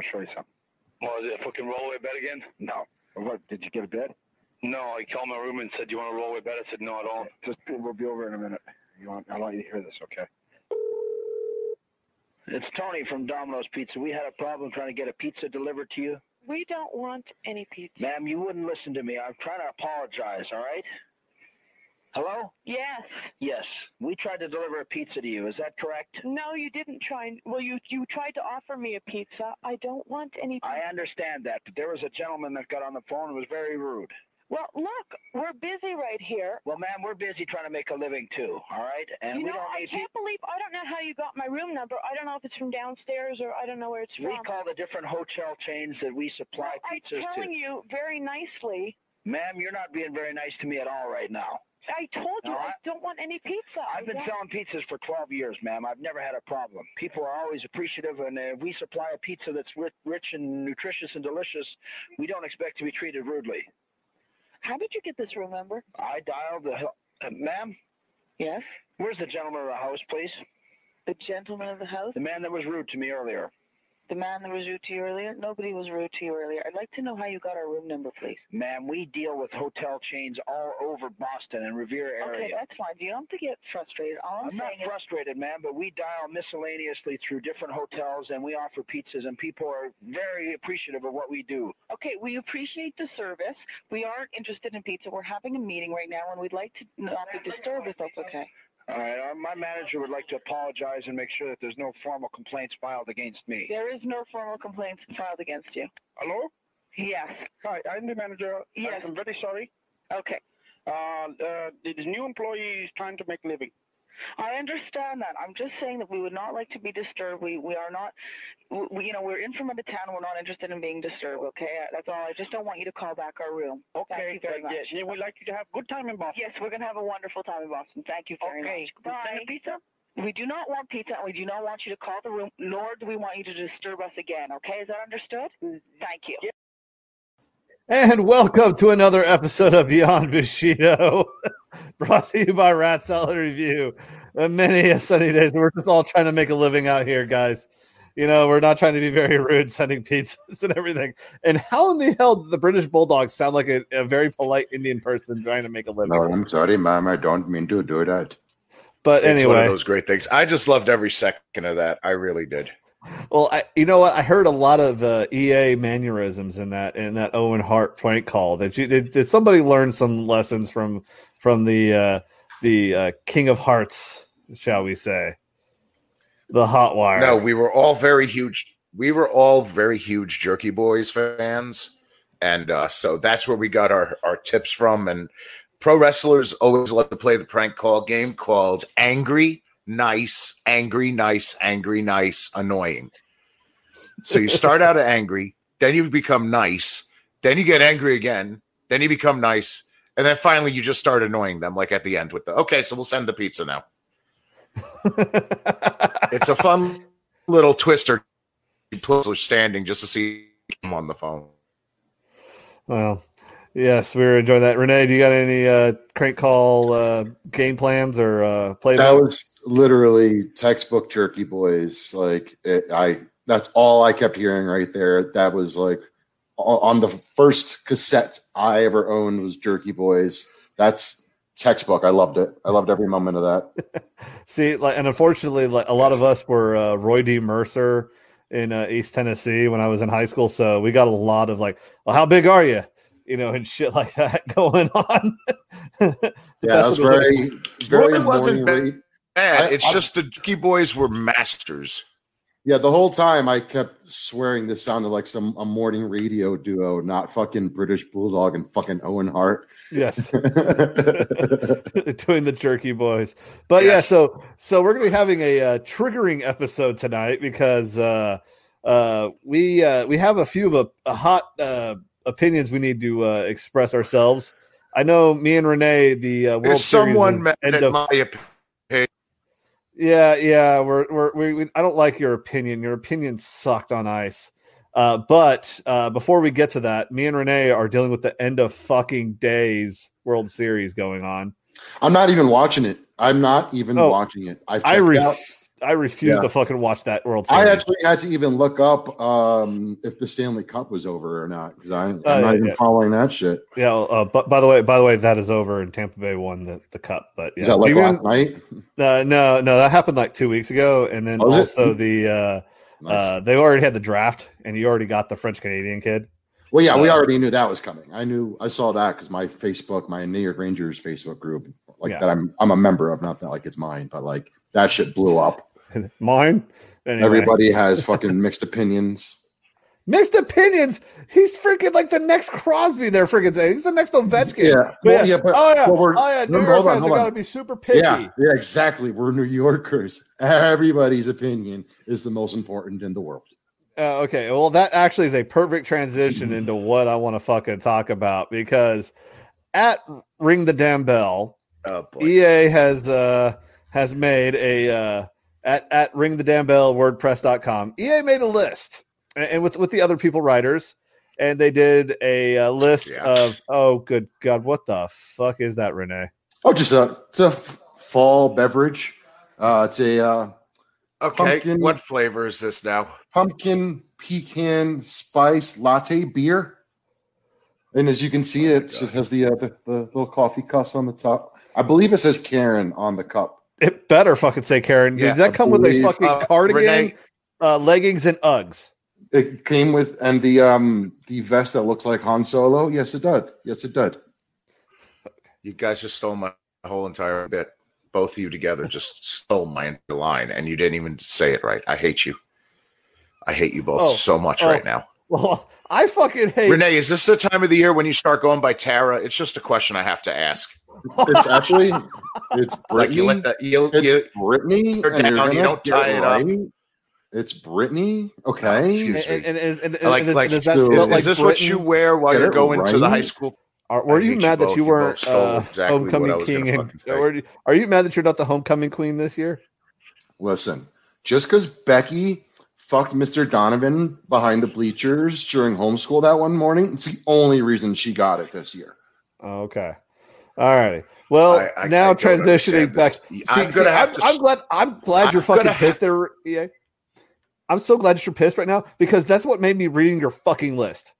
Want to show you something. Oh, is it a fucking rollaway bed again? No. What? Did you get a bed? No, I called my room and said, "You want a rollaway bed?" I said, "No, I don't." Just we'll be over in a minute. You want? I want you to hear this, okay? It's Tony from Domino's Pizza. We had a problem trying to get a pizza delivered to you. We don't want any pizza. Ma'am, you wouldn't listen to me. I'm trying to apologize, all right? Hello? Yes. Yes. We tried to deliver a pizza to you. Is that correct? No, you didn't try. and- Well, you you tried to offer me a pizza. I don't want any. I understand that, but there was a gentleman that got on the phone and was very rude. Well, look, we're busy right here. Well, ma'am, we're busy trying to make a living too. All right, and you we know, don't I need can't believe I don't know how you got my room number. I don't know if it's from downstairs or I don't know where it's from. We call the different hotel chains that we supply Well, I'm telling to. you very nicely. Ma'am, you're not being very nice to me at all right now. I told you I don't want any pizza. I've been selling pizzas for 12 years, ma'am. I've never had a problem. People are always appreciative, and if we supply a pizza that's ri- rich and nutritious and delicious, we don't expect to be treated rudely. How did you get this room number? I dialed the. Uh, ma'am, Yes. where's the gentleman of the house, please? The gentleman of the house? The man that was rude to me earlier. The man that was rude to you earlier? Nobody was rude to you earlier. I'd like to know how you got our room number, please. Ma'am, we deal with hotel chains all over Boston and Revere area. Okay, that's fine. You don't have to get frustrated. All I'm, I'm not frustrated, ma'am, but we dial miscellaneously through different hotels and we offer pizzas, and people are very appreciative of what we do. Okay, we appreciate the service. We aren't interested in pizza. We're having a meeting right now, and we'd like to not be disturbed if that's okay. All right, uh, my manager would like to apologize and make sure that there's no formal complaints filed against me. There is no formal complaints filed against you. Hello? Yes. Hi, I'm the manager. Yes. I'm very sorry. Okay. Uh, uh, this new employee is trying to make a living. I understand that. I'm just saying that we would not like to be disturbed. We we are not, we, you know, we're in from out of town. We're not interested in being disturbed. Okay, that's all. I just don't want you to call back our room. Okay. Thank you very uh, much. Yes, we would like you to have a good time in Boston. Yes, we're gonna have a wonderful time in Boston. Thank you very Okay. much. Goodbye. Send pizza? We do not want pizza, and we do not want you to call the room, nor do we want you to disturb us again. Okay, is that understood? Thank you. And welcome to another episode of Beyond Bushido, brought to you by Rat Salad Review. Uh, many a sunny days, we're just all trying to make a living out here, guys. You know, we're not trying to be very rude, sending pizzas and everything. And how in the hell did the British Bulldogs sound like a, a very polite Indian person trying to make a living? No, I'm sorry, ma'am. I don't mean to do that. But It's one of anyway, those great things. I just loved every second of that. I really did. Well, I, you know what? I heard a lot of uh, EA mannerisms in that in that Owen Hart prank call. Did you did, did somebody learn some lessons from from the uh, the uh, King of Harts, shall we say, the Hot Wire? No, we were all very huge. We were all very huge Jerky Boys fans, and uh, so that's where we got our our tips from. And pro wrestlers always love to play the prank call game called Angry, Nice, Angry, Nice, Angry, Nice, Annoying. So you start out angry, then you become nice, then you get angry again, then you become nice, and then finally you just start annoying them, like at the end with the okay, so we'll send the pizza now. It's a fun little twister. People are standing just to see him on the phone. well, yes, we were enjoying that. Renee, do you got any uh, crank call uh, game plans or uh, play? That was literally textbook Jerky Boys. Like it, I, that's all I kept hearing right there. That was like on the first cassette I ever owned was Jerky Boys. That's textbook. I loved it. I loved every moment of that. See, like, and unfortunately, like a lot of us were uh, Roy D. Mercer in uh, East Tennessee when I was in high school, so we got a lot of like, "Well, how big are you?" You know, and shit like that going on. Yeah, that was very, very wasn't morning bad. I- it's I- just the Jerky Boys were masters. Yeah, the whole time I kept swearing this sounded like some a morning radio duo, not fucking British Bulldog and fucking Owen Hart. yes, doing the Jerky Boys. But yeah, so so we're gonna be having a uh, triggering episode tonight because uh, uh, we uh, we have a few of a, a hot uh, opinions we need to uh, express ourselves. I know me and Renee, the uh, World If someone Series met end at of my opinion, Yeah, yeah, we're, we're we we I don't like your opinion. Your opinion sucked on ice. Uh, but uh, before we get to that, me and Renee are dealing with the end of fucking days World Series going on. I'm not even watching it. I'm not even Oh, watching it. I've I checked ref- out. I refuse Yeah. to fucking watch that World Series. I actually had to even look up um, if the Stanley Cup was over or not because I'm Oh, not yeah, even yeah. following that shit. yeah. Uh, but by the way, by the way, that is over, and Tampa Bay won the, the cup. But yeah, Is that like Even- last night? uh, no, no, that happened like two weeks ago, and then Was it? also the uh, Nice. uh, they already had the draft, and you already got the French Canadian kid. well, yeah, we uh, already knew that was coming. I knew I saw that because my Facebook, my New York Rangers Facebook group, like that I'm I'm a member of. Not that like it's mine, but like that shit blew up. Mine. Anyway. Everybody has fucking mixed opinions. Mixed opinions. He's freaking like the next Crosby. They're freaking saying he's the next Ovechkin. Yeah, But well, yeah, but oh yeah, well, oh yeah. New remember, York hold on, fans are on. gotta be super picky. yeah, yeah, exactly. We're New Yorkers. Everybody's opinion is the most important in the world. Uh, okay, well, that actually is a perfect transition into what I want to fucking talk about because at Ring the Damn Bell, Oh. EA has uh has made a uh at at ring the damn bell wordpress.com. EA made a list and, and with with the other people writers and they did a, uh list Yeah. of oh good god what the fuck is that Renee? Oh, just a it's a f- fall beverage. Uh, it's a uh, Okay, Pumpkin- what flavor is this now? pumpkin pecan spice latte beer. And as you can see, it just has the, uh, the the little coffee cups on the top. I believe it says Karen on the cup. It better fucking say Karen. Yeah, Did that I come with a fucking Uh, cardigan, Renee, uh, leggings and Uggs? It came with and the um the vest that looks like Han Solo. Yes, it did. Yes, it did. you guys just stole my whole entire bit. Both of you together just stole my line, and you didn't even say it right. I hate you. I hate you both Oh, so much oh. right now. Well, I fucking hate Renee, is this the time of the year when you start going by Tara? It's just a question I have to ask. It's actually it's Like you Brittany. let the you, it's you Brittany. You're down, you don't tie it up. It's Brittany. Oh, Okay. excuse and, and, and, and, and, like and like does that is, like is this what you wear while Get you're it going to the high school? Are, were I you mad you that you You weren't uh, exactly homecoming king? And, fucking say. are you mad that you're not the homecoming queen this year? Listen, just because Becky fucked Mr. Donovan behind the bleachers during homeschool that one morning, it's the only reason she got it this year. Oh, okay. All righty. Well, I- I- now I transitioning back. See, I'm see, have I'm, to- I'm glad. I'm glad you're I'm fucking gonna pissed there, EA. I'm so glad that you're pissed right now because that's what made me reading your fucking list.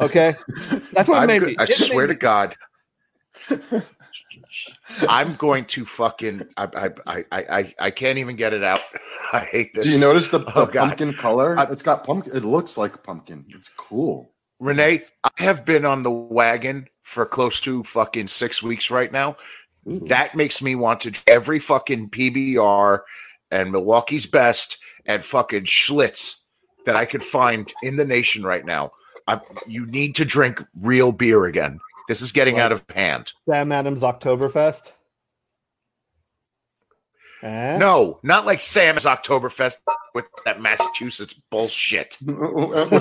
Okay, that's what made go- me. I it made swear to me- God, I'm going to fucking. I, I I I I can't even get it out. I hate this. Do you notice the, Oh, pumpkin color? I- it's got pumpkin. It looks like pumpkin. It's cool. Renee, I have been on the wagon for close to fucking six weeks right now. Ooh. That makes me want to every fucking PBR and Milwaukee's best and fucking Schlitz that I could find in the nation right now. I, you need to drink real beer again. This is getting out of hand. Sam Adams Oktoberfest. Eh? No, not like Sam's Oktoberfest with that Massachusetts bullshit. with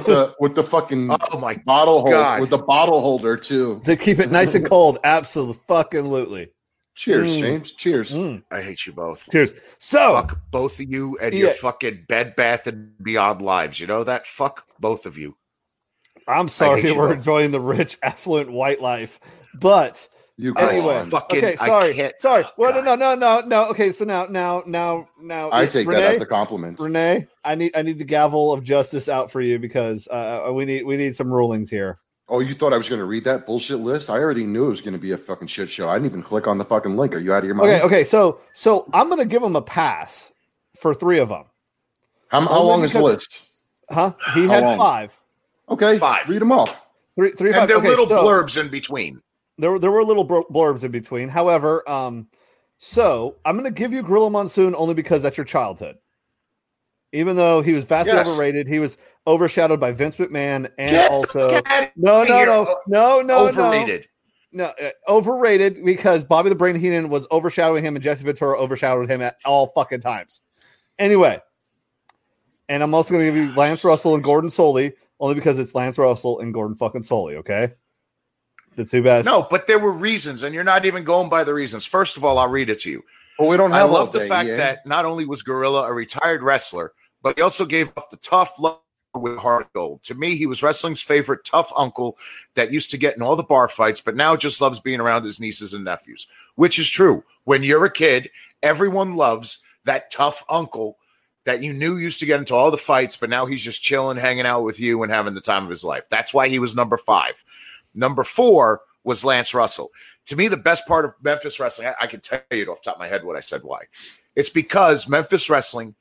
the with the fucking Oh my bottle holder with the bottle holder too. To keep it nice and cold, absolutely fucking lutely. Cheers, Mm. James. Cheers. Mm, I hate you both. cheers. So, Fuck both of you and Yeah. your fucking Bed Bath and Beyond lives. You know that? Fuck both of you. I'm sorry we're both. enjoying the rich, affluent white life, but You go anyway, fucking- okay, I sorry, can't- sorry. oh, Well, no, God. no, no, no, no. Okay, so now, now, now, now, I take Renee, that as the compliment. Renee, I need, I need the gavel of justice out for you because uh, we need, we need some rulings here. Oh, you thought I was going to read that bullshit list? I already knew it was going to be a fucking shit show. I didn't even click on the fucking link. Are you out of your mind? Okay, okay. So, so I'm gonna give him a pass for three of them. How, how long is the list? Huh? He How had long? five. Okay, Five. Read them off. Three, three, And there are Okay, little so- blurbs in between. there there were little blurbs in between. However, um, so I'm going to give you Gorilla Monsoon only because that's your childhood. Even though he was vastly Yes. overrated, he was overshadowed by Vince McMahon and Get also no, no, no, no, no, Overrated. no, no, uh, overrated because Bobby the Brain Heenan was overshadowing him and Jesse Ventura overshadowed him at all fucking times. Anyway, and I'm also going to give you Lance Russell and Gordon Solie only because it's Lance Russell and Gordon fucking Solie. Okay, the two best. No, but there were reasons, and you're not even going by the reasons. First of all, I'll read it to you. Well, we don't I have all love the day, fact yeah? that not only was Gorilla a retired wrestler, but he also gave up the tough love with heart of gold. To me, he was wrestling's favorite tough uncle that used to get in all the bar fights, but now just loves being around his nieces and nephews, which is true. When you're a kid, everyone loves that tough uncle that you knew used to get into all the fights, but now he's just chilling, hanging out with you, and having the time of his life. That's why he was number five. Number four was Lance Russell. To me, the best part of Memphis wrestling, I, I can tell you off top of my head what I said why. It's because Memphis wrestling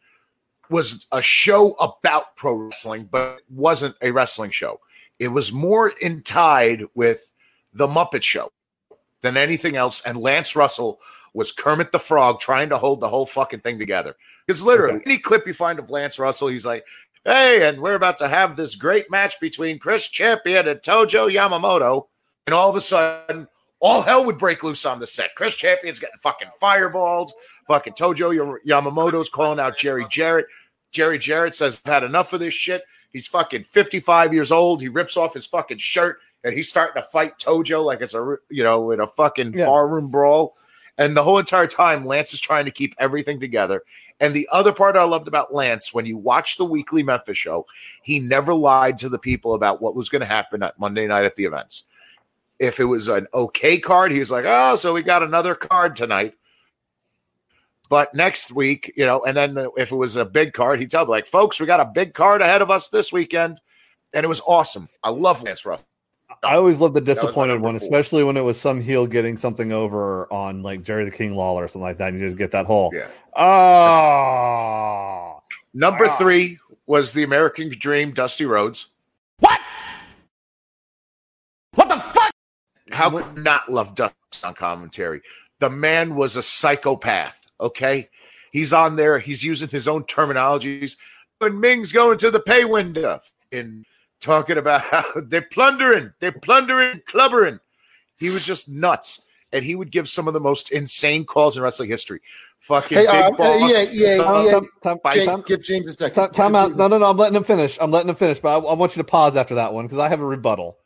was a show about pro wrestling, but wasn't a wrestling show. It was more in tied with the Muppet Show than anything else. And Lance Russell was Kermit the Frog trying to hold the whole fucking thing together. Because literally, Okay. any clip you find of Lance Russell, he's like, Hey, and we're about to have this great match between Chris Champion and Tojo Yamamoto. And all of a sudden, all hell would break loose on the set. Chris Champion's getting fucking fireballed. Fucking Tojo Yamamoto's calling out Jerry Jarrett. Jerry Jarrett says, I've had enough of this shit. He's fucking 55 years old. He rips off his fucking shirt and he's starting to fight Tojo like it's a, you know, in a fucking Yeah. barroom brawl. And the whole entire time, Lance is trying to keep everything together. And the other part I loved about Lance, when you watch the weekly Memphis show, he never lied to the people about what was going to happen at Monday night at the events. If it was an okay card, he was like, oh, so we got another card tonight. But next week, you know, and then if it was a big card, he'd tell me, like, folks, we got a big card ahead of us this weekend. And it was awesome. I love Lance Russell. I always love the disappointed one, four. especially when it was some heel getting something over on like Jerry the King Lawler or something like that. And you just get that whole, Yeah. oh, Number Wow. three was the American Dream, Dusty Rhodes. What What the fuck? How could not love Dusty on commentary? The man was a psychopath. Okay, he's on there. He's using his own terminologies. When Ming's going to the pay window and talking about how they're plundering, they're plundering, clubbering. He was just nuts, and he would give some of the most insane calls in wrestling history. Fucking Hey, big uh, boss. yeah, yeah, son yeah. Time- time- James- time- Give James a second. time- time out. No, no, no. I'm letting him finish. I'm letting him finish, but I, I want you to pause after that one because I have a rebuttal.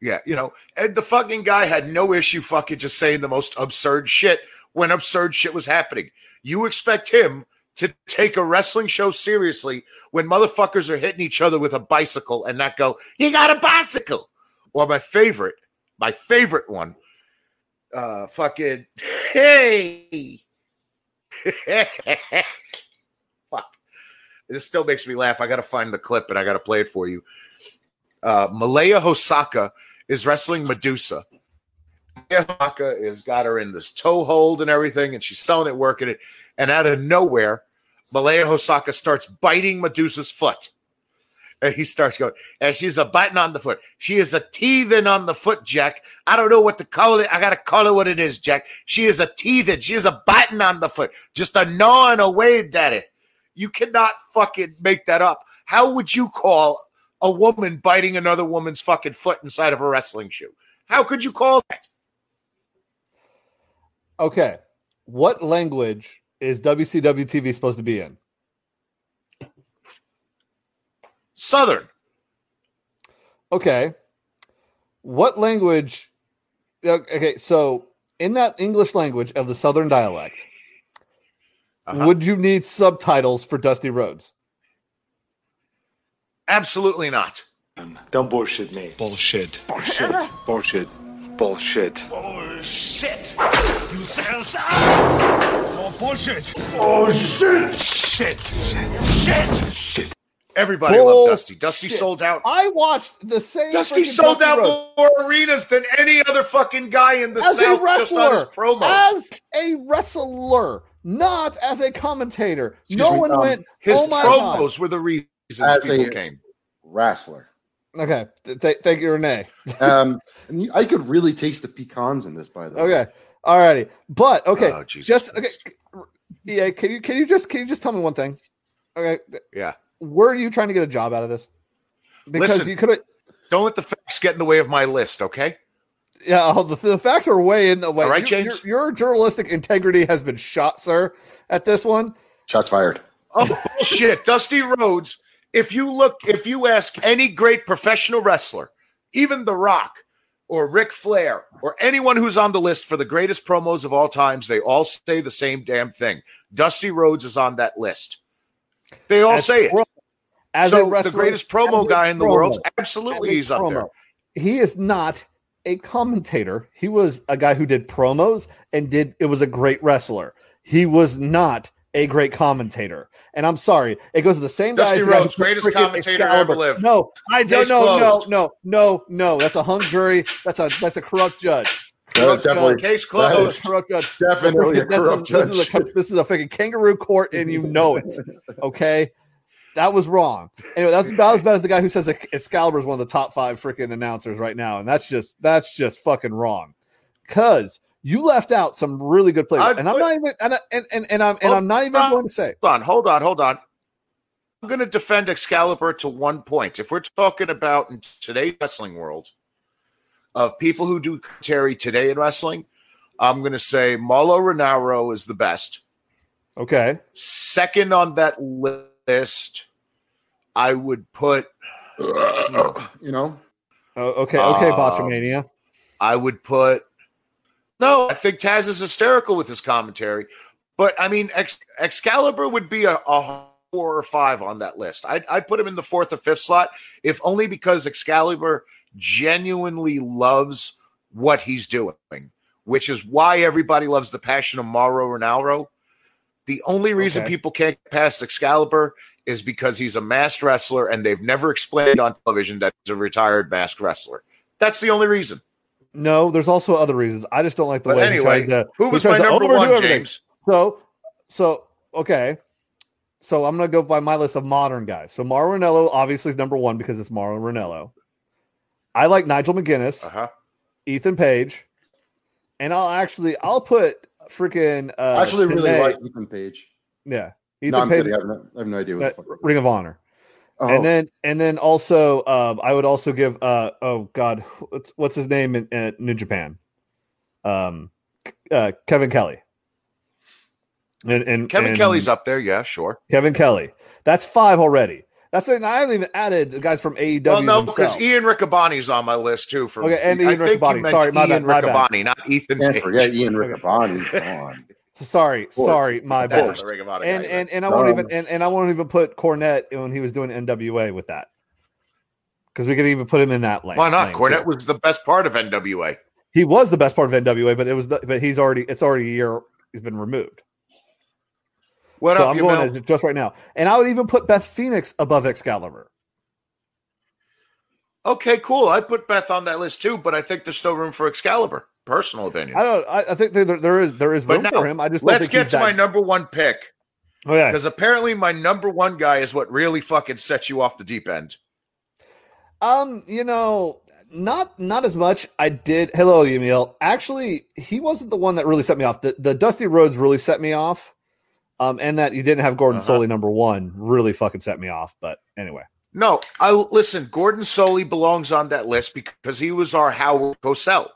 Yeah, you know, and the fucking guy had no issue fucking just saying the most absurd shit when absurd shit was happening. You expect him to take a wrestling show seriously when motherfuckers are hitting each other with a bicycle and not go, You got a bicycle. Or my favorite, my favorite one, uh fucking hey. Fuck. This still makes me laugh. I gotta find the clip and I gotta play it for you uh, Malaya Hosaka is wrestling Medusa. Hosaka has got her in this toe hold and everything, and she's selling it, working it. And out of nowhere, Malaya Hosaka starts biting Medusa's foot. And he starts going, and she's a biting on the foot. She is a teething on the foot, Jack. I don't know what to call it. I got to call it what it is, Jack. She is a teething. She is a biting on the foot, just a gnawing away at it. You cannot fucking make that up. How would you call a woman biting another woman's fucking foot inside of a wrestling shoe. How could you call that? Okay. What language is WCW TV supposed to be in? Southern. Okay. What language? Okay, so in that English language of the Southern dialect, Uh-huh. would you need subtitles for Dusty Rhodes? Absolutely not. Don't bullshit me. Bullshit. Bullshit. Bullshit. Bullshit. Bullshit. You said it's all bullshit. Oh shit! Shit. Shit. Shit. shit. Everybody loved Dusty. Dusty Bullshit. sold out. I watched the same. Dusty sold Dusty out Rhodes more arenas than any other fucking guy in the as a South just on his wrestler, promos. as a wrestler, not as a commentator. Excuse no me, one um, went. his oh my god! promos were the reasons As people a- came. Wrestler. Okay, th- th- thank you, Renee. Um, and I could really taste the pecans in this, by the way. Okay, All righty. but okay, Oh, Jesus just okay. Yeah, can you can you just can you just tell me one thing? Okay, Yeah. were you trying to get a job out of this? Because Listen. you could have. Don't let the facts get in the way of my list, okay? Yeah, oh, the, the facts are way in the way. All right, Your- James? Your, your journalistic integrity has been shot, sir. At this one, Shots fired. Oh bullshit. Dusty Rhodes. If you look, if you ask any great professional wrestler, even The Rock or Ric Flair or anyone who's on the list for the greatest promos of all times, they all say the same damn thing. Dusty Rhodes is on that list. They all As say it. pro- as so the greatest promo guy in the promo, world, absolutely he's up there. promo. He is not a commentator. He was a guy who did promos and did. It was a great wrestler. He was not a great commentator. And I'm sorry, it goes to the same Dusty guy. who Rhodes, greatest commentator to Excalibur. ever lived. No, I don't. Case No, no, no, no, no. That's a hung jury. That's a that's a corrupt judge. Corrupt definitely, judge. Case closed. Corrupt judge. definitely a That's corrupt this, is judge. a, this is a freaking kangaroo court, and you know it. Okay, that was wrong. Anyway, that's about as bad as the guy who says that Excalibur is one of the top five freaking announcers right now, and that's just that's just fucking wrong. Cause You left out some really good players, I'd and I'm put- not even and I- and and, and I'm and I'm not even on. going to say Hold on, hold on, hold on. I'm going to defend Excalibur to one point. If we're talking about in today's wrestling world of people who do commentary today in wrestling, I'm going to say Mauro Ranallo is the best. okay. Second on that list, I would put. you know, Oh, okay, okay, Um, Botchamania. I would put. No, I think Taz is hysterical with his commentary, but I mean, Ex- Excalibur would be a, a four or five on that list. I'd, I'd put him in the fourth or fifth slot, if only because Excalibur genuinely loves what he's doing, which is why everybody loves the passion of Mauro Ranallo. The only reason Okay. people can't get past Excalibur is because he's a masked wrestler and they've never explained on television that he's a retired masked wrestler. That's the only reason. No, there's also other reasons. I just don't like the But way anyway, he tries to. who was tries my to number overdo one, everything. James? So, so okay. So I'm gonna go by my list of modern guys. So Mauro Ranallo obviously is number one because it's Mauro Ranallo. I like Nigel McGuinness, Uh-huh. Ethan Page, and I'll actually I'll put freaking. Uh, I actually really like Ethan Page. Yeah, Ethan No, I'm Page. I have no, I have no idea what uh, the fuck. Ring of Honor, Oh, and then and then also um, I would also give uh oh god what's what's his name in, in New Japan, um, uh, Kevin Kelly. And, and Kevin and- Kelly's up there, yeah, sure. Kevin Kelly. That's five already. That's. I haven't even added the guys from AEW. well, no, because themselves. Ian Riccaboni's on my list too. For Okay, and I Ian think you Riccaboni. Sorry, my Ian bad, my bad. Riccaboni, not Ethan. can't Page. forget Ian Riccaboni. Come on. So sorry, course. sorry, my That's bad. the Ring of Honor And and and I won't Um, even and, and I won't even put Cornette when he was doing NWA with that because we could even put him in that lane. why not? lane, Cornette too. was the best part of NWA. he was the best part of NWA, but it was the, but he's already it's already a year he's been removed. What so up, I'm you going Mel? as just right now, and I would even put Beth Phoenix above Excalibur. Okay, cool. I put Beth on that list too, but I think there's still room for Excalibur. Personal opinion. I don't. I, I think there, there is there is room now, for him. I just Let's get to that- my number one pick Oh yeah, because apparently my number one guy is what really fucking sets you off the deep end. Um, you know, not not as much. I did. Hello, Emil. Actually, he wasn't the one that really set me off. The the Dusty Rhodes really set me off. Um, and that you didn't have Gordon Uh-huh. Solie number one really fucking set me off. But anyway, No, I listen. Gordon Solie belongs on that list because he was our Howard Cosell.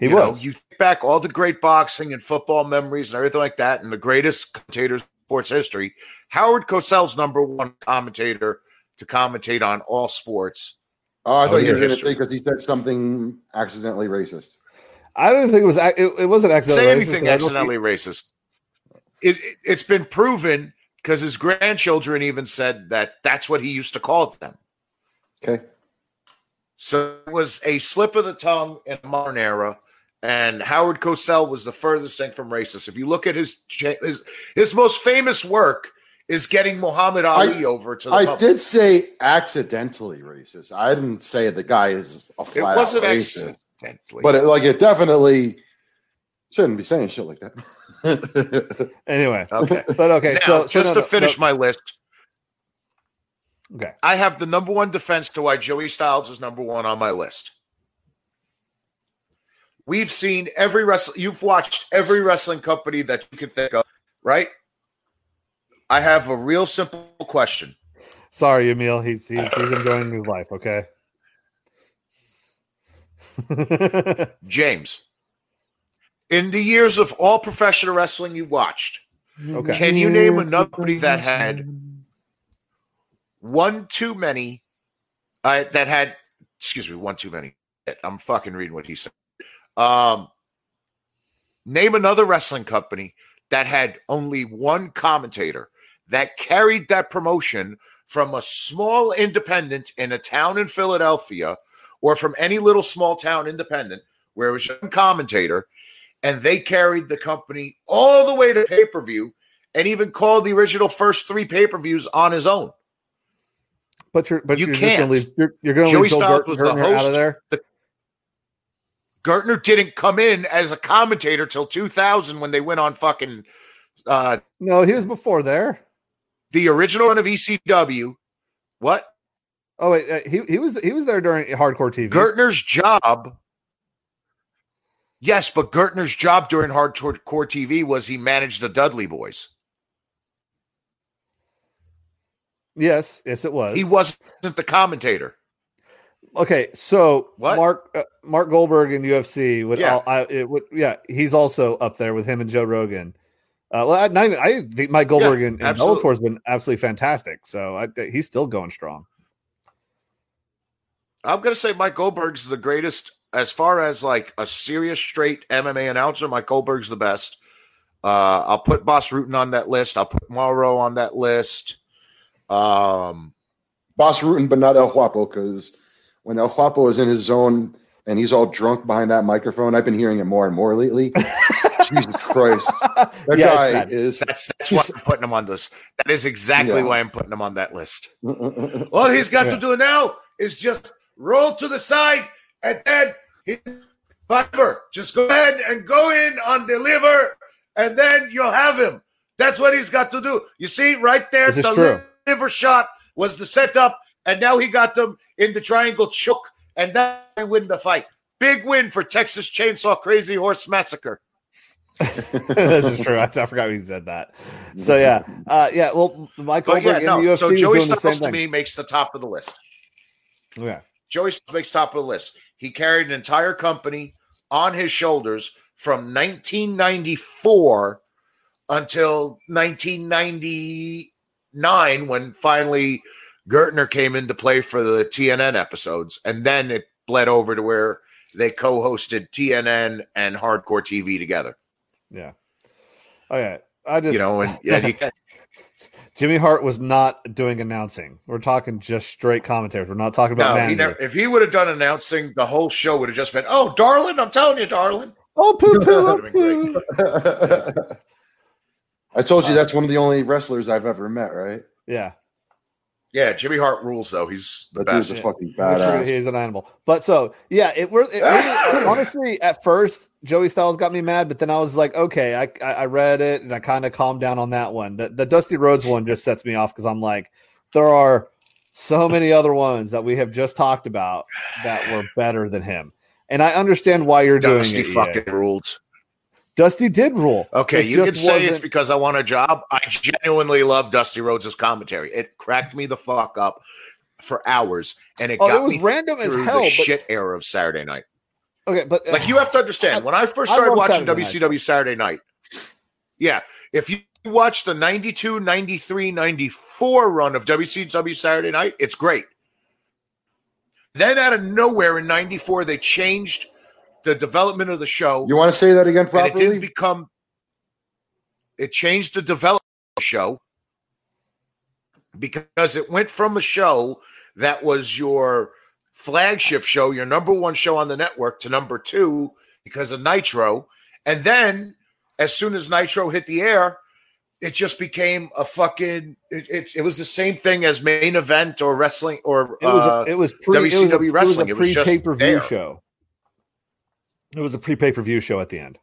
He you know, was. you think back all the great boxing and football memories and everything like that, and the greatest commentators in sports history. Howard Cosell's number one commentator to commentate on all sports. Oh, I thought you were going to say because he said something accidentally racist. I don't think it was. It, it wasn't accidentally. Say racist, anything but I don't accidentally racist. It, it, it's been proven because his grandchildren even said that that's what he used to call them. Okay. So it was a slip of the tongue in a modern era. And Howard Cosell was the furthest thing from racist. If you look at his his, his most famous work is getting Muhammad Ali over to the I public. did say accidentally racist. I didn't say the guy is a It flat wasn't out racist. accidentally. But it, like it definitely shouldn't be saying shit like that. Anyway, okay. but okay. Now, so, so just no, to no, finish no. my list, Okay. I have the number one defense to why Joey Styles is number one on my list. We've seen every wrestle. You've watched every wrestling company that you can think of, right? I have a real simple question. Sorry, Emil. He's he's he's enjoying his life. Okay. James, in the years of all professional wrestling you watched, okay. can you name a company that had one too many? Uh, that had, excuse me, one too many. I'm fucking reading what he said. Um, name another wrestling company that had only one commentator that carried that promotion from a small independent in a town in Philadelphia or from any little small town independent where it was a commentator and they carried the company all the way to pay per view and even called the original first three pay per views on his own. But you're but You are just gonna can't. leave. You're, you're gonna Joey leave Bill Styles was the Gertner out host. of there. Gertner didn't come in as a commentator till 2000 when they went on fucking uh, No, he was before there. the original run of ECW. What? Oh wait, uh, he he was he was there during Hardcore TV. Gertner's job. Yes, but Gertner's job during Hardcore TV was he managed the Dudley Boys. Yes, yes, it was. He wasn't the commentator. Okay, so What? Mark uh, Mark Goldberg in UFC would, Yeah. all, I, it would, yeah, he's also up there with him and Joe Rogan. Uh, well, I, not even, I think Mike Goldberg in, in absolutely. Bellator has been absolutely fantastic. So I, he's still going strong. I'm gonna say Mike Goldberg's the greatest as far as like a serious straight MMA announcer. Mike Goldberg's the best. Uh, I'll put Bas Rutten on that list. I'll put Mauro on that list. Um, Bas Rutten, but not El Guapo, because when El Guapo is in his zone and he's all drunk behind that microphone, I've been hearing it more and more lately. Jesus Christ. That Yeah, guy bad. is. that's that's why I'm putting him on this. That is exactly Yeah. why I'm putting him on that list. All he's got Yeah. to do now is just roll to the side and then he Piper, just go ahead and go in on the liver, and then you'll have him. That's what he's got to do. You see, right there, This the true. liver shot was the setup, and now he got them in the triangle choke, and then they win the fight. Big win for Texas Chainsaw Crazy Horse Massacre. this is true. I, I forgot he said that. So yeah, uh, yeah. Well, Goldberg yeah, no. UFC So Joey Styles to me makes the top of the list. Yeah, Joey Styles makes top of the list. He carried an entire company on his shoulders from 1994 until 1999 when finally Gertner came into play for the TNN episodes. And then it bled over to where they co hosted TNN and Hardcore TV together. yeah. Oh yeah. I just You know, and yeah, he, Jimmy Hart was not doing announcing. We're talking just straight commentators. We're not talking about no, he never, if he would have done announcing, the whole show would have just been, oh, darling, I'm telling you, darling. Oh, poo poo, oh, That'd have been poo. I told you that's one of the only wrestlers I've ever met, right? Yeah, Yeah, Jimmy Hart rules, though. He's the That dude's best. a fucking He's an animal. But so yeah, it, re- it really, honestly at first Joey Styles got me mad, but then I was like, okay, I I, I read it and I kind of calmed down on that one. The, the Dusty Rhodes one just sets me off because I'm like, there are so many other ones that we have just talked about that were better than him, and I understand why you're Dusty doing it. fucking EA. ruled. Dusty did rule. Okay, It you can say it's because I want a job. I genuinely love Dusty Rhodes' commentary. It cracked me the fuck up for hours, and it Oh, got it was me random as hell, the but- shit era of Saturday night. okay, but uh, Like you have to understand, when I first started love watching Saturday WCW Saturday night, yeah, if you watch the 92, 93, 94 run of WCW Saturday night, it's great. Then out of nowhere in 94, they changed the development of the show. You want to say that again and it properly? didn't become it changed the development of the show because it went from a show that was your flagship show your number one show on the network to number two because of nitro and then as soon as nitro hit the air it just became a fucking it, it, it was the same thing as main event or wrestling or it was uh, a, it was pre it was a, WCW wrestling. It It was was a just pre pay per view there. show. It was a pre pay per view show at the end.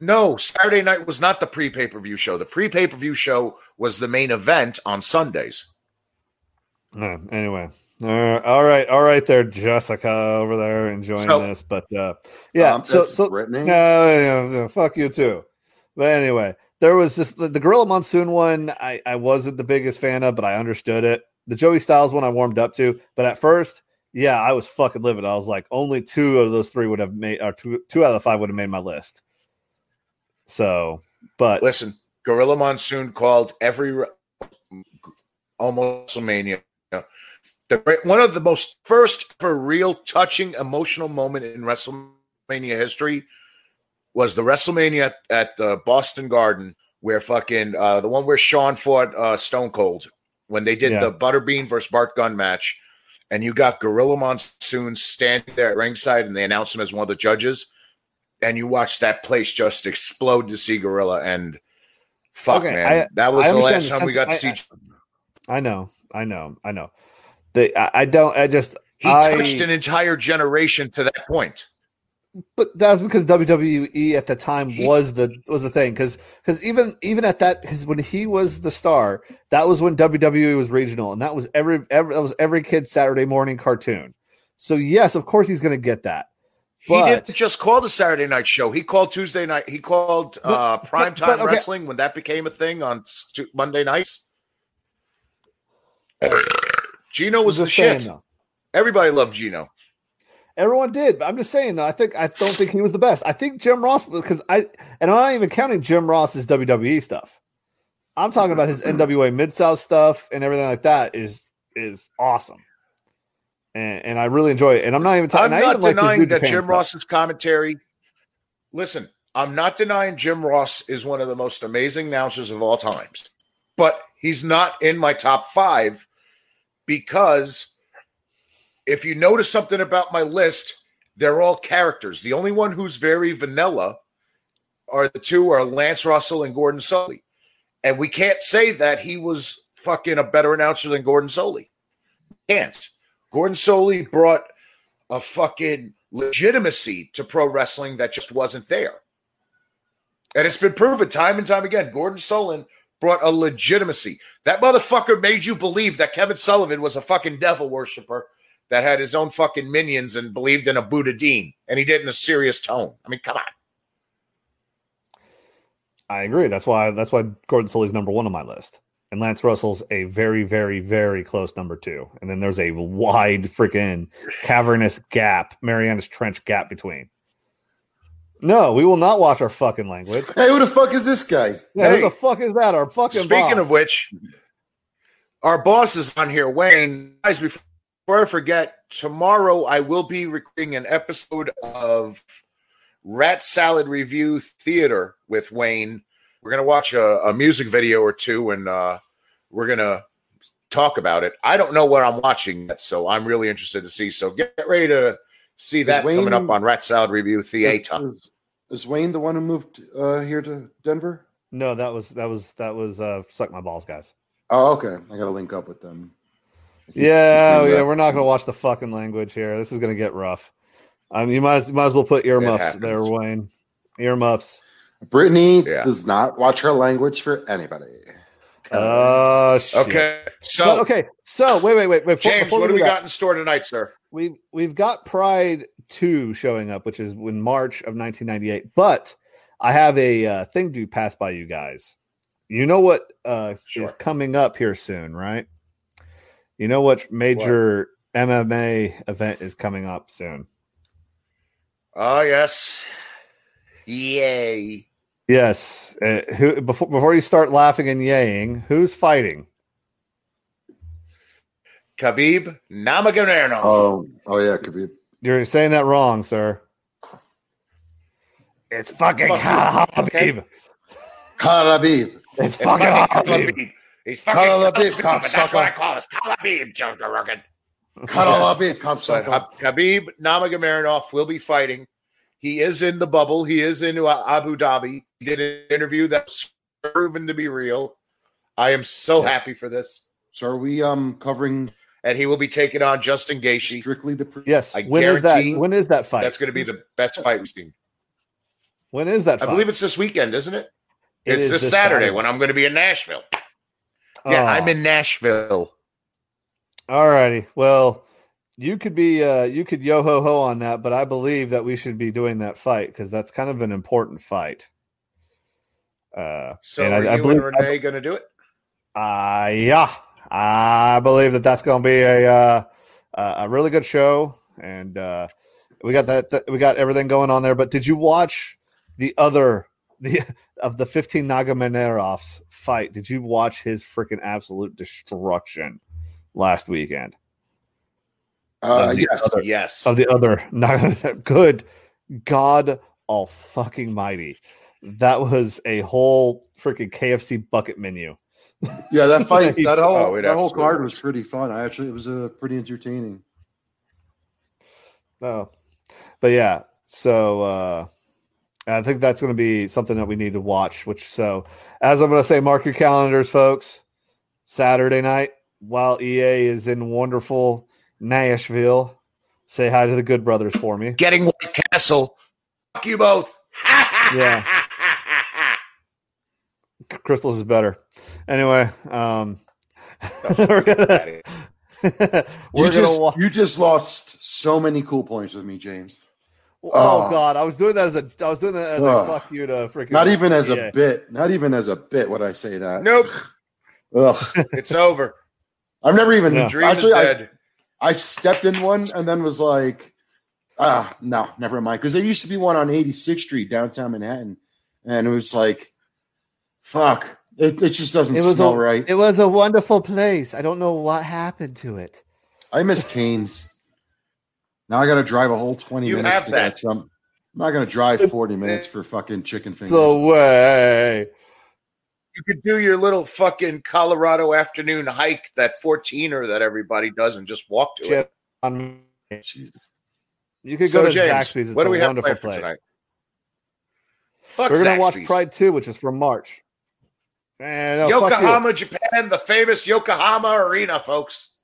No, Saturday night was not the pre pay per view show. The pre pay per view show was the main event on Sundays. Uh, anyway, uh, all right, all right, there, Jessica over there enjoying So- this, but uh, yeah, Um, so that's so Brittany. no, yeah, yeah, fuck you too. But anyway, there was this the, the Gorilla Monsoon one. I I wasn't the biggest fan of, but I understood it. The Joey Styles one I warmed up to, but at first, yeah, I was fucking livid. I was like, only two of those three would have made, or two two out of the five would have made my list. So, but Listen, Gorilla Monsoon called every almost WrestleMania. The, one of the most first for real touching emotional moment in WrestleMania history was the WrestleMania at, at the Boston Garden where fucking uh, the one where Sean fought uh, Stone Cold when they did Yeah. the Butterbean versus Bart Gunn match, and you got Gorilla Monsoon standing there at ringside, and they announced him as one of the judges, and you watch that place just explode to see Gorilla, and fuck Okay, man, I- that was I the last time we got to see. I know, I know, I know. The I, I don't. I just he I, touched an entire generation to that point. But that was because WWE at the time was the was the thing because because even even at that because when he was the star that was when WWE was regional and that was every every that was every kid's Saturday morning cartoon. So yes, of course he's going to get that. He didn't just call the Saturday night show. He called Tuesday night. He called uh, but- primetime but, okay. wrestling when that became a thing on Monday nights. Gino was the saying, shit. though. Everybody loved Gino. Everyone did. But I'm just saying though. I think I don't think he was the best. I think Jim Ross because I and I'm not even counting Jim Ross's WWE stuff. I'm talking about his mm-hmm. NWA Mid South stuff and everything like that is is awesome. And, and I really enjoy it. And I'm not even talking. I'm not even like denying that Japan Jim stuff. Ross's commentary. Listen, I'm not denying Jim Ross is one of the most amazing announcers of all times, but he's not in my top five because if you notice something about my list, they're all characters. The only one who's very vanilla are the two are Lance Russell and Gordon Solie. And we can't say that he was fucking a better announcer than Gordon Solie. Can't. Gordon Solie brought a fucking legitimacy to pro wrestling that just wasn't there. And it's been proven time and time again. Gordon Solie brought a legitimacy. That motherfucker made you believe that Kevin Sullivan was a fucking devil worshiper that had his own fucking minions and believed in a Buddha Dean. And he did in a serious tone. I mean, come on. I agree. That's why that's why Gordon Solie's number one on my list. And Lance Russell's a very, very, very close number two. And then there's a wide freaking cavernous gap, Marianas Trench gap between. No, we will not watch our fucking language. Hey, who the fuck is this guy? Yeah, Hey. who the fuck is that? Our fucking Speaking boss. of which, our boss is on here, Wayne. Guys, before I forget, tomorrow I will be recording an episode of Rat Salad Review Theater with Wayne. We're gonna watch a, a music video or two, and uh, we're gonna talk about it. I don't know what I'm watching yet, so I'm really interested to see. So get ready to see that Wayne- coming up on Rat Salad Review Theater. Is, is Wayne the one who moved uh, here to Denver? no, that was that was that was uh suck my balls, guys. Oh, okay. I got to link up with them. Yeah, Yeah. yeah, we're not gonna watch the fucking language here. This is gonna get rough. Um, you might as, might as well put earmuffs happens. there, Wayne. Earmuffs. Brittany Yeah. does not watch her language for anybody. Oh shit. Okay, so But, okay, so wait, wait, wait, wait. before- James, before what do we that, got in store tonight, sir? We've we've got Pride two showing up, which is in March of 1998. But I have a uh, thing to pass by you guys. You know what uh, Sure. is coming up here soon, right? You know what major MMA event is coming up soon? Oh yes, yay! Yes. Uh, who before before you start laughing and yaying, who's fighting? Khabib Nurmagomedov. Oh, oh yeah, could be. You're saying that wrong, sir. It's fucking Fuck you, Khabib. It's It's fucking fucking Khabib. Khabib. He's fucking Khabib, Khabib. cocksucker. That's what I call it. Khabib, Joe Rogan. Karabib. Come But Hab- Khabib Nurmagomedov will be fighting. He is in the bubble. He is in uh, Abu Dhabi. He did an interview that's proven to be real. I am so Yeah. happy for this. So are we um covering And he will be taking on Justin Gaethje. strictly the pre- Yes. I when is that? When is that fight? That's going to be the best fight we've seen. when is that Fight? I believe it's this weekend, isn't it? It it's is this, this Saturday, Saturday. when I'm going to be in Nashville. Yeah, Oh. I'm in Nashville. All righty. Well, you could be uh you could yo ho ho on that, but I believe that we should be doing that fight because that's kind of an important fight. Uh, So and are I, I you believe, and Renee going to do it? uh, yeah, I believe that that's going to be a uh, a really good show, and uh, we got that, that we got everything going on there. But did you watch the other the of the fifteen Nagamanerovs fight? Did you watch his freaking absolute destruction last weekend? Uh, yes. other- Yes. of the other not good god all fucking mighty that was a whole freaking kfc bucket menu Yeah, that fight, that whole Oh, that whole card was. was pretty fun. I actually, it was uh, pretty entertaining. oh but yeah so uh i think that's going to be something that we need to watch which so as i'm going to say mark your calendars folks saturday night while ea is in wonderful nashville say hi to the good brothers for me Getting White Castle. Fuck you both. Yeah. crystals is better anyway um we're gonna we're just wa- you just lost so many cool points with me, James. Oh, Oh. God, I was doing that as a I was doing that as a Ugh. fuck you to freaking. Not even as a bit. Not even as a bit would I say that. Nope, Ugh. it's over. I've never even Yeah. Dream actually. is I, dead. I stepped in one and then was like, ah, no, never mind. Because there used to be one on 86th Street, downtown Manhattan, and it was like, fuck, it, it just doesn't It was smell a, right. It was a wonderful place. I don't know what happened to it. I miss Canes. Now I got to drive a whole 20 You minutes have to that. get some. I'm not going to drive 40 minutes for fucking chicken fingers. The way. You could do your little fucking Colorado afternoon hike, that 14er that everybody does, and just walk to it. Shit on me. Jesus. You could So, go to James, Zaxby's. It's what do a we have wonderful planned for place. tonight? Fuck We're gonna watch Pride 2, which is from March. Man, no. Yokohama, Japan, the famous Yokohama Arena, folks.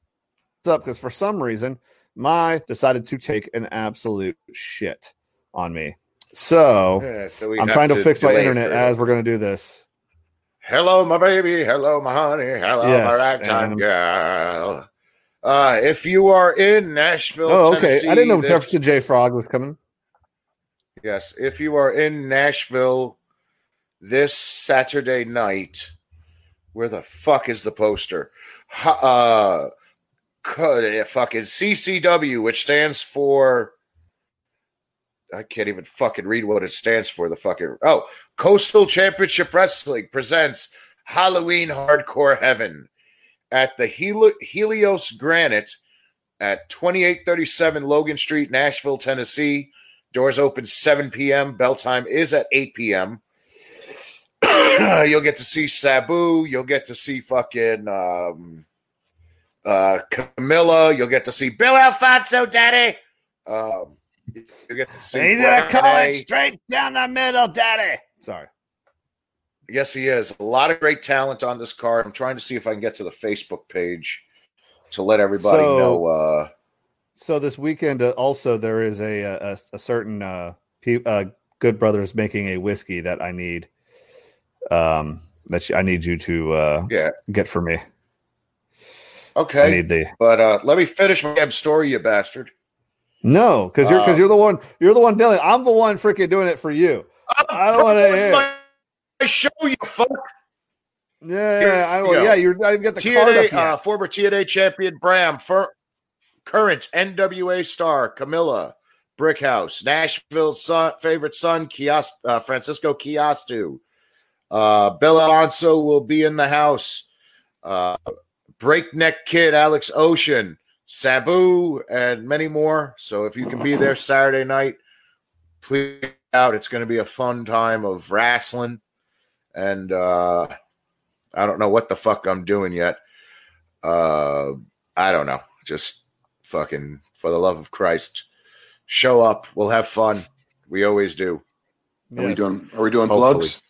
What's up because for some reason my decided to take an absolute shit on me. So Yeah, so I'm trying to, fix my internet as we're going to do this. Hello, my baby. Hello, my honey. Hello, Yes, my ragtime girl. Uh, if you are in Nashville, Oh, okay. Tennessee, I didn't know this- Jefferson J. Frog was coming. Yes, if you are in Nashville this Saturday night, where the fuck is the poster? Uh, fucking CCW, which stands for. I can't even fucking read what it stands for. The fucking oh, Coastal Championship Wrestling presents Halloween Hardcore Heaven at the Heli- Helios Granite at 2837 Logan Street, Nashville, Tennessee. Doors open 7 p.m. Bell time is at 8 p.m. you'll get to see Sabu. You'll get to see fucking um, uh, Camilla. You'll get to see Bill Alfonso, Daddy. Um, you'll get to see. He's gonna call it straight down the middle, Daddy. Sorry. Yes, he is. A lot of great talent on this card. I'm trying to see if I can get to the Facebook page to let everybody So- know. Uh, So this weekend, uh, also there is a a, a certain uh, pe- uh, Good Brothers making a whiskey that I need. Um, that I need you to uh, yeah. get for me. I Okay. need the But uh, let me finish my damn story, you bastard. no, because you're because Uh, you're the one you're the one dealing. I'm the one freaking doing it for you. I don't want to hear. My show, you fuck. Yeah, Here yeah, I we don't, yeah. You're I didn't get the TNA, uh, former TNA champion Bram, fir- current NWA star Kamille Brickhouse, Nashville's son, favorite son Kios, uh, Francisco Kiastu. Uh, Bill Alfonso will be in the house. Uh, Breakneck Kid Alex Ocean, Sabu, and many more. So if you can be there Saturday night, please out. It's going to be a fun time of wrestling. And uh, I don't know what the fuck I'm doing yet. Uh, I don't know. Just fucking for the love of Christ, show up. We'll have fun. We always do. Are we doing? Are we doing Hopefully. plugs?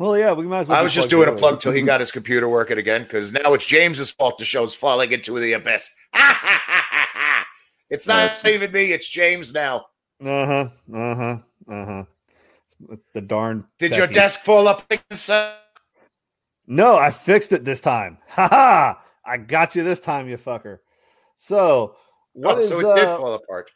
Well, yeah, we might as well. I was just doing a plug till he got his computer working again because now it's James's fault the show's falling into the abyss. it's not That's- even me, it's James now. Uh huh. Uh huh. Uh huh. The darn. Did your desk fall up? No, I fixed it this time. Ha ha! I got you this time, you fucker. So what Oh, is? so it did uh, fall apart.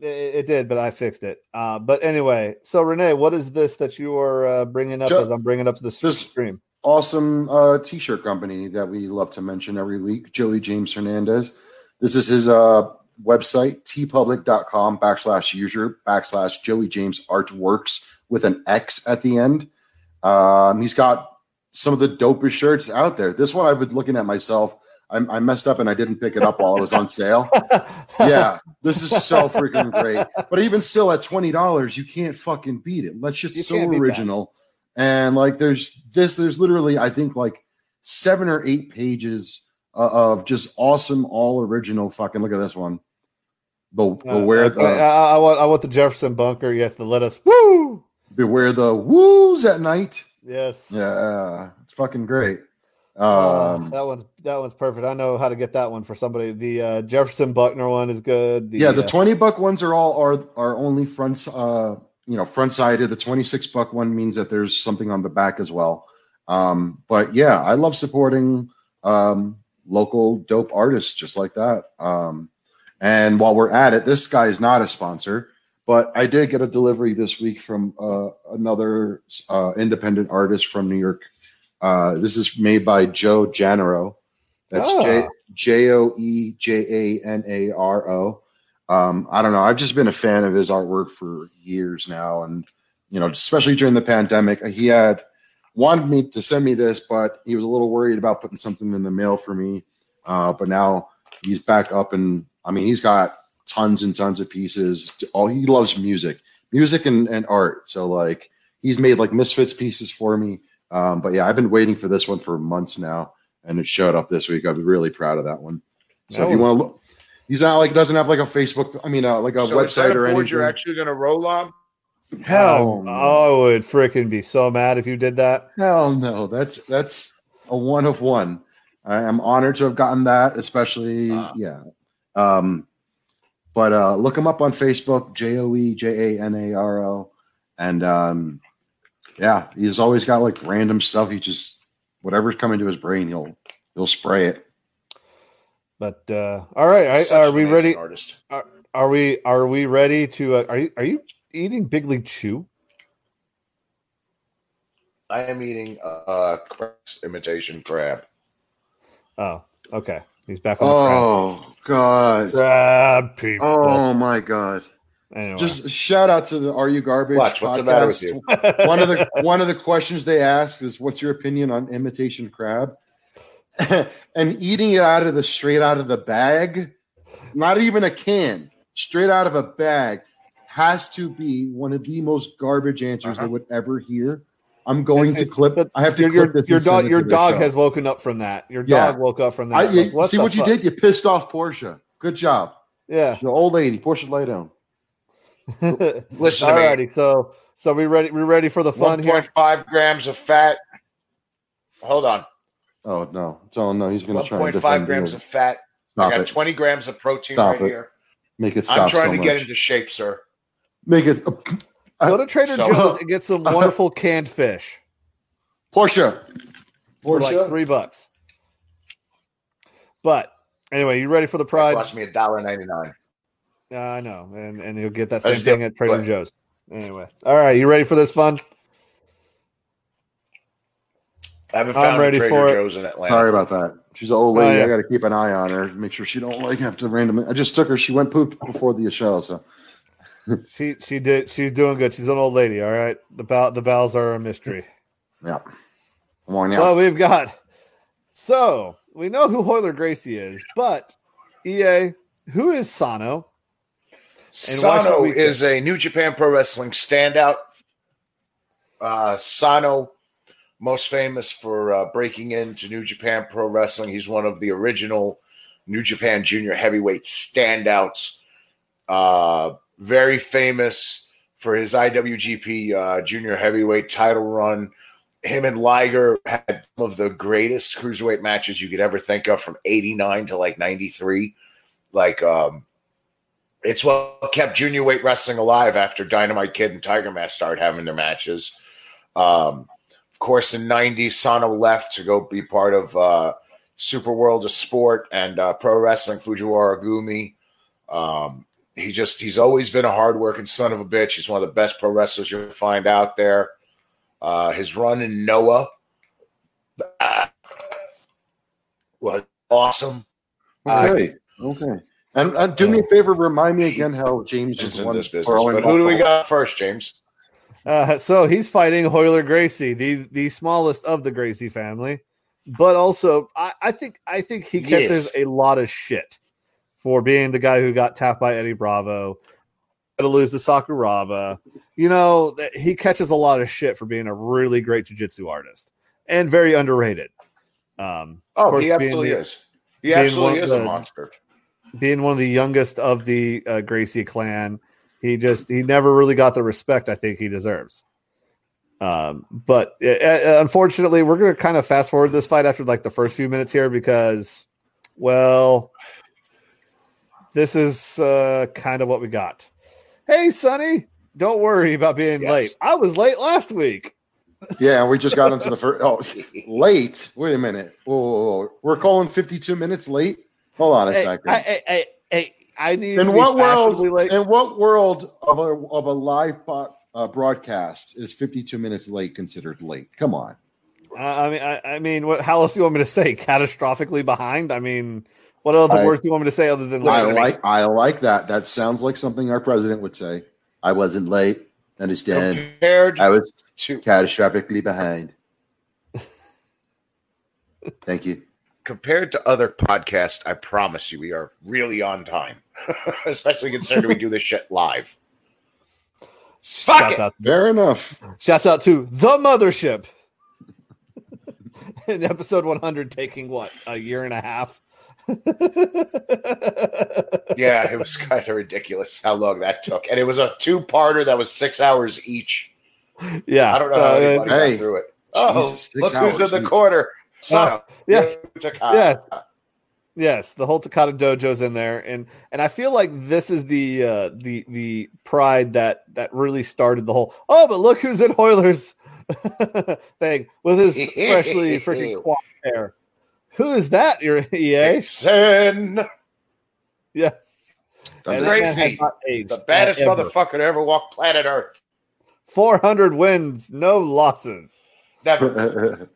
It, it did, but I fixed it. Uh, but anyway, so Renee, what is this that you are uh, bringing up Ju- as I'm bringing up the stream? awesome uh, t-shirt company that we love to mention every week joey james hernandez this is his uh, website teepublic.com backslash user backslash joey james artworks with an x at the end um, he's got some of the dopest shirts out there this one i've been looking at myself I, I messed up and i didn't pick it up while it was on sale yeah this is so freaking great but even still at $20 you can't fucking beat it that shit's You so can't beat that. original and like there's this there's literally i think like seven or eight pages uh, of just awesome all original fucking look at this one the Uh, beware okay, the I, I want I want the Jefferson bunker. Yes, the let us woo. beware the woos at night Yes. yeah it's fucking great Uh, um that one's that one's perfect. I know how to get that one for somebody. The uh, Jefferson Buckner one is good. The, yeah the uh, 20 buck ones are all are are only front uh you know front sided the 26 buck one means that there's something on the back as well um but yeah i love supporting um local dope artists just like that um And while we're at it, this guy is not a sponsor, but I did get a delivery this week from uh, another uh, independent artist from New York. Uh, this is made by Joe Janaro. That's J Ah. J O E J A N A R O. Um, I don't know. I've just been a fan of his artwork for years now, and you know, especially during the pandemic, he had wanted me to send me this, but he was a little worried about putting something in the mail for me. Uh, but now he's back up, and I mean, he's got tons and tons of pieces. All he loves music, music and, and art. So like, he's made like misfits pieces for me. Um, but yeah, I've been waiting for this one for months now, and it showed up this week. I'm really proud of that one. So if you want to look, he's not like doesn't have like a Facebook. I mean, uh, like a So is that website or board anything. You're actually going to roll on? Hell, Um, I would freaking be so mad if you did that. Hell no, that's that's a one of one. I am honored to have gotten that, especially yeah. Um, but uh, look him up on Facebook, J O E J A N A R O, and um, yeah, he's always got like random stuff. He just whatever's coming to his brain, he'll he'll spray it. But uh, all right, I, are we amazing ready? Artist. Are, are we are we ready to? Uh, are you are you eating Big League Chew? I am eating uh, Craig's imitation crab. Oh, okay. He's back on the crab. Oh God! Crab people. Oh my God! Anyway. Just shout out to the Are You Garbage What? What's the with you? one of the one of the questions they ask is, "What's your opinion on imitation crab?" and eating it out of the straight out of the bag, not even a can, straight out of a bag, has to be one of the most garbage answers Uh-huh. they would ever hear. I'm going to It's- clip. I have to your, clip your, this. your dog your dog show. has woken up from that. Your Yeah. dog woke up from that. I, Like, what see the what you did? You pissed off Portia. Good job. Yeah. The old lady. Portia, lay down. Listen to me. Alrighty, so so we ready? We ready for the fun here? Five grams of fat. Hold on. Oh no! Tell him no. He's going to try and 1.5 defend grams you. of fat. Stop I got it. 20 grams of protein Stop right it. here. Make it stop I'm trying so to get into shape, sir. Make it. Uh, Go to Trader So- Joe's and get some wonderful canned fish Portia. for like three bucks. But anyway, you ready for the It pride? cost me a dollar ninety nine. Uh, I know, and and you'll get that same thing at Trader but- Joe's. Anyway, all right, you ready for this fun? I haven't I'm ready Trader for it. Joe's in Atlanta. Sorry about that. She's an old Oh, lady. yeah. I got to keep an eye on her. Make sure she don't like have to randomly. I just took her. She went poop before the show. So She she did. She's doing good. She's an old lady. All right, the bow, the bowels are a mystery. yeah. Come on now. Well, we've got so we know who Royler Gracie is, but EA, who is Sano? Sano is a New Japan Pro Wrestling standout. Uh, Sano, most famous for uh, breaking into New Japan Pro Wrestling. He's one of the original New Japan Junior Heavyweight standouts. Uh, very famous for his IWGP uh, Junior Heavyweight title run. Him and Liger had some of the greatest cruiserweight matches you could ever think of from 89 to like 93. Like, um, it's what kept junior weight wrestling alive after Dynamite Kid and Tiger Mask started having their matches. Um, of course, in '90s, Sano left to go be part of uh, Super World of Sport and uh, Pro Wrestling Fujiwara Gumi. Um, he just he's always been a hardworking son of a bitch. He's one of the best pro wrestlers you'll find out there. Uh, his run in Noah uh, was awesome. Okay. okay. And uh, do me a favor. Remind me again how James Just just in won. this business. But who do we got first, James? Uh, so he's fighting Royler Gracie, the the smallest of the Gracie family, but also I, I think I think he catches Yes. a lot of shit for being the guy who got tapped by Eddie Bravo, to lose to Sakuraba. You know, that he catches a lot of shit for being a really great jiu-jitsu artist and very underrated. Um, of Oh, course, he absolutely the- is. He being absolutely of is a the- monster. Being one of the youngest of the uh, Gracie clan, he just he never really got the respect I think he deserves. Um, but uh, uh, unfortunately, we're going to kind of fast forward this fight after like the first few minutes here because, well, this is uh, kind of what we got. Hey, Sonny, don't worry about being Yes. late. I was late last week. Yeah, we just got into the first. Oh, late. Wait a minute. Whoa, whoa, whoa. We're calling 52 minutes late. Hold on a Hey, second. I, hey, hey, hey, I need In what world? late. In what world of a of a live uh, broadcast is 52 minutes late considered late? Come on. I I mean, I, I mean, what? How else do you want me to say? Catastrophically behind? I mean, what other I- words do you want me to say other than I like I like that. That sounds like something our president would say. I wasn't late. Understand? Compared I was to catastrophically behind. Thank you. Compared to other podcasts, I promise you, we are really on time. Especially considering we do this shit live. Fuck Shouts it. out, Fair enough. shouts out to the mothership. In episode 100, taking what a year and a half. Yeah, it was kind of ridiculous how long that took, and it was a two-parter that was six hours each. yeah, I don't know how uh, anybody Hey, got through it. Oh, Jesus, six look who's hours in the each. corner. So, Uh, yeah. yeah, Yeah. Yes, the whole Takata Dojo's in there, and and I feel like this is the uh, the the pride that that really started the whole. Oh, but look who's in Oilers thing with his freshly freaking quad hair. Who is that? Your EA? Jason, Yes, Done And this. that man Crazy. has not aged the baddest ever. motherfucker to ever walk planet Earth. Four hundred wins, no losses, Never.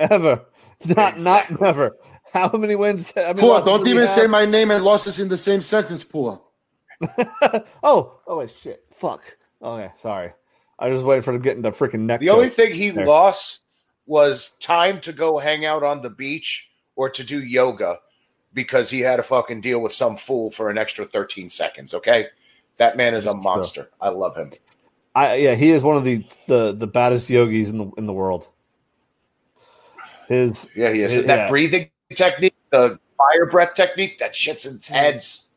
Ever. Not Exactly. not never. How many wins? I mean, Pua, don't even say my name and losses in the same sentence, Pua. oh, oh wait, shit, fuck. Okay, sorry. I was waiting for him getting the freaking neck. The only thing he there. lost was time to go hang out on the beach or to do yoga because he had to fucking deal with some fool for an extra 13 seconds. Okay. That man is a monster. I love him. I yeah, he is one of the the the baddest yogis in the in the world. His Yeah, he is. Yeah. That breathing technique, the fire breath technique, that shit's intense.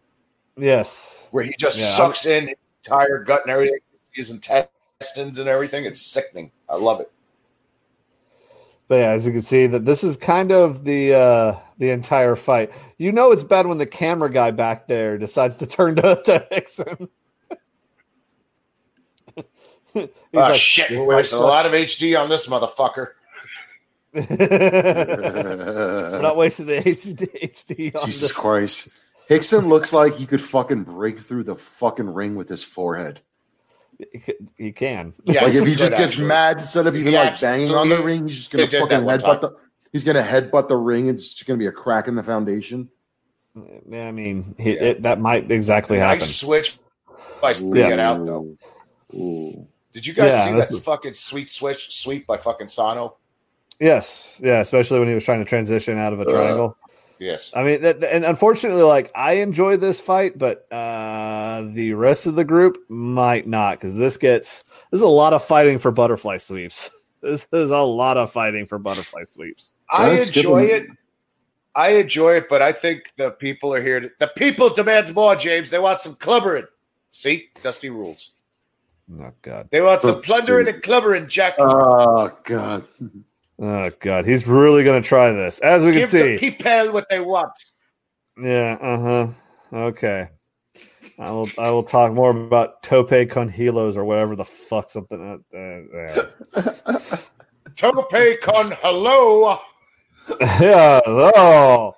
yes, Where he just Yeah, I'm- sucks in his entire gut and everything, his intestines and everything. It's sickening. I love it. but yeah, as you can see, that this is kind of the uh the entire fight. You know, it's bad when the camera guy back there decides to turn to, to Rickson. Oh, like, shit. "You're There's a lot of HD on this motherfucker. We're not wasting the HD, HD on Jesus this. Christ. Rickson looks like he could fucking break through the fucking ring with his forehead. He can. Yeah, like if he just gets actually. mad instead of even He like banging on the ring, he's just gonna fucking headbutt the he's gonna headbutt the ring. It's just gonna be a crack in the foundation. Yeah, I mean, he, Yeah. it, that might exactly happen. Nice switch. Nice to Yeah. get out though. Ooh. Did you guys Yeah, see that fucking sweet switch sweep by fucking Sano? Yes, yeah, especially when he was trying to transition out of a Uh, triangle. Yes. I mean, that, and unfortunately, like I enjoy this fight, but uh the rest of the group might not because this gets this is a lot of fighting for butterfly sweeps. This is a lot of fighting for butterfly sweeps. I Don't enjoy it. I enjoy it, but I think the people are here. To, the people demand more, James. They want some clubbering. See, Dusty rules. Oh god, They want some plundering and clubbering, Jack. Oh god. Oh god, he's really gonna try this, as we can Give see. the people what they want. Yeah. Uh huh. Okay. I will. I will talk more about tope con hilos or whatever the fuck something. Uh, uh. Tope con hello. yeah. Oh.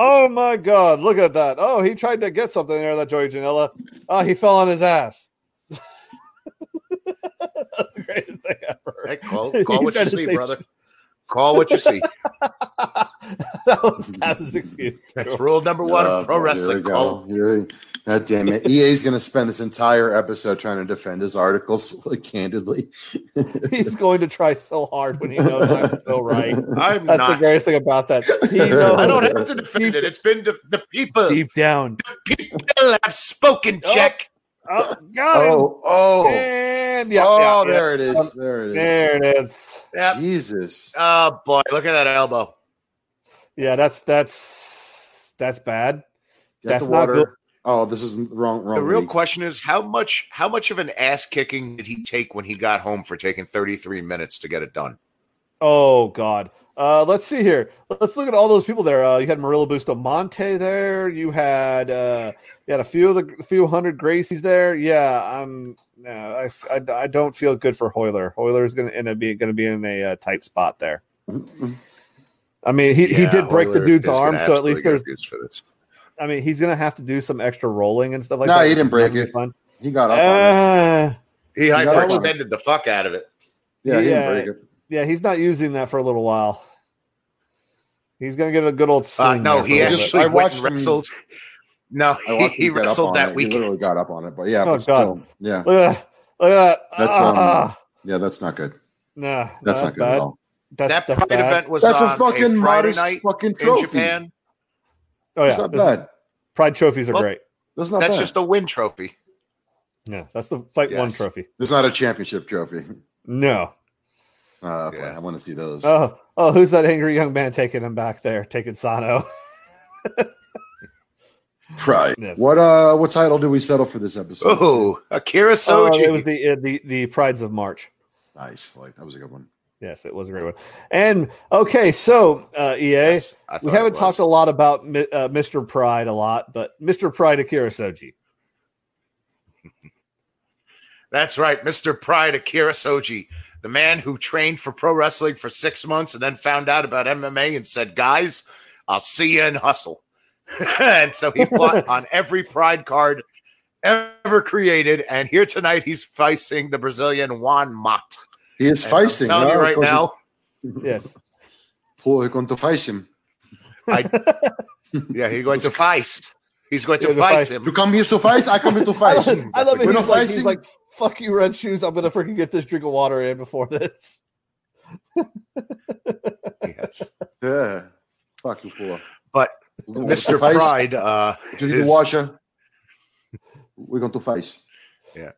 Oh my God! Look at that. Oh, he tried to get something there. That Joey Janela. Oh, he fell on his ass. That's the greatest thing ever. Hey, call, call what you see, brother. Call what you see. that was that's his excuse. That's rule number one uh, Oh, of pro God, wrestling. Here we Call. go. Here- God damn it. EA's gonna spend this entire episode trying to defend his articles like candidly. He's going to try so hard when he knows I'm so right. I'm That's not. the greatest thing about that. He knows I don't have to defend it. It's been the, the people. deep down. People have spoken, Oh. Jack. Oh, got him. Oh, oh, And yeah, oh, yeah, yeah. there it is. There it is. There it is. Yep. Jesus. Oh boy, look at that elbow. Yeah, that's that's that's bad. Get That's the not water. good. Oh, this is the wrong. Wrong. The real league. question is how much how much of an ass kicking did he take when he got home for taking 33 minutes to get it done? Oh God. Uh, let's see here. Let's look at all those people there. Uh, you had Murilo Bustamante there. You had uh, you had a few of the a few hundred Gracies there. Yeah, I'm. No, I, I, I don't feel good for Royler. Royler is going to end up being going to be in a uh, tight spot there. I mean, he, he did break the dude's arm, so at least there's get for this. I mean, he's gonna have to do some extra rolling and stuff like No, that. No, he didn't break it. Fun. He got up on it. Uh, He got up on it. hyperextended the fuck out of it. Yeah, he yeah. didn't break it. yeah, he's not using that for a little while. He's gonna get a good old Uh, no, he just- actually I went watched and him- wrestled. No, I he, he him get up wrestled that it. weekend. He literally got up on it, but yeah, Oh, but God. still, yeah, Look at that. Look at that. That's, um, Ah, yeah, that's not good. nah, That's nah, not good bad. at all. That's, that that's Pride bad. event was That's a on fucking Friday modest night fucking in trophy. Japan. Oh That's yeah, not this- bad. Pride trophies are Well, great. That's not That's bad. just a win trophy. Yeah, that's the fight one trophy. It's not a championship trophy. No. Uh, Yeah. I want to see those. Oh, oh, who's that angry young man taking him back there? Taking Sano. Pride. Yes. What uh, what title did we settle for this episode? Oh, Akira Oh, Shoji. it was the uh, the the prides of March. nice. Like that was a good one. Yes, it was a great one. And okay, so uh, EA, Yes, we haven't talked a lot about uh, Mr. Pride a lot, but Mr. Pride Akira Shoji. That's right, Mr. Pride Akira Shoji, the man who trained for pro wrestling for six months and then found out about MMA and said, "Guys, I'll see you in hustle." and so he fought on every Pride card ever created, and here tonight he's facing the Brazilian Juan Mott. He is And I'm facing. telling you right Because now, Yes. Pô, going to faz him. I, yeah, he's going to fight. He's going to Yeah, to fight fight. him. You come here to fight, I come here to I fight. love, I love it. We're He's not like, he's facing. like, fuck you, red shoes. I'm gonna freaking get this drink of water in before this. Yes. Yeah. Fuck you, fool. But Mr. Face. Pride, uh, Do you need is- the washer? We're going to face. Yeah.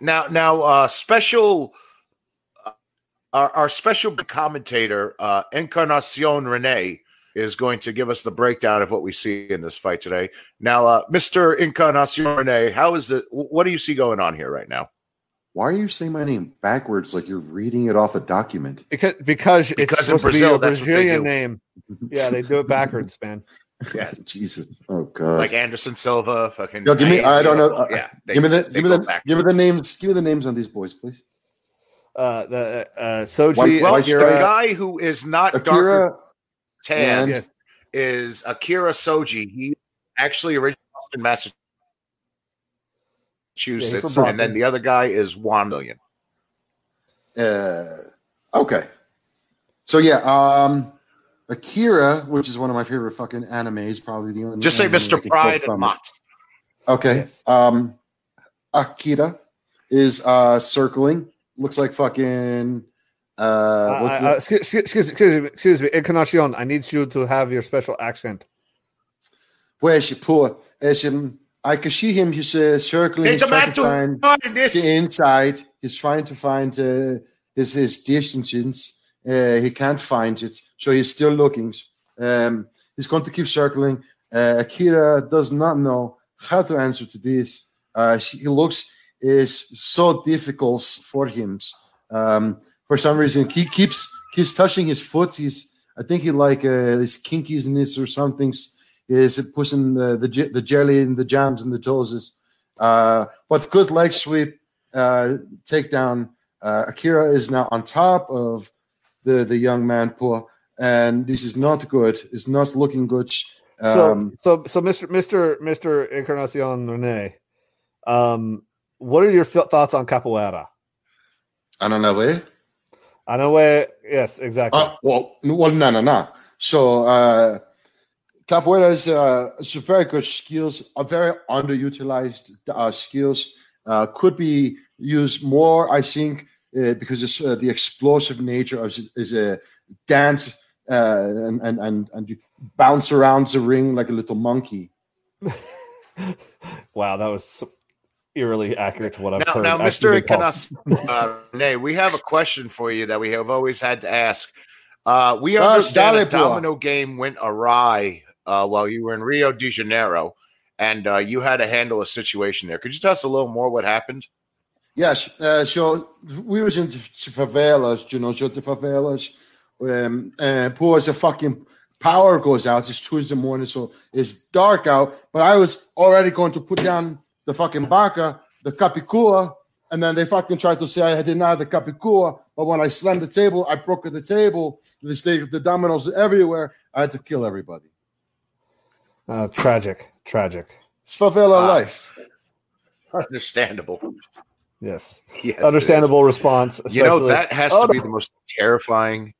Now, now, uh, special, uh, our, our special commentator, uh, Encarnacion Rene, is going to give us the breakdown of what we see in this fight today. Now, uh, Mr. Encarnacion Rene, how is it? What do you see going on here right now? Why are you saying my name backwards like you're reading it off a document? Because because, Because it's in supposed Brazil, to be a that's what they Brazilian do. name. Yeah, they do it backwards, man. Yes, Jesus. Oh God. like Anderson Silva, fucking. Yo, give me. I don't know. Yeah, they- give me the. Give me the. back. Give me the names. Give me the names on these boys, please. Uh, the uh, Shoji, Well, White the Akira, guy who is not darker Akira. Tan Yes. is Akira Shoji. He actually originated in Massachusetts, from and then the other guy is Juan Million. Uh, okay. So yeah, um, Akira, which is one of my favorite fucking animes, probably the only. Just say Mr. Pride and. Mott. Okay. Yes. Um, Akira is uh circling. Looks like fucking. Uh, Uh, what's uh, the- excuse, excuse, excuse me, excuse me, Encarnacion. I need you to have your special accent. Where's your poor? As him, I can see him. He's uh, circling. He's trying to find this. the inside. He's trying to find uh, his his distance. Uh, he can't find it, so he's still looking. Um, he's going to keep circling. Uh, Akira does not know how to answer to this. Uh, she- he looks is so difficult for him. Um, for some reason, he keeps keeps touching his foot. He's I think he like uh, his kinkies in this or something. Is pushing the the, the jelly and the jams and the toes. Uh, but good leg sweep, uh, takedown. Uh, Akira is now on top of the the young man, poor, and this is not good. It's not looking good. Um, so, so, so, Mr. Mr. Mr. Encarnacion Rene, um, what are your thoughts on capoeira? I don't know where. I know where. Yes, exactly. Uh, well, well, no, no, no. So uh, capoeira is uh, a very good skills, a very underutilized uh, skills. Uh, could be used more, I think, uh, because it's uh, the explosive nature of is a dance uh, and, and and and you bounce around the ring like a little monkey. wow, that was eerily accurate to what I've Now, heard. now Mr. Canas, uh, Renee, we have a question for you that we have always had to ask. Uh, we Ah, understand dale, a domino game went awry uh, while you were in Rio de Janeiro, and uh, you had to handle a situation there. Could you tell us a little more what happened? Yes, uh, so we was in the favelas, you know, so the favelas, um, uh, poor as a fucking power goes out. It's two in the morning, so it's dark out. But I was already going to put down the fucking baka, the capicua, and then they fucking tried to say I did not have the capicua. But when I slammed the table, I broke the table. The, stake, the dominoes everywhere. I had to kill everybody. Uh, tragic, tragic. It's favela Ah. life. Understandable. Yes, Yes, understandable response. You know that has Oh, to be no. the most terrifying.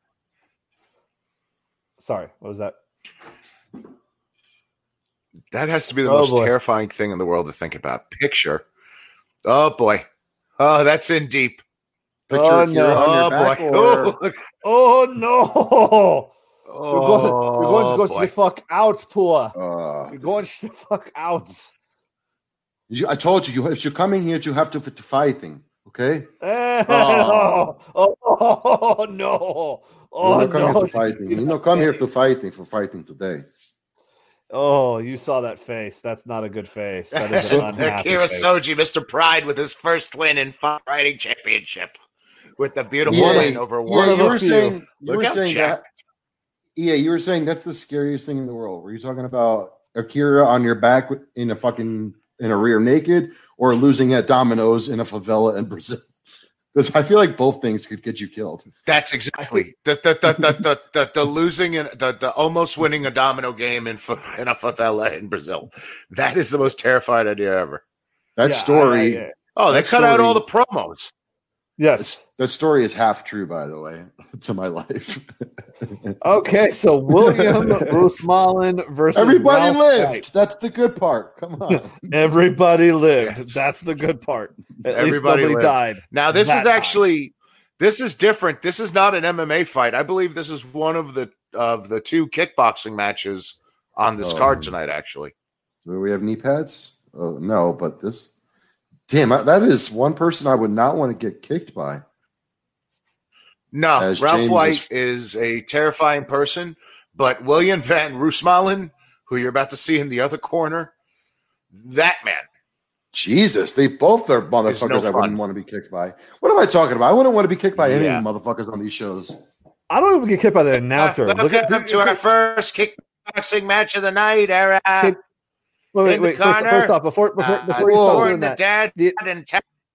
Sorry, what was that? That has to be the Oh, most boy. terrifying thing in the world to think about. Picture. Oh boy. Oh, that's in deep. Picture Oh, no. oh boy. Or... Oh, oh, no. Oh, you're going, you're going to go boy. the fuck out, poor. Uh, You're going to the fuck out. you, I told you, you, if you're coming here, you have to fit to fighting. Okay. Oh. oh, oh, no! Oh you don't come no! here to fighting. You don't come here to fighting for fighting today. Oh, you saw that face. That's not a good face. That is an Akira face. Shoji, Mr. Pride, with his first win in fighting championship, with the beautiful Yeah, win over yeah, one you of were the few. saying you Look were saying jacked- that. Yeah, you were saying that's the scariest thing in the world. Were you talking about Akira on your back in a fucking in a rear naked, or losing at dominoes in a favela in Brazil? Because I feel like both things could get you killed. That's exactly the the the the, the, the, the losing and the, the almost winning a domino game in in a favela in Brazil. That is the most terrifying idea ever. That Yeah, I- story, I- Oh, they That cut out all the promos. Yes. that story is half true, by the way, to my life. Okay, so William Roosmalen versus Everybody Ralph lived. Knight. That's the good part. Come on. Everybody lived. Yes. That's the good part. At Everybody least died. Now this That is time. actually this is different. This is not an MMA fight. I believe this is one of the of the two kickboxing matches on this Oh. card tonight. Actually, Do we have knee pads? Oh no, but this. Damn, that is one person I would not want to get kicked by. no. As Ralph James White is... a terrifying person, but William Van Roosmalen, who you're about to see in the other corner, that man. Jesus, they both are motherfuckers no I wouldn't want to be kicked by. What am I talking about? I wouldn't want to be kicked by any Yeah. motherfuckers on these shows. I don't even get kicked by the announcer. Welcome Look at to our first kickboxing match of the night, Era. Wait, wait, in the wait. First, corner. first off, before before, Uh, before you start doing the that, dad the- and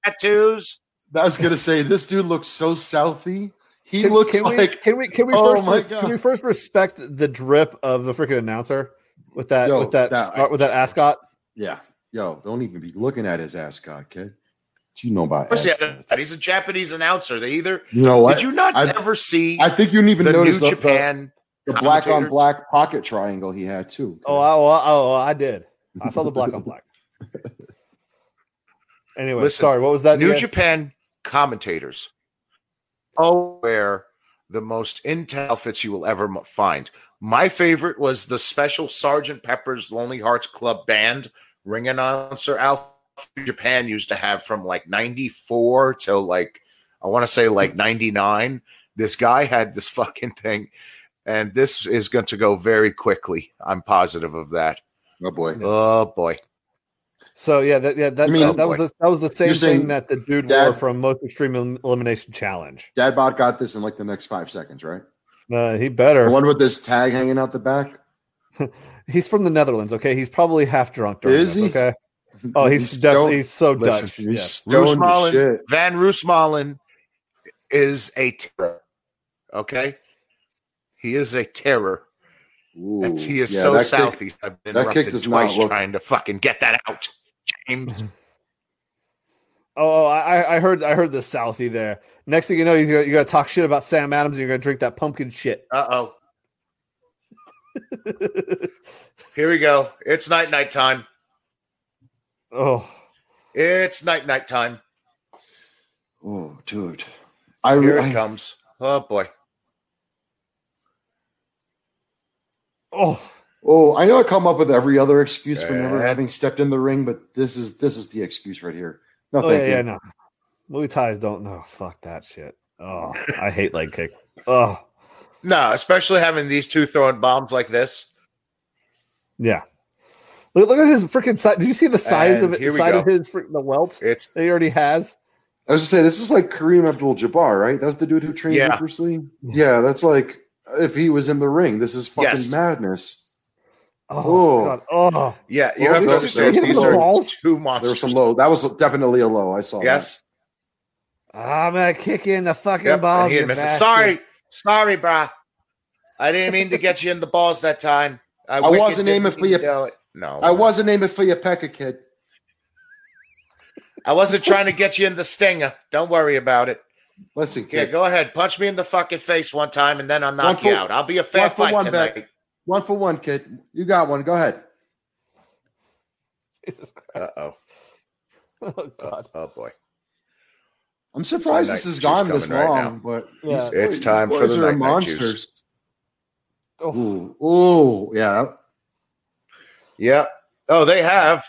tattoos. I was gonna say this dude looks so Southie. He can, looks can we, like can we can we Oh first my God. can we first respect the drip of the freaking announcer with that Yo, with that, that- scar- with that ascot? yeah. Yo, don't even be looking at his ascot, kid. What you know about Of ascot? yeah, he's a Japanese announcer. They either You know what? did you not I- ever see I think you didn't even the New notice the, the, Japan? the black on black pocket triangle he had too. Oh, I, oh, oh, I did. I saw the black on black. Anyway, Listen, sorry. What was that? New again? Japan commentators Oh, where the most intel outfits you will ever find. My favorite was the special Sergeant Pepper's Lonely Hearts Club Band ring announcer outfit Japan used to have from like 94 till like I want to say like 99. This guy had this fucking thing and this is going to go very quickly. I'm positive of that. Oh boy. Oh boy. So yeah, that, yeah, that, I mean, that, that was the, that was the same thing that the dude Dad- wore from Most Extreme Elimination Challenge. Dadbot got this in like the next five seconds, right? Uh, he The better. one with this tag hanging out the back. He's from the Netherlands. Okay, he's probably half drunk. During Is this, he? Okay. Oh, he's, definitely he's so Listen, Dutch. He's Yes. stoned Roosmalen, shit. Van Roosmalen is a terror. Okay, he is a terror. Ooh, And he is yeah, so that kick- I've been that kick interrupted does not twice look- trying to fucking get that out, James. Oh, I, I heard I heard the Southie there. Next thing you know, you're gonna, you're gonna talk shit about Sam Adams. and You're gonna drink that pumpkin shit. Uh oh. Here we go. It's night night time. oh, It's night night time. Oh, dude. I, Here I it comes. Oh boy. Oh, oh, I know I come up with every other excuse for never having stepped in the ring, but this is this is the excuse right here. No, oh thank yeah, you. yeah, no. Muay Thais don't know. Fuck that shit. Oh, I hate leg kick. Oh, No, especially having these two throwing bombs like this. yeah. Look, look at his freaking size. Did you see the size And of it? The we side of his freaking the welt It's that he already has. I was just saying this is like Kareem Abdul-Jabbar, right? That was the dude who trained Yeah. with Bruce Lee. Yeah, that's like if he was in the ring. This is fucking Yes. madness. Oh, Oh. god. Oh, yeah, you Oh, have to these- understand these these are are balls? two There was some low. That was definitely a low. I saw. Yes. I'm gonna kick in the fucking Yep, balls. and he you admits it. bastard. Sorry, sorry, brah. I didn't mean to get you in the balls that time. I wicked wasn't aiming for you. yell. No, I wasn't aiming for your pecker, kid. I wasn't trying to get you in the stinger. Don't worry about it. Listen, Yeah, go ahead. Punch me in the fucking face one time, and then I'll knock One you out. I'll be a fair one for fight one, tonight. Beck. One for one, kid. You got one. Go ahead. Uh oh. Oh God. Oh boy. I'm surprised this has gone this coming right long, but Yeah. these It's boys- time for the are night night monsters. Oh. Ooh, ooh, yeah. Yeah. Oh, they have.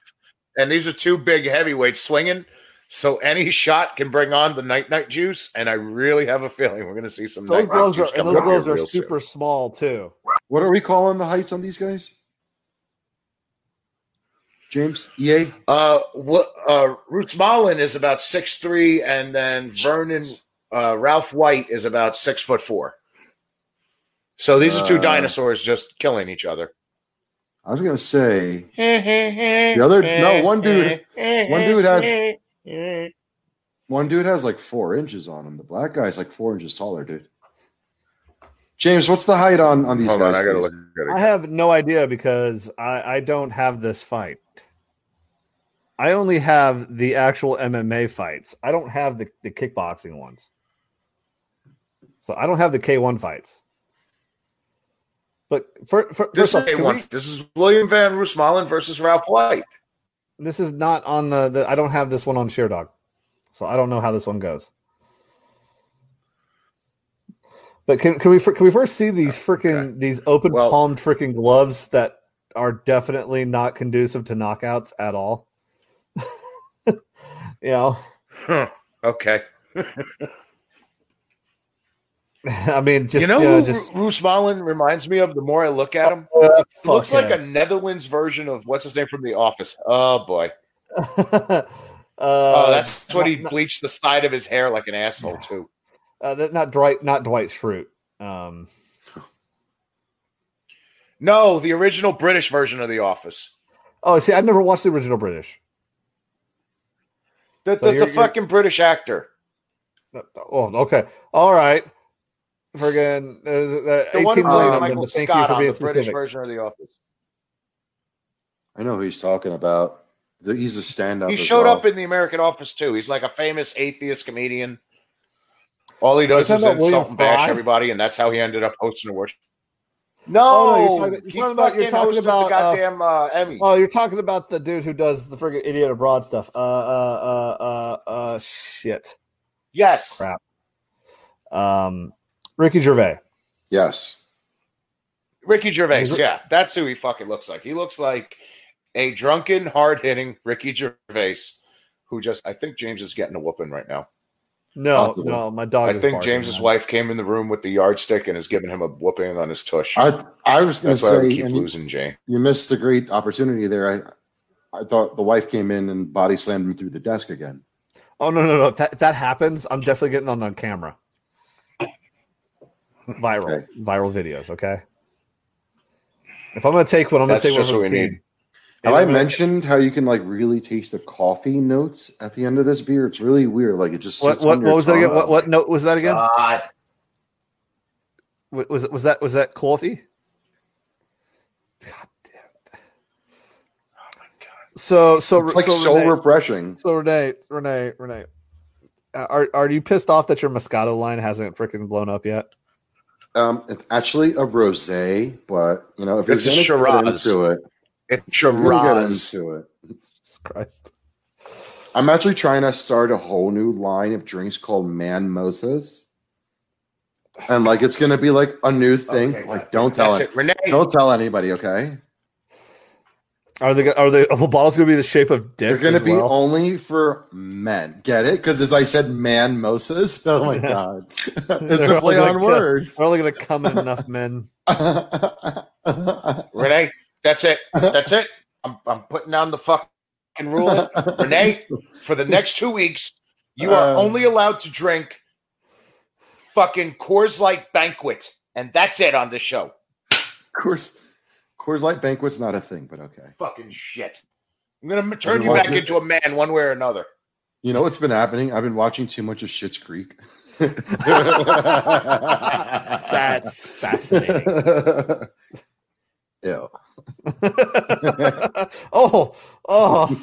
And these are two big heavyweights swinging. So any shot can bring on the night night juice. And I really have a feeling we're going to see some Those night night gloves juice are and coming those up here gloves are real soon. super small too. What are we calling the heights on these guys? James, EA. Uh, what? Uh, Roosmalen is about six three, and then Vernon uh, Ralph White is about six foot four. So these are two Uh, dinosaurs just killing each other. I was gonna say the other- no, one dude- one dude has- one dude has like four inches on him. The black guy's like four inches taller, dude. James, what's the height on on these Hold on, guys? I gotta please? look at I have no idea because I, I don't have this fight. I only have the actual MMA fights. I don't have the, the kickboxing ones. So I don't have the K1 fights. But for, for, This first off, is can one. we- This is William Van Roosmalen versus Ralph White. This is not on the, the I don't have this one on Sherdog. So I don't know how this one goes. But can, can we can we first see these uh, freaking these open Well- palmed freaking gloves that are definitely not conducive to knockouts at all? you know, Huh. Okay. I mean, just you know know, who just Roosmalen reminds me of? The more I look at him, uh, looks like a Netherlands version of what's his name from The Office. Oh boy. uh, Oh, that's what he bleached the side of his hair like an asshole too. uh, that- not Dwight, not Dwight Schrute. Um, No, the original British version of The Office. oh, see, I've never watched the original British. The, So the, the fucking British actor. Oh, okay, all right. Friggin' uh, uh, The one 18 with million uh, of them, Michael thank Scott on being the British version of The Office. I know who he's talking about. The- He's a stand-up. He as showed well. up in The American Office too. He's like a famous atheist comedian. All he does is insult William and bash Fry? everybody, and that's how he ended up hosting awards. Oh, No, no, you're talking- you're talking about- you're talking about, the uh, goddamn uh, Emmy. Oh, you're talking about the dude who does the friggin' idiot abroad stuff. Uh, uh, uh, uh, uh, shit, yes, crap. Um, Ricky Gervais. Yes. Ricky Gervais. Is it- Yeah, that's who he fucking looks like. He looks like a drunken, hard hitting Ricky Gervais, who just I think James is getting a whooping right now. No, Possible. no, my dog. I is think barking, James's man. wife came in the room with the yardstick and is giving him a whooping on his tush. I I was going to That's why we say, keep and you, losing, Jay. you missed a great opportunity there. I I thought the wife came in and body slammed him through the desk again. Oh no, no, no! If that if that happens, I'm definitely getting on on camera. Viral, Okay. viral videos. Okay. If I'm gonna take one, I'm gonna That's take one just what the we team. need. Have And I I'm gonna- mentioned how you can like really taste the coffee notes at the end of this beer? It's really weird. Like it just What, sits what, on what was that again? What, what note was that again? God. Wa- was was that was that coffee? God damn it! So so It's like so, so Renee, refreshing. so Renee Renee Renee, uh, are are you pissed off that your Moscato line hasn't freaking blown up yet? Um, it's actually a rosé, but you know if It's you're gonna get Shiraz. into it, It's you're gonna get into it. Jesus Christ! I'm actually trying to start a whole new line of drinks called Man Mosas. And like it's gonna be like a new thing. Okay, like don't tell it. it. Renee, Don't tell anybody, okay? Are they are they are the bottles gonna be the shape of dicks? They're dicks? gonna be well? only for men. Get it? Because as I said, man mosas. Oh my Yeah. god. it's They're a play on gonna- words. They're only gonna come in enough men. Renee, that's it. That's it. I'm, I'm putting down the fucking ruling. Renee, for the next two weeks, you are Uh, only allowed to drink fucking Coors Light Banquet, and that's it on the show. Coors, Coors Light banquet's not a thing, but okay. Fucking shit. I'm gonna turn you back want- into a man one way or another. You know what's been happening? I've been watching too much of Schitt's Creek. That's fascinating. Ew. oh, oh.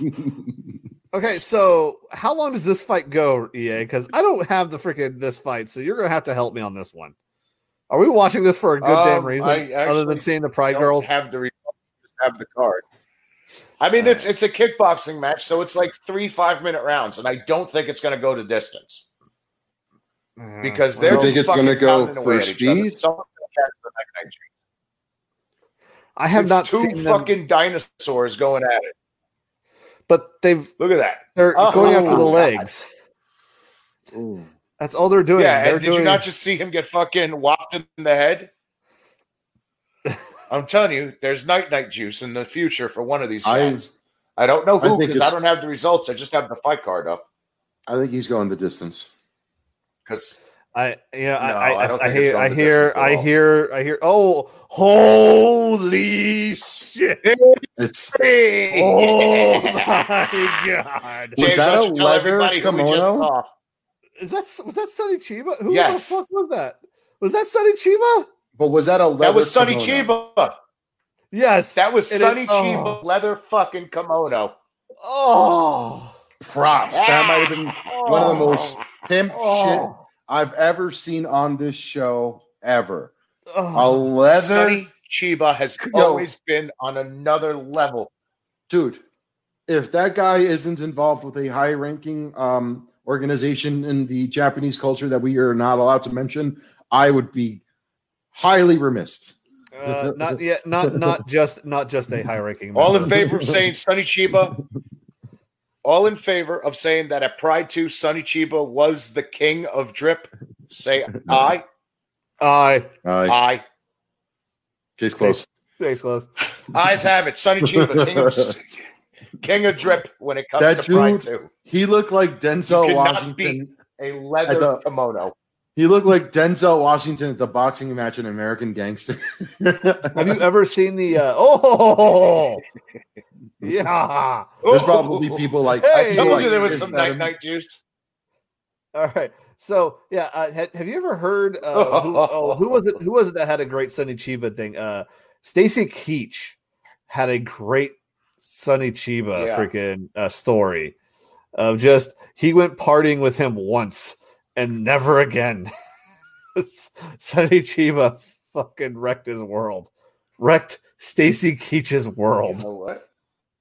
Okay, so how long does this fight go, EA? Because I don't have the freaking this fight, so you're gonna have to help me on this one. Are we watching this for a good damn Um, reason, other than seeing the Pride don't girls? have the results, just have the card. I mean, it's it's a kickboxing match, so it's like three five minute rounds, and I don't think it's going to go to distance because You they're think it's gonna go for away at each other. speed? Someone's gonna catch the neck night I have It's not two seen them, fucking dinosaurs going at it. but they've Look at that. they're Oh, going after the legs. Ooh. That's all they're doing. yeah, they're and did you not just see him get fucking whopped in the head? I'm telling you, there's night night juice in the future for one of these I- guys. I, don't know I who because I, it's- don't have the results. I just have the fight card up. I think he's going the distance. Because I yeah, No, I, I, I don't I, think it's hear, I hear, I hear, I hear. Oh, holy shit! It's Oh my god! Was that a don't you leather everybody who we just kimono? Saw? Is that was that Sonny Chiba? Who Yes. the fuck was that? Was that Sonny Chiba? but was that a leather That was Sonny kimono? Chiba. Yes. That was It is- Sonny oh. Chiba leather fucking kimono. Oh, Props. That might have been one of the most pimp shit oh, I've ever seen on this show ever. A oh. leather Sonny Chiba has Yo. always been on another level. dude. If that guy isn't involved with a high-ranking um, organization in the Japanese culture that we are not allowed to mention, I would be highly remiss. Uh, not yet. Not not just not just a high ranking. All in favor of saying Sonny Chiba. All in favor of saying that at Pride 2, Sonny Chiba was the king of drip. Say aye. I Uh, Aye. case closed. Case, closed. Eyes have it. Sonny Chiba, king of, king of drip when it comes That to Pride dude 2. He looked like Denzel You could not Washington. A leather At the- kimono. He looked like Denzel Washington at the boxing match in American Gangster. Have you ever seen the? Uh, oh, yeah. There's probably people like Hey! I told like you there was some night night juice. All right. So yeah, uh, have, have you ever heard? Uh, who, oh, who was it? Who was it that had a great Sonny Chiba thing? Uh, Stacy Keach had a great Sonny Chiba Yeah. freaking uh, story of just he went partying with him once and never again. Sonny Chiba fucking wrecked his world, wrecked Stacy Keach's You world. know what?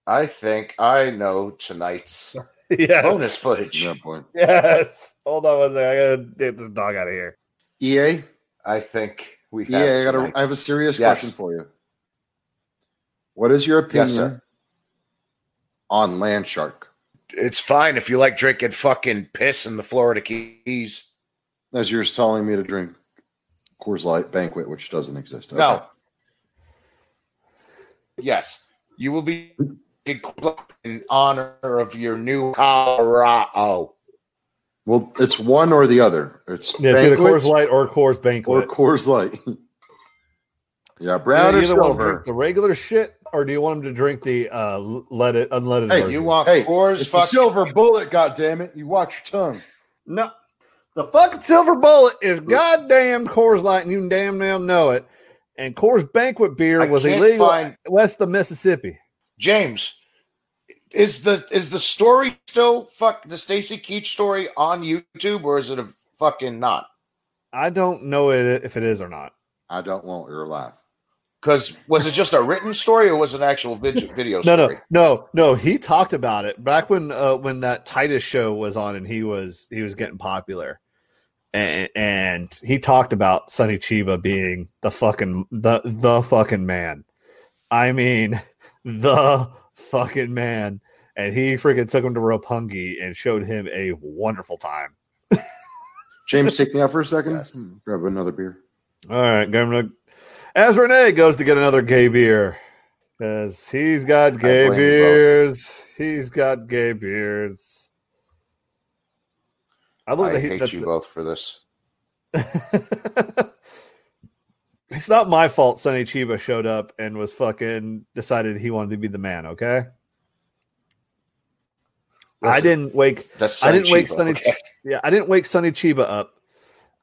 I think I know tonight's yes. bonus footage. Yeah, boy. Yes. Hold on one second. I gotta get this dog out of here. EA, I think we have. EA, I got. tonight. I have a serious Yes. question for you. What is your opinion Yes, sir. On Land Shark? It's fine if you like drinking fucking piss in the Florida Keys. As you're telling me to drink Coors Light Banquet, which doesn't exist. No. Yes, you will be in honor of your new Colorado. Well, it's one or the other. It's Yeah, it's either Coors Light or Coors Banquet or Banquet. Coors Light. yeah, Yeah, brown you or either want to silver. drink the regular shit, or do you want him to drink the uh, leaded, unleaded Hey, version? You want Hey, Coors? It's the silver bullet. God damn it! You watch your tongue. no, the fucking silver bullet is goddamn Coors Light, and you damn well know it. And Coors Banquet beer I was illegal find- west of Mississippi. James, is the is the story still fuck the Stacy Keach story on YouTube or is it a fucking not? I don't know it, if it is or not. I don't want your laugh. Because was it just a written story or was it an actual vid- video No, story? no, no, no. He talked about it back when uh, when that Titus show was on, and he was he was getting popular, and, and he talked about Sonny Chiba being the fucking the the fucking man. I mean, the fucking man, and he freaking took him to Roppongi and showed him a wonderful time. James, take me out for a second. Yes. Hmm, Grab another beer. All right, Governor. As Renee goes to get another gay beer, because he's got gay beers. He's got gay beers. I love I that he. hate you both for this. it's not my fault. Sonny Chiba showed up and was fucking decided he wanted to be the man. Okay, I didn't wake. That's I didn't wake Chiba, Sonny. okay? Yeah, I didn't wake Sonny Chiba up.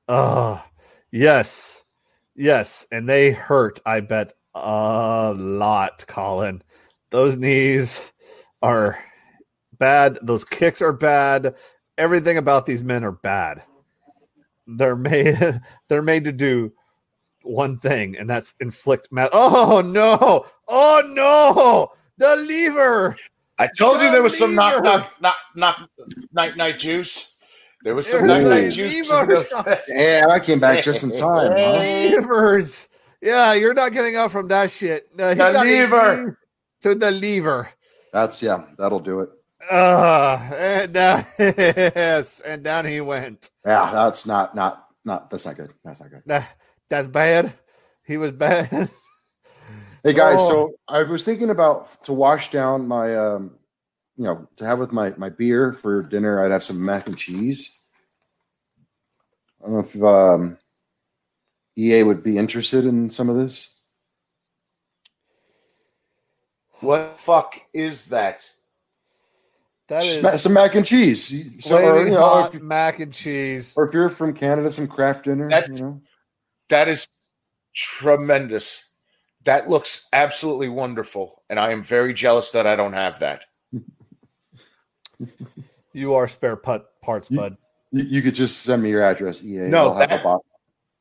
Oh, yes, yes, and they hurt. I bet a lot, Colin. Those knees are bad. Those kicks are bad. Everything about these men are bad. They're made. They're made to do one thing, and that's inflict. Ma- oh no! Oh no! The lever. I told you there was some knock knock knock knock night night juice. There was some There's night night juice. lever shot. Damn, I came back just in time. Huh? Levers. Yeah, you're not getting out from that shit. No, The lever. to the lever. That's yeah, that'll do it. Uh, and down, yes, and down he went. Yeah, that's not not not that's not good. That's not good. That, that's bad. He was bad. Hey guys, Oh. so I was thinking about to wash down my um you know, to have with my my beer for dinner, I'd have some mac and cheese. I don't know if um EA would be interested in some of this. What the fuck is that? That is some mac and cheese. So, or, you know, hot you- mac and cheese. or if you're from Canada, some craft dinner. That's- you know. That is tremendous. That looks absolutely wonderful, and I am very jealous that I don't have that. You are spare put parts, You- bud. You, you could just send me your address, EA. No, I'll have that- a box.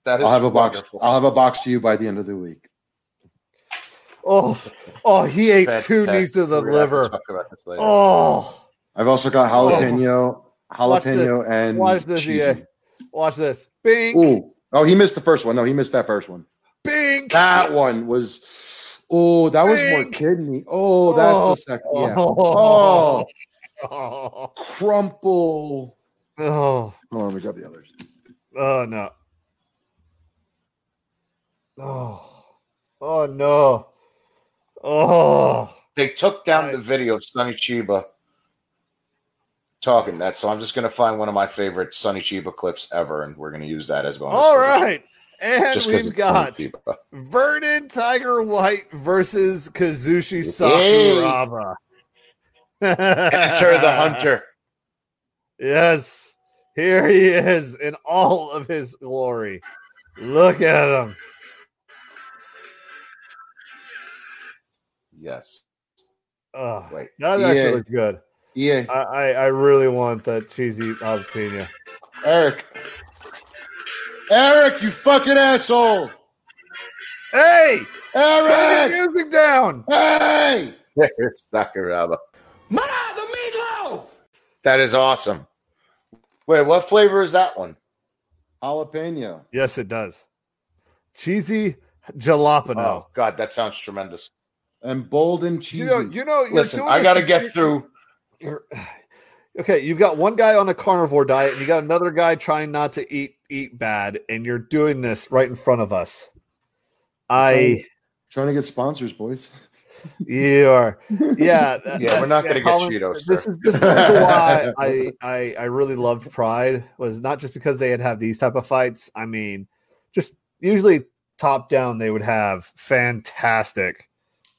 That is I'll have a box. wonderful. I'll have a box to you by the end of the week. Oh, oh, he ate two Fantastic. knees to the We're gonna liver. talk about this later. Oh, I've also got oh. jalapeno, Watch this. jalapeno, and watch this, cheesy. EA. watch this. Bing, Ooh. Oh, he missed the first one. No, he missed that first one. bing. That one was. Oh, that was more kidney. Oh, that's Oh. the second. Yeah. Oh. oh. Oh, crumple. oh, Oh, let me grab the others. oh no. Oh, oh no. Oh, They took down I- the video of Sonny Chiba talking that, so I'm just going to find one of my favorite Sonny Chiba clips ever, and we're going to use that as bonus. all footage. right. And Just 'cause we've got Vernon Tiger White versus Kazushi Yay. Sakuraba. Enter the hunter. Yes, here he is in all of his glory. Look at him. Yes. Oh, Wait. that Yeah. actually looks good. Yeah, I, I, I really want that cheesy jalapeno. Eric. Eric, you fucking asshole. Hey, turn Eric. the music down. Hey. There's Sakuraba. Ma, the meatloaf! That is awesome. Wait, what flavor is that one? Jalapeno. Yes, it does. Cheesy jalapeno. Oh God, that sounds tremendous. And bold and cheesy. you know, you know. Listen, I got to to get through. you're- okay, you've got one guy on a carnivore diet, and you got another guy trying not to eat eat bad, and you're doing this right in front of us. I Trying to get sponsors, boys. you are yeah that- Yeah, we're not yeah, gonna get Colin, Cheetos, This sir. is this is why I, I I really loved Pride was not just because they had have these type of fights. I mean, just usually top down they would have fantastic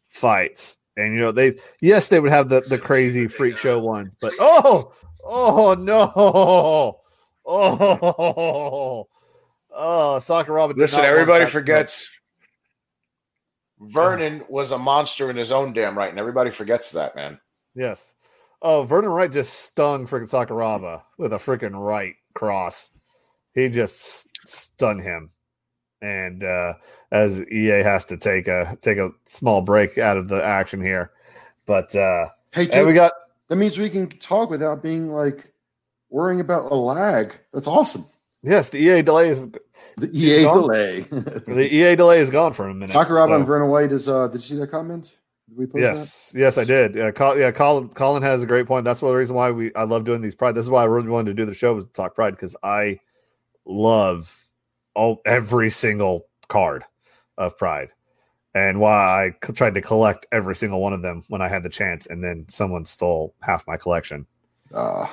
fights, and you know they yes they would have the the crazy freak show ones, but oh oh no oh oh oh Sakuraba. did Listen, everybody forgets Vernon was a monster in his own damn right, and everybody forgets that, man. Yes. Oh, Vernon White just stung freaking Sakuraba with a freaking right cross. He just stunned him. And uh as EA has to take a take a small break out of the action here. But uh Hey, and we got that means we can talk without being like worrying about a lag. That's awesome. yes, the EA delay is The EA delay. the EA delay is gone for a minute. Sakuraba so- and Vernon White is. uh Did you see that comment? Did we put Yes, yes, I did. Yeah, Col- yeah, Colin, Colin has a great point. That's one of the reason why we I love doing these pride. This is why I really wanted to do the show was to talk pride because I love all every single card of pride, and why I c- tried to collect every single one of them when I had the chance, and then someone stole half my collection. Uh,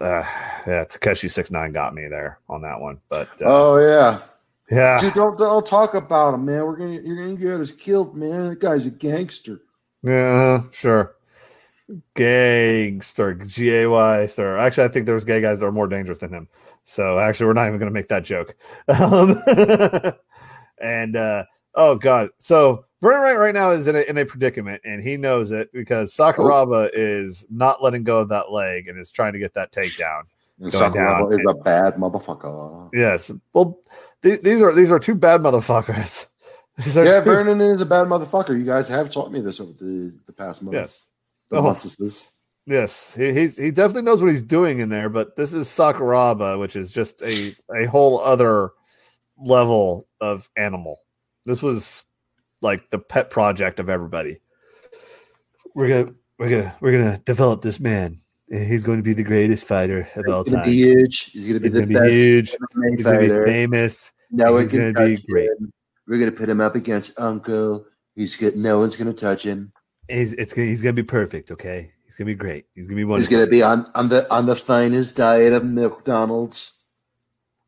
Uh, yeah, Takeshi six nine got me there on that one, but uh, oh yeah. yeah, Dude, don't don't talk about him, man. We're gonna you're gonna get us killed, man. That guy's a gangster. Yeah, sure. Gangster, G A Y star. Actually, I think there's gay guys that are more dangerous than him. So actually, we're not even going to make that joke. Um, and uh, oh god, so Vernon White right now is in a, in a predicament, and he knows it because Sakuraba is not letting go of that leg and is trying to get that takedown. Sakuraba is a bad motherfucker. Yes. Well, th- these are these are two bad motherfuckers. Yeah, two- Vernon is a bad motherfucker. You guys have taught me this over the, the past months. Yes. The Oh. months is this. Yes, he, he's he definitely knows what he's doing in there, but this is Sakuraba, which is just a a whole other level of animal. This was like the pet project of everybody. We're gonna we're gonna we're gonna develop this man, and he's going to be the greatest fighter of all He's gonna time. be huge. He's gonna be He's the gonna be best huge. MMA He's gonna be fighter. famous. No one He's can gonna be touch great. him. We're gonna put him up against Uncle. He's good. No one's gonna touch him. He's it's gonna, he's gonna be perfect. Okay, he's gonna be great. He's gonna be He's wonderful. gonna be on, on the on the finest diet of McDonald's.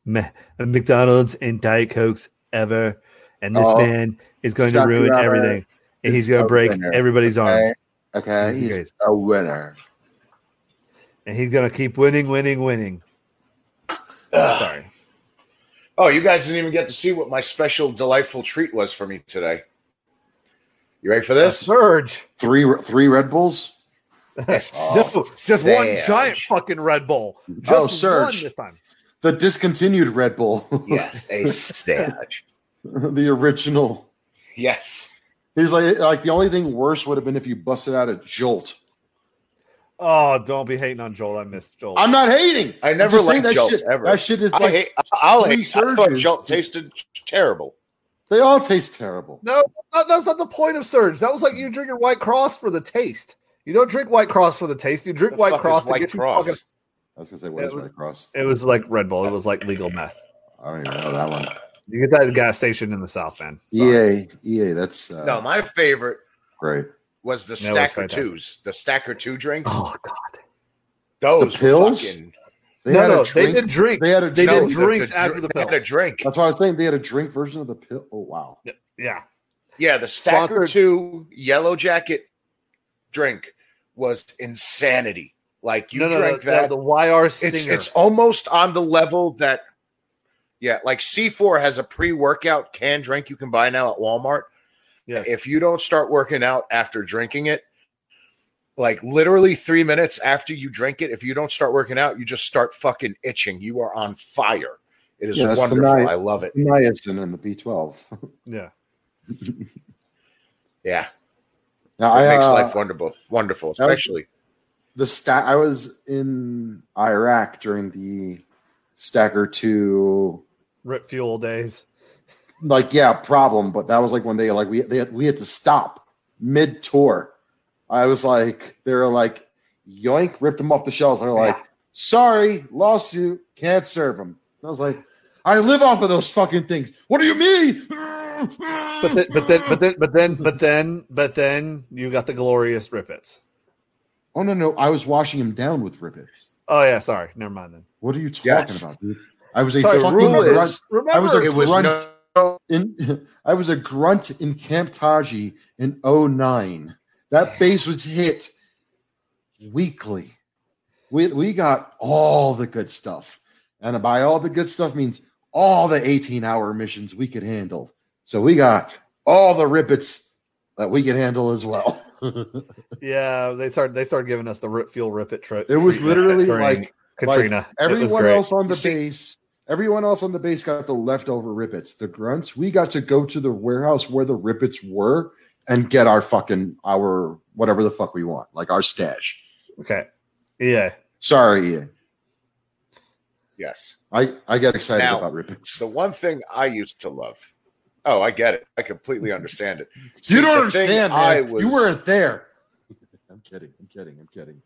Ma- McDonald's and Diet Cokes ever, and this Oh, man is going to ruin everything, and he's going to break winner, everybody's okay? arms, Okay, He's he's a winner. and he's going to keep winning, winning, winning. Sorry, Oh, you guys didn't even get to see what my special delightful treat was for me today. You ready for this? Surge. Three three Red Bulls. no, oh, just one giant fucking Red Bull. Just Oh, one Surge. this time. The discontinued Red Bull. Yes, a stage. the original. Yes. He's like like the only thing worse would have been if you busted out a Jolt. Oh, don't be hating on Joel. I missed Joel. I'm not hating. I never just liked that Jolt shit. ever. That shit is I like hate, I'll three hate. I thought. Jolt tasted terrible. They all taste terrible. no, that, that's not the point of Surge. That was like you drinking White Cross for the taste. You don't drink White Cross for the taste. You drink The White fuck is Cross to White get you Cross? fucking. I was gonna say what It is was- Red Cross? It was like Red Bull. It was like legal meth. I don't even know that one. You get that at the gas station in the South, End. Sorry. EA, EA, that's uh, No, my favorite great. was the was Stacker fantastic. Twos. The Stacker Two drinks. Oh God. Those The pills? Were fucking, They no, had no, a drink. they did drinks. They had a they no, did the- drinks the, after the they had a drink. That's what I was saying they had a drink version of the pill. Oh wow. Yeah. Yeah, the Stacker Two Yellow Jacket drink was insanity. Like you no, no, drank no, that. The, the YR it's Stinger. it's almost on the level that yeah like c4 has a pre-workout can drink you can buy now at walmart yes. if you don't start working out after drinking it like literally three minutes after you drink it if you don't start working out you just start fucking itching you are on fire it is Yeah, wonderful night. i love it Niacin and the B12. yeah. yeah Now, it I, makes uh, life wonderful wonderful especially the stack. I was in Iraq during the Stacker Two. Rip fuel days. Like yeah, problem. But that was like when they like we they had, we had to stop mid tour. I was like they were like yoink ripped them off the shelves. They're like sorry lawsuit can't serve them. I was like I live off of those fucking things. What do you mean? But then, but then, but then, but then, but then, but then, you got the glorious Rip Its. Oh no, no, I was washing him down with Rip Its. Oh yeah, sorry. Never mind then. What are you talking Yes. about, dude? I was a fucking rule is- grunt. Remember, I was a it was grunt no, in I was a grunt in Camp Taji in 09. That base was hit weekly. We we got all the good stuff. And by all the good stuff means all the 18 hour missions we could handle. So we got all the Rip Its that we could handle as well. yeah, they started. They started giving us the rip fuel rip it trip. It was literally like Katrina. Like everyone else on the base, everyone else on the base got the leftover Rip Its. The grunts, we got to go to the warehouse where the Rip Its were and get our fucking our whatever the fuck we want, like our stash. Okay. Yeah. Sorry, Ian. yes I I get excited Now, about Rip Its. the one thing i used to love oh i get it i completely understand it you don't the thing understand, I man. was- You weren't there. I'm kidding. I'm kidding. I'm kidding.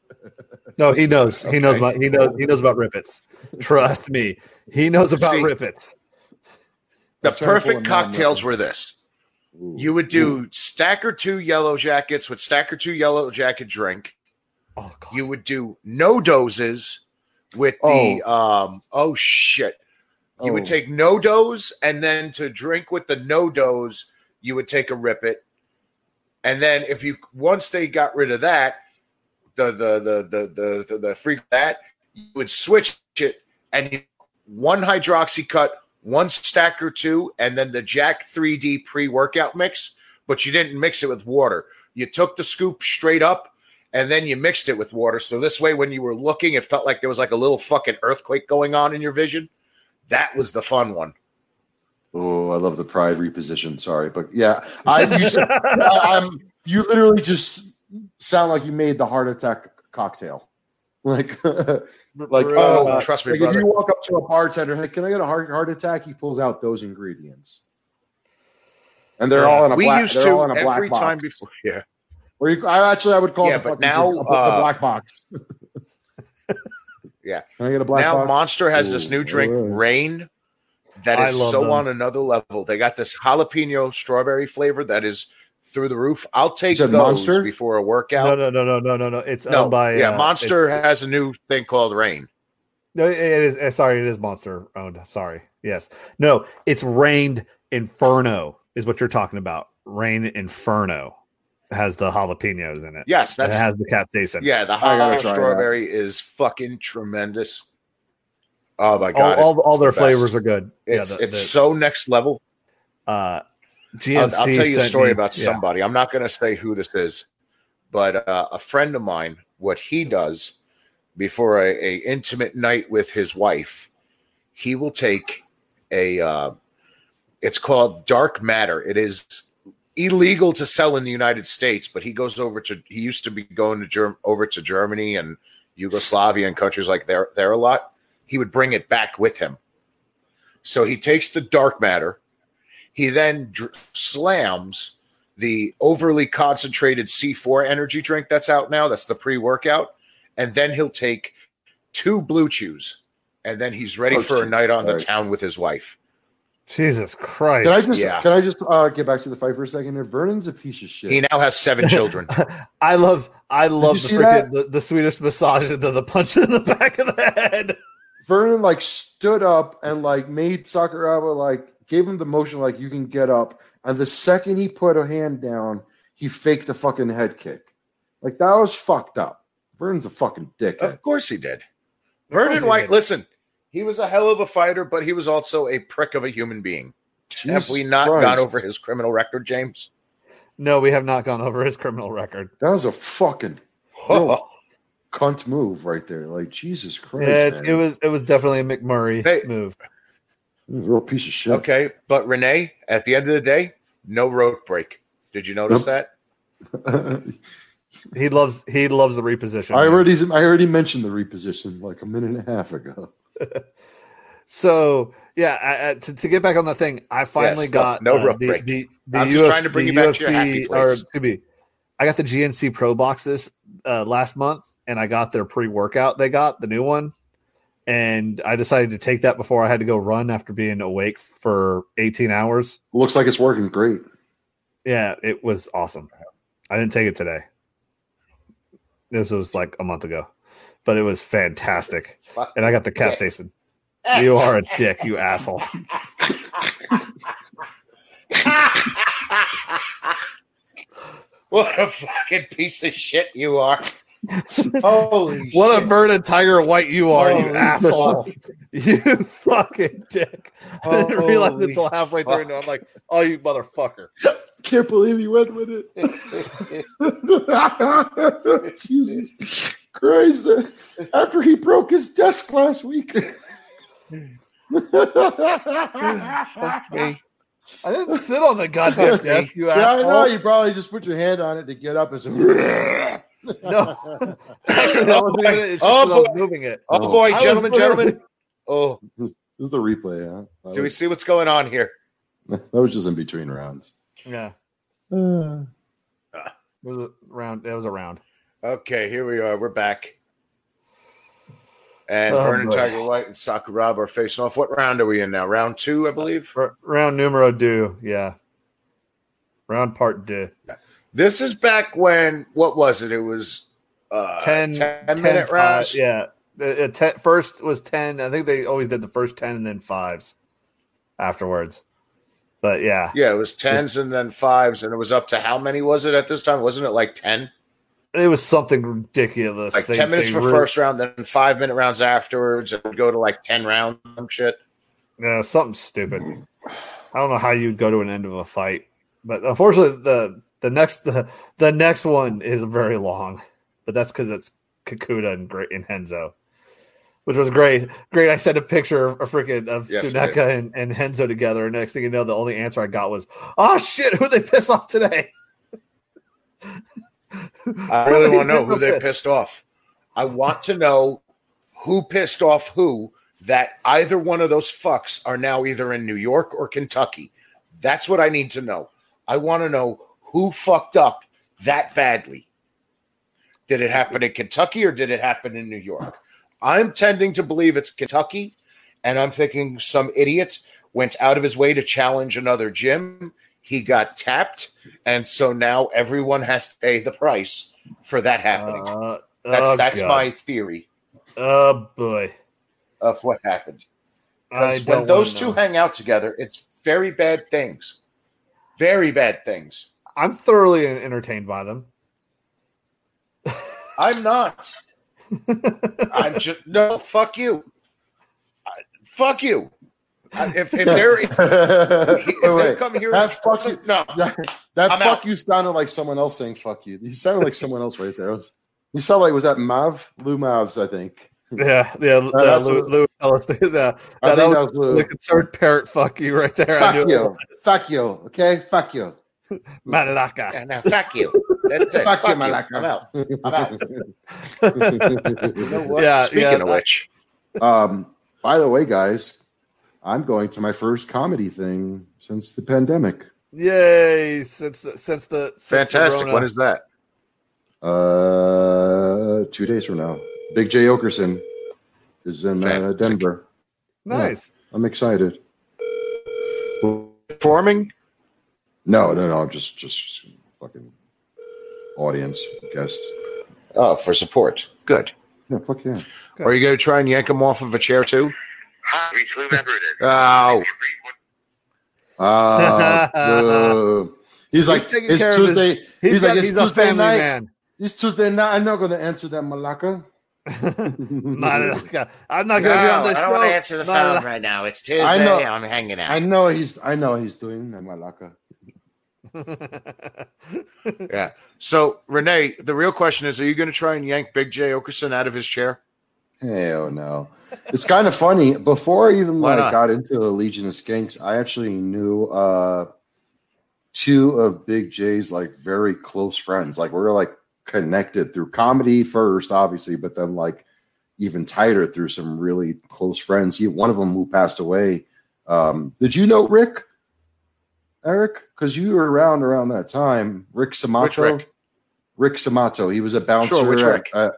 No, he knows. He knows Okay. about. He knows. He knows about Rip Its. Trust me. He knows about See, Rip Its. the I'm trying to pull perfect cocktails were this Ooh. You would do stacker two yellow jackets with stacker two yellow jacket drink. Oh God. You would do NoDozes with the um oh shit. You would Oh. take NoDoz and then to drink with the NoDoz, you would take a rip it. And then if you once they got rid of that, the the the the the the, freak that you would switch it and one Hydroxycut, one stack or two, and then the Jack 3D pre-workout mix but you didn't mix it with water. You took the scoop straight up and then you mixed it with water. So this way, when you were looking, it felt like there was like a little fucking earthquake going on in your vision. That was the fun one. Oh, I love the pride reposition. Sorry, but yeah, I you said, I'm you literally just sound like you made the heart attack cocktail. Like, like Oh, uh, trust me, like if you walk up to a bartender, hey, can I get a heart heart attack? He pulls out those ingredients, and they're all in a we black. used to all in a black every box. time before. Yeah. Or you, I actually I would call Yeah, but now, drink, uh, black box. Yeah. Can I get a black now box? Monster has this new drink. Rain, that is so them. on another level. They got this jalapeno strawberry flavor that is through the roof. I'll take those Monster? before a workout. no, no, no, no, no, no. It's No, owned by yeah, uh, Monster has a new thing called Reign. No, it is. uh, Sorry, it is Monster owned. Sorry. Yes. No, it's Rained Inferno is what you're talking about. Reign Inferno has the jalapenos in it. Yes, that has the capsaicin. yeah. The jalapeno strawberry is fucking tremendous. Oh my god! all, it's- all their the flavors are good. It's yeah, the, it's the, so next level. uh, I'll, I'll tell you a story me- about yeah. somebody. I'm not going to say who this is, but uh, a friend of mine, what he does before a, a intimate night with his wife, he will take a. Uh, it's called dark matter. It is illegal to sell in the United States, but he goes over to. He used to be going to Germ- over to Germany and Yugoslavia and countries like there there a lot. He would bring it back with him. So he takes the dark matter. He then dr- slams the overly concentrated C4 energy drink that's out now. That's the pre workout. And then he'll take two BlueChews. And then he's ready Oh, for a night on the town with his wife. Jesus Christ. Can I just Yeah. can I just uh, get back to the fight for a second? Here, Vernon's a piece of shit. He now has seven children. I love I love the freaking the, the Swedish massage into the punch in the back of the head. Vernon like stood up and like made Sakuraba like gave him the motion like you can get up, and the second he put a hand down, he faked a fucking head kick. Like that was fucked up. Vernon's a fucking dick. of course he did. course Vernon White, did. listen, he was a hell of a fighter, but he was also a prick of a human being. Have we not Christ. gone over his criminal record, James? No, we have not gone over his criminal record. That was a fucking real cunt move right there. Like Jesus Christ, Yeah, it's, it was it was definitely a McMurray Hey. move. He was a real piece of shit. Okay, but Renee, at the end of the day, no rope break. Did you notice Nope. that? He loves he loves the reposition. I already I already mentioned the reposition like a minute and a half ago. So yeah, I, I, to, to get back on the thing, I finally no- got no uh, rope the, break. the, the I'm UFC, just trying to bring you back to your happy UFC or place. excuse me, I got the GNC Pro Box this uh, last month, and I got their pre workout. They got the new one, and I decided to take that before I had to go run after being awake for 18 hours. Looks like it's working great. Yeah, it was awesome. I didn't take it today. This was like a month ago, but it was fantastic, and I got the capsaicin. You are a dick, you asshole. what a fucking piece of shit you are. Holy What a shit. bird of Tiger White you are, you Holy asshole. You fucking dick. I didn't realize Holy until halfway through. And I'm like, oh, you motherfucker. Can't believe you went with it. Jesus Christ. After he broke his desk last week. Fuck me. I didn't sit on the goddamn desk, you yeah, I know. You probably just put your hand on it to get up and say, No. Actually, that wasn't it. It's just Oh, 'cause I was boy. moving it. Oh No. boy, gentlemen, gentlemen. Oh, This is the replay, huh? That do we see what's going on here? that was just in between rounds. Yeah. Uh, It was a round. It was a round. Okay, here we are. We're back. And Oh, Vernon boy. Tiger White and Sakuraba are facing off. What round are we in now? Round two, I believe. R- round numero two. Yeah. Round part two. This is back when what was it? It was uh 10, 10 10 minute rounds. Yeah. The, the ten, first was 10. I think they always did the first 10 and then fives afterwards. But yeah, Yeah, it was tens and then fives, and it was up to how many was it at this time? Wasn't it like ten? it was something ridiculous. Like They- ten minutes for re- first round, then five minute rounds afterwards. It would go to like ten rounds. Some shit. Yeah, something stupid. I don't know how you'd go to an end of a fight But unfortunately, the the next the, the next one is very long, but that's because it's Kikuta and great and Renzo, which was great. Great. I sent a picture of, of freaking of Yes, Suneka and, and Renzo together. And next thing you know, the only answer I got was, "Oh shit, who they piss off today?" I really want to know who they're pissed off. I want to know who pissed off who that either one of those fucks are now either in New York or Kentucky. That's what I need to know. I want to know who fucked up that badly. Did it happen in Kentucky or did it happen in New York? I'm tending to believe it's Kentucky, and I'm thinking some idiot went out of his way to challenge another gym. He got tapped, and so now everyone has to pay the price for that happening. Uh, that's oh, that's God. my theory Oh boy. of what happened. Because when those two hang out together, it's very bad things. Very bad things. I'm thoroughly entertained by them. I'm not. I'm just no. Fuck you. I- fuck you. I- If, if they're if wait, they come here, That fuck you. no. That, that fuck out. you sounded like someone else saying "fuck you." You sounded like someone else right there. Was, you sound like was that Mav Lou Mavs? I think. Yeah, yeah. Uh, that's Lou, what- Lou Ellis, yeah, yeah, I that think was that was Lou. the concerned parrot. Fuck you, right there. I Fuck knew you. Fuck you. Okay. Fuck you. it. Malaka. Yeah, now, fuck you. That's it. Fuck you, I'm out. Malaka. I'm out. You know what? Yeah, Speaking yeah, of I- which, um. By the way, guys, I'm going to my first comedy thing since the pandemic. Yay! Since the since the since fantastic. Rona. When is that? Uh, two days from now, Big J Okerson is in uh, Denver. nice? I'm excited. Performing? No, no, no. Just, just fucking audience guest. Oh, for support. Good. Yeah, fuck yeah. Are you going to try and yank him off of a chair too? Hi, reach whoever it is. Oh, Uh, he's like, taking it's care of his- Tuesday. He's, He's, got, like, it's he's a Tuesday family night. man. It's Tuesday night. I'm not going to answer that malaka. Malaka. I'm not going to be on this show. Malaka. right now. It's Tuesday. I know. I'm hanging out. I know he's. I know he's doing that malaka. Yeah. So, Renee, the real question is: Are you going to try and yank Big J Okerson out of his chair? Hell no. It's kind of funny. Before I even Why like not? got into the Legion of Skanks, I actually knew uh two of Big J's like very close friends. Like we were like connected through comedy first, obviously, but then like even tighter through some really close friends. He one of them who passed away. Um, did you know Rick? Eric? Because you were around around that time. Rick Samato. Rick? Rick Samato. He was a bouncer. Sure, which Rick? at-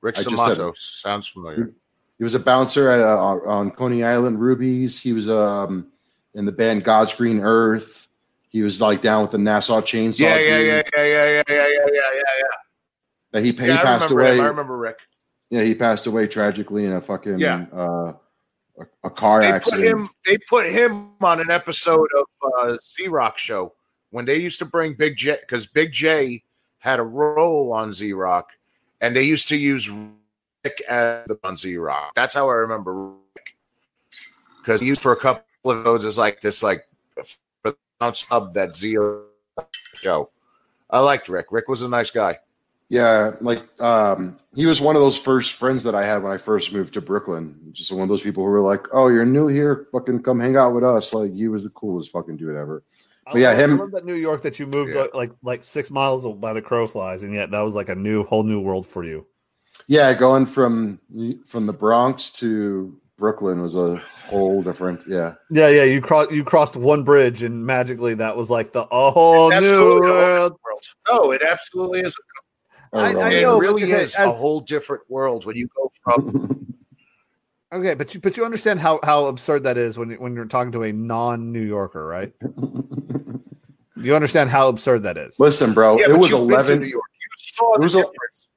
Rick I Samato sounds familiar. he was a bouncer at, uh, on Coney Island Rubies. He was um, in the band God's Green Earth. He was like down with the Nassau Chainsaw. Yeah, yeah, yeah, yeah, yeah, yeah, yeah, yeah, yeah, yeah, Uh, He, he yeah. I passed away. him. I remember Rick. Yeah, he passed away tragically in a fucking Yeah. uh, a, a car They put him. They put him on an episode of uh, Z Rock show when they used to bring Big J because Big J had a role on Z Rock, and they used to use Rick as the on Z Rock. That's how I remember Rick because he used for a couple of episodes as like this like for the sub that Z show. I liked Rick. Rick was a nice guy. Yeah, like um, he was one of those first friends that I had when I first moved to Brooklyn. Just one of those people who were like, "Oh, you're new here, fucking come hang out with us." Like he was the coolest fucking dude ever. But yeah, I him. love that New York that you moved Yeah. like like six miles by the crow flies, and yet that was like a new whole new world for you. Yeah, going from from the Bronx to Brooklyn was a whole different. Yeah, Yeah, yeah. You crossed you crossed one bridge, and magically that was like the a whole new Absolutely a whole world. world. No, it absolutely is. I- oh, I it know, but really okay, is a whole different world when you go from Okay, but you but you understand how how absurd that is when you- when you're talking to a non New Yorker, right? you understand how absurd that is. Listen, bro, Yeah, it was you've been to eleven. New York. You saw It the was a- difference.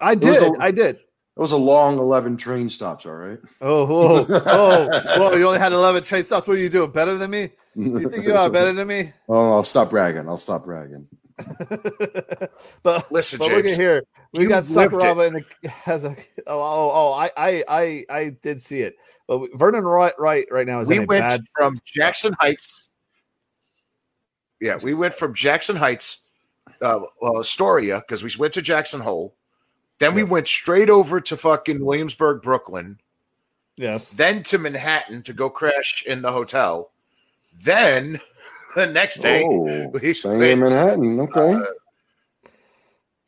I It was did, a- I did. It was a long eleven train stops. All right. Oh, whoa, oh, whoa! You only had eleven train stops. What are you doing? Better than me? You think you are better than me? oh, I'll stop bragging. I'll stop bragging. but Listen, but look at here. We got. Sakuraba and has a oh oh oh I I I I did see it. But Vernon White right right now is We went bad from Jackson Heights. Yeah, we went from Jackson Heights, uh, well, Astoria, because we went to Jackson Hole. Then we Yes. went straight over to fucking Williamsburg, Brooklyn. Yes. Then to Manhattan to go crash in the hotel. Then the next day, Oh, we staying in Manhattan. Okay.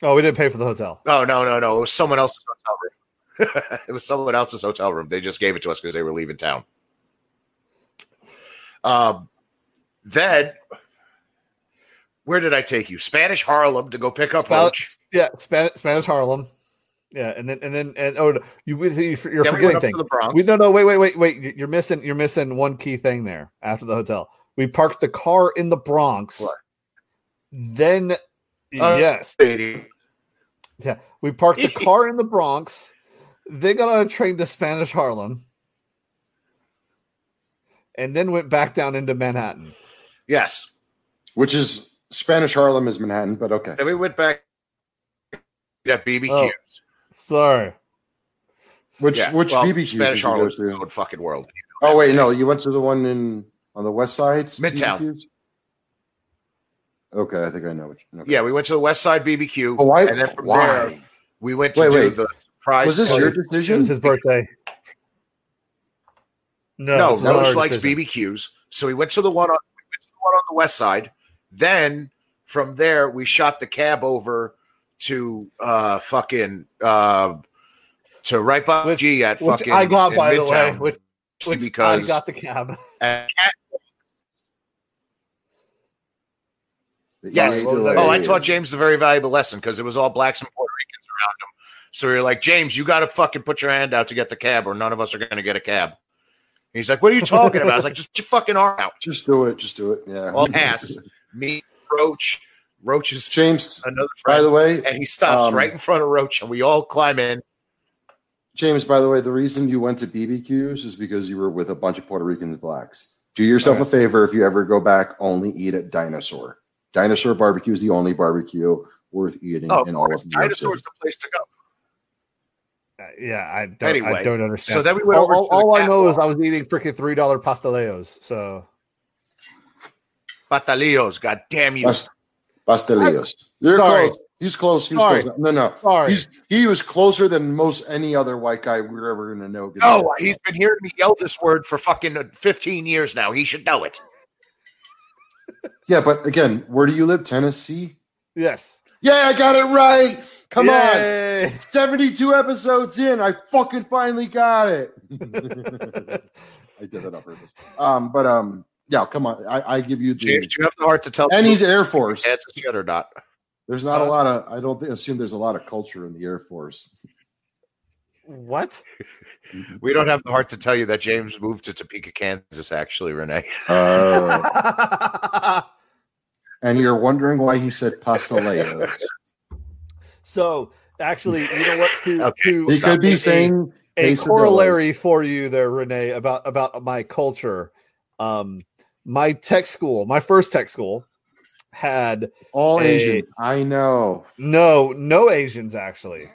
Oh, we didn't pay for the hotel. Oh no, no, no! It was someone else's hotel room. it was someone else's hotel room. They just gave it to us because they were leaving town. Um, then where did I take you? Spanish Harlem to go pick up Spell- Roach. Yeah, Spanish, Spanish Harlem. Yeah, and then and then and oh, you you- you're Then we went forgetting things. to the Bronx. We no no wait wait wait wait. You're missing you're missing one key thing there. After the hotel, we parked the car in the Bronx. What? Then Uh, yes, Lady. yeah, we parked the car in the Bronx. They got on a train to Spanish Harlem, and then went back down into Manhattan. Yes. Which is Spanish Harlem is Manhattan, but okay. Then we went back. Yeah, BBQ. Oh. Sorry. Which yeah. which well, BBQs Spanish you go Harlem's to? its own fucking world. Oh wait, no, you went to the one in on the west side, Midtown. BBQs? Okay, I think I know. Which, okay. Yeah, we went to the West Side BBQ. But why? And then from there, we went to Wait, do wait. the surprise. Was this party. your It was his birthday. No, No, this was Roach likes decision. BBQs. So we went to the one on we went to the one on the west side. Then from there we shot the cab over to uh fucking uh to right by Which- G at fucking I got in by the way. Midtown. Which, which because I got the cab. and- The Yes. EA What was that? oh, I taught James the very valuable lesson because it was all blacks and Puerto Ricans around him. So we were like, James, you got to fucking put your hand out to get the cab, or none of us are going to get a cab. He's like, "What are you talking about?" I was like, "Just your fucking arm out." Just do it. Just do it. Yeah. All pass. Me, Roach, Roach is James, another by the way, and he stops um, right in front of Roach, and we all climb in. James, by the way, the reason you went to BBQs is because you were with a bunch of Puerto Ricans and blacks. Do yourself a favor if you ever go back, only eat at Dinosaur. Dinosaur Barbecue is the only barbecue worth eating Oh, in all of New York dinosaur's City. the place to go. Uh, yeah, I don't, Anyway, I don't understand. so then we went all, over all, all I know is. I was eating freaking three dollar pasteleos. So Batalillos, god damn you! Pas- Pastelillos. You're Sorry. close. He's close. He's Sorry. close. No, no. sorry. He's he was closer than most any other white guy we're ever gonna know. No, he's been hearing me yell this word for fucking 15 years now. He should know it. Yeah, but again, where do you live? Tennessee? yes. Yeah, I got it right. Come on. 72 episodes in, I fucking finally got it. I did that on purpose. Um, but um, yeah, come on. I, I give you the James, do you have the heart to tell? and he's Air Force. That's shit or not. There's not a Uh, lot of I don't think, assume there's a lot of culture in the Air Force. What? We don't have the heart to tell you that James moved to Topeka, Kansas. Actually, Renee. Uh, and you're wondering why he said pasteleos. so actually, you know what? To, Okay. to He could be a- saying a quesadillas. corollary for you there, Renee, about about my culture. Um, my tech school, my first tech school, had all a- Asians. I know. no no Asians actually.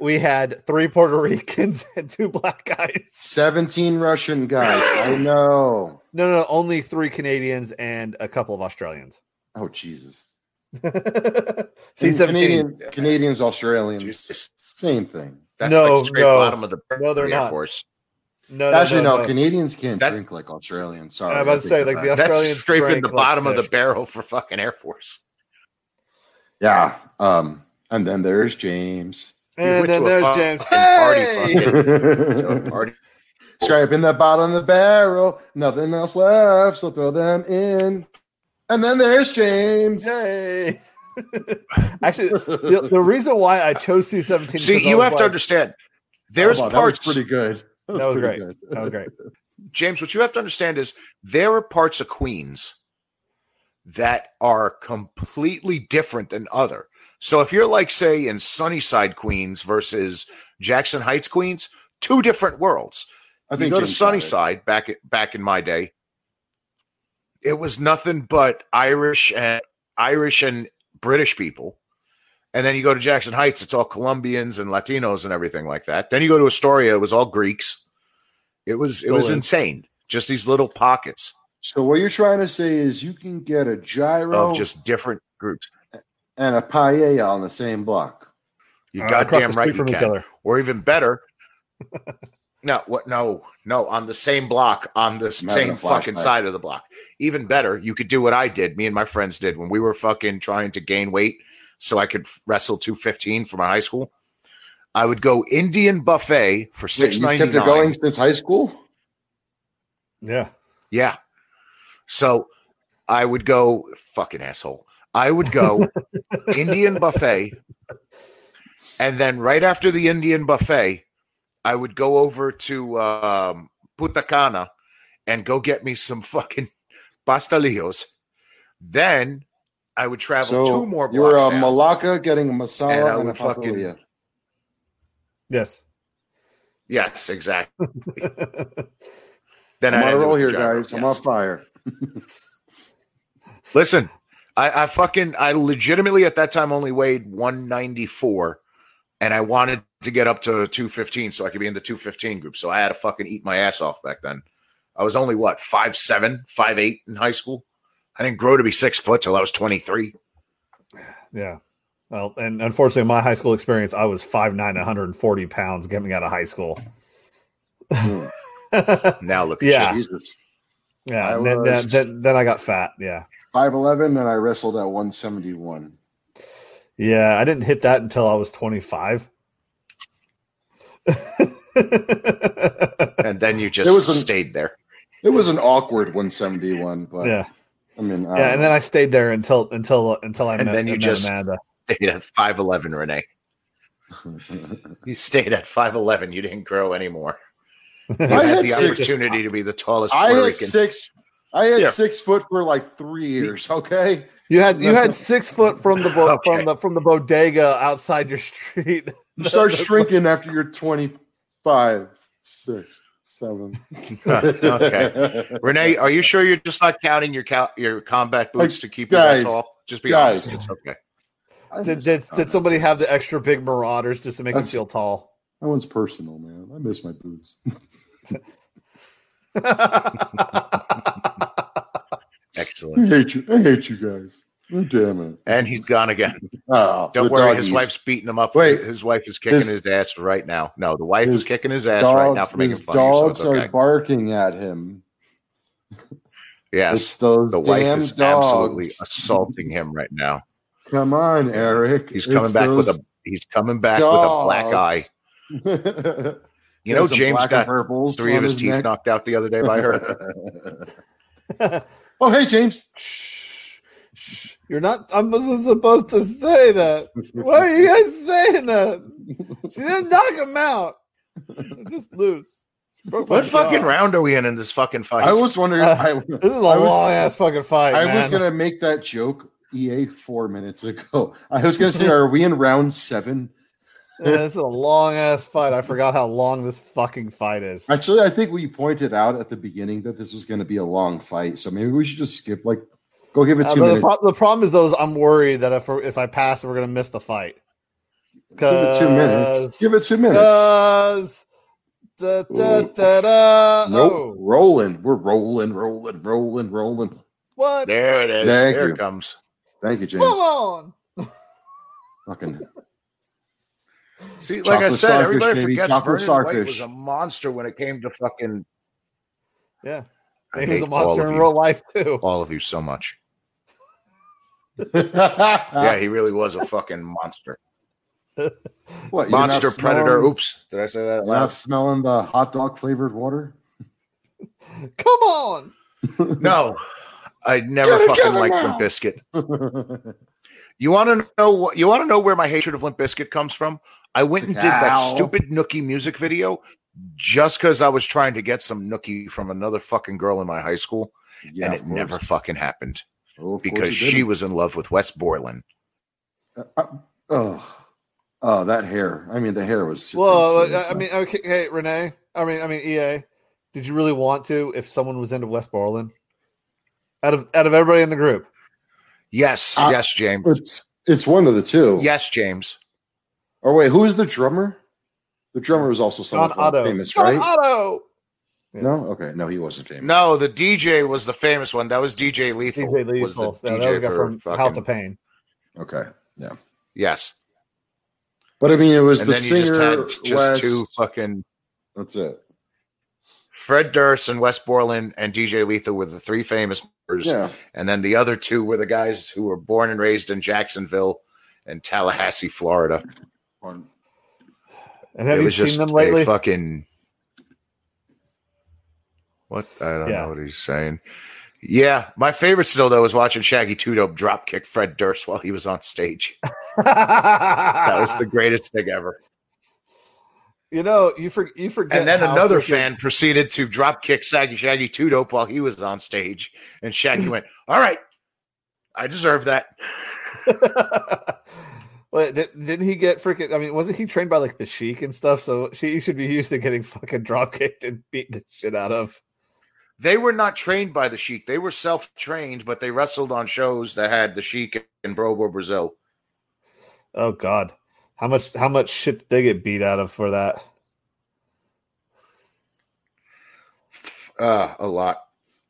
We had three Puerto Ricans and two black guys. 17 Russian guys. I know. No, no, only three Canadians and a couple of Australians. Oh Jesus. See, And 17. Canadian, Canadians, Australians, Jesus. same thing. That's No, like straight no. bottom of the No, they're Air not. Force. No, no, Actually, no, no. Canadians can't That- drink like Australians. Sorry. I'm about to take say, that like, the back. That's Australians scraping drank the like bottom of the barrel for fucking Air Force. yeah. Um, and then there's James. And then there's James. party Hey! fucking- to a party. Scraping the bottom of the barrel, nothing else left, so throw them in. And then there's James. Yay! Actually, the, the reason why I chose C seventeen. See, you have to understand. Oh, there's Come on, parts. That was pretty good. That was pretty great. That was great. James, what you have to understand is there are parts of Queens that are completely different than other. So if you're like, say, in Sunnyside, Queens versus Jackson Heights, Queens, two different worlds. I you think go to James it. Sunnyside back back in my day. It was nothing but Irish and Irish and British people. And then you go to Jackson Heights, it's all Colombians and Latinos and everything like that. Then you go to Astoria, it was all Greeks. It was it was insane. Just these little pockets. So what you're trying to say is you can get a gyro of just different groups. And a paella on the same block. You Uh, across goddamn right you from each can. other. Or even better. no, what no, no, on the same block, on the having same fucking flashback. side of the block. Even better, you could do what I did, me and my friends did when we were fucking trying to gain weight so I could wrestle 215 for my high school. I would go Indian buffet for Wait, six you ninety kept it going since high school? Yeah. Yeah. So I would go fucking asshole. I would go Indian buffet. And then right after the Indian buffet, I would go over to um, Putacana and go get me some fucking pastelillos. Then I would travel So two more You're a down. Malacca getting a And I masala and, a fucking- papaya. Yes. yes, exactly. Then I'm I'd on a roll here, the gyro, guys. I'm yes. on fire. Listen, I, I fucking I legitimately at that time only weighed 194 and I wanted to get up to 215 so I could be in the 215 group. So I had to fucking eat my ass off back then. I was only what, five seven, five eight in high school. I didn't grow to be six foot till I was 23. Yeah. Well, and unfortunately, my high school experience, I was 5'9, 140 pounds getting out of high school. Hmm. Now look at Yeah. you. Jesus. Yeah. I then, was- then, then, then I got fat. Yeah. 5'11 and I wrestled at 171. Yeah. I didn't hit that until I was 25. And then you just It was an- stayed there. It was an awkward 171, but yeah. I mean, I Yeah. don't And then I stayed there until, until, until I And met, then you met just- Amanda. Stayed at 5'11, Renee. You stayed at 5'11. You didn't grow anymore. You I had had the six- opportunity to be the tallest I Puerto had Rican. six. I had Yeah. six foot for like three years. Okay, You had, you had six foot from the, bo- Okay. from the, from the bodega outside your street. you start shrinking after you're 25, six, seven. Okay. Renee, are you sure you're just not counting your co- your combat boots to keep guys, you that tall? Just be guys. honest. It's okay. Did, did, did somebody have the extra big marauders just to make That's- him feel tall? That one's personal, man. I miss my boobs. I hate you. I hate you guys. Oh, damn it. And he's gone again. Oh, Don't worry, his wife's beating him up. Wait. his wife is kicking His- his, ass right now. No, the wife is kicking his ass right now for making fun of you. So dogs okay. are barking at him. yes, It's those the wife is dogs. absolutely assaulting him right now. Come on, Eric. He's coming It's back with a he's coming back with a black eye. dogs. You know, James got purples three of his his teeth neck. knocked out the other day by her. oh, hey, James. You're not. I'm not supposed to say that. Why are you guys saying that? She didn't knock him out. Just loose. Broke what fucking jaw. round are we in in this fucking fight? I was wondering. Uh, I, This is a I was- long ass fucking fight. I man. was gonna make that joke EA four minutes ago. I was gonna say, are we in round seven? Yeah, this is a long ass fight. I forgot how long this fucking fight is. Actually, I think we pointed out at the beginning that this was gonna be a long fight, so maybe we should just skip like go give it Uh, two but the, minutes. pro- the problem is, though, is I'm worried that if if I pass, we're gonna miss the fight. give it two minutes. Give it two minutes. Cause da, da, da, da. nope. Oh, Rolling. We're rolling, rolling, rolling, rolling. what? there it is. Thank there you. it comes. Thank you, James. Come on. Fucking See, like I said, starfish, everybody baby. forgets Chocolate Vernon White was a monster when it came to fucking. Yeah, he was a monster in you. real life too. All of you so much. yeah. Yeah, he really was a fucking monster. What? you're Monster predator. smelling- Oops, did I say that? out You're not smelling the hot dog flavored water? Come on. No, I never Get fucking together liked. Limp Bizkit. You want to know? You want to know where my hatred of Limp Bizkit comes from? I went and did that stupid Nookie music video just because I was trying to get some Nookie from another fucking girl in my high school, yeah, and of it never fucking happened Oh, because she was in love with Wes Borland. Oh, oh, that hair. I mean, the hair was. Well, uh, insane. I I mean, okay, hey, Renee. I mean, I mean, EA. Did you really want to if someone was into Wes Borland? Out of out of everybody in the group, Yes, Uh, yes, James. it's it's one of the two. Yes, James. Or wait, who is the drummer? The drummer was also John someone Otto. famous, John right? Otto. No, okay, no, he wasn't famous. No, the DJ was the famous one. That was DJ Lethal. DJ Was the Lethal. Yeah, DJ that was the guy for from House fucking- of Pain. Okay, yeah, Yes. but I mean, it was And the then you singer. just had just West- two fucking That's it. Fred Durst and Wes Borland and DJ Lethal were the three famous members. Yeah, And then the other two were the guys who were born and raised in Jacksonville and Tallahassee, Florida. One- And have it you was seen just them a lately? fucking what? I don't Yeah. know what he's saying. Yeah, my favorite still though was watching Shaggy Two Dope drop kick Fred Durst while he was on stage. That was the greatest thing ever. You know, you for, you forget. And then another freaking- fan proceeded to drop kick Shaggy Shaggy Two Dope while he was on stage, and Shaggy went, "All right, I deserve that." well, didn't he get freaking? I mean, wasn't he trained by like the Sheik and stuff? So she should be used to getting fucking drop kicked and beat the shit out of. They were not trained by the Sheik; they were self-trained, but they wrestled on shows that had the Sheik and Bobo Brazil. Oh God, how much how much shit did they get beat out of for that? Uh, a lot.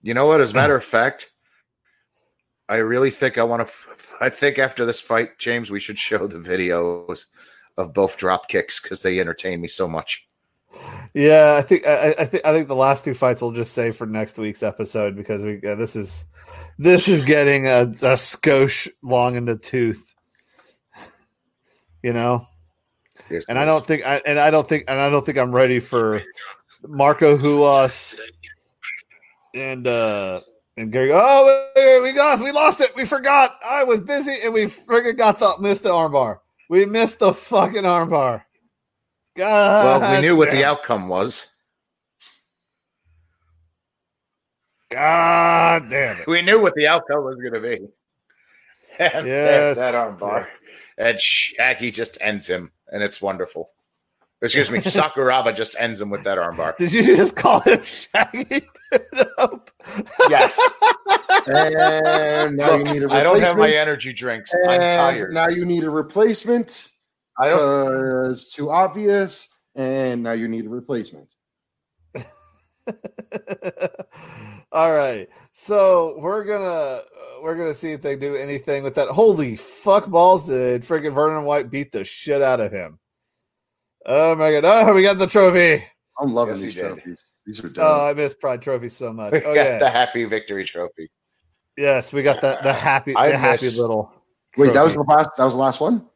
You know what? As a matter of fact, I really think I want to. I think after this fight, James, we should show the videos of both drop kicks because they entertain me so much. Yeah, I think I, I think I think the last two fights we'll just save for next week's episode because we uh, this is this is getting a, a skosh long in the tooth. You know, Yes, and I don't think I and I don't think and I don't think I'm ready for Marco Ruas and uh and Gary. Oh, wait, wait, we lost, we lost it, we forgot. I was busy and we freaking got the missed the armbar. We missed the fucking armbar. God, Well, we knew what the outcome was. God damn it. We knew what the outcome was going to be. And Yes. that armbar. And Shaggy just ends him, and it's wonderful. Excuse me, Sakuraba just ends him with that arm bar. Did you just call him Shaggy? Nope. Yes. and now you need a replacement. I don't have my energy drinks. I'm tired. Now you need a replacement I don't. because too obvious, and now you need a replacement. All right. So we're gonna uh, we're gonna see if they do anything with that. Holy fuck balls! Did freaking Vernon White beat the shit out of him? Oh my god! Oh, we got the trophy. I'm loving Yes, he these trophies. These are Oh. I miss Pride Trophy so much. We Oh got yeah, the happy victory trophy. yes, we got the the happy I the happy little. Wait, that was the last. That was the last one.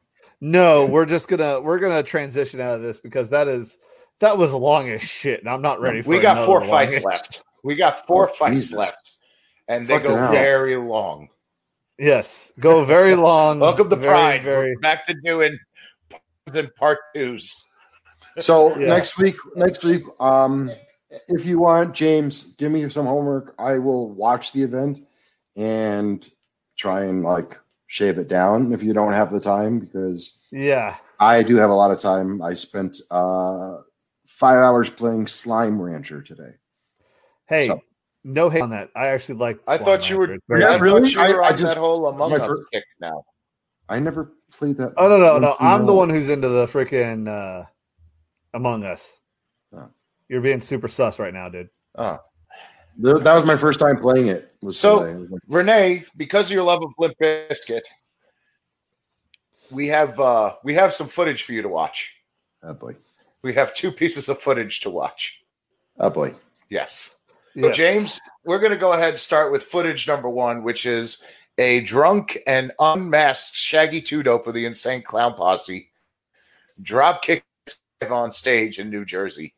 No, we're just gonna we're gonna transition out of this because that is that was long as shit, and I'm not ready for. We got four fights as- left. We got four Oh, fights Jesus. left, and they Fucking go hell. very long. Yes, go very long. Welcome to very, Pride. Very back to doing parts and part twos. So Yeah. next week, next week, um, if you want, James, give me some homework. I will watch the event and try and like shave it down if you don't have the time because yeah. I do have a lot of time. I spent uh five hours playing Slime Rancher today. Hey, So- no hate on that. I actually like. I thought you were. Very Yeah, I really? thought you were I- I just- that whole Among Us kick now. I never played that. Oh no no no! I'm the one who's into the freaking uh, Among Us. Oh. You're being super sus right now, dude. Oh. That was my first time playing it. Was So- today. It was like, Renee, because of your love of Limp Bizkit, we have uh we have some footage for you to watch. oh boy, We have two pieces of footage to watch. oh boy. Yes. So James, we're going to go ahead and start with footage number one, which is a drunk and unmasked Shaggy Two Dope of the Insane Clown Posse drop kick on stage in New Jersey.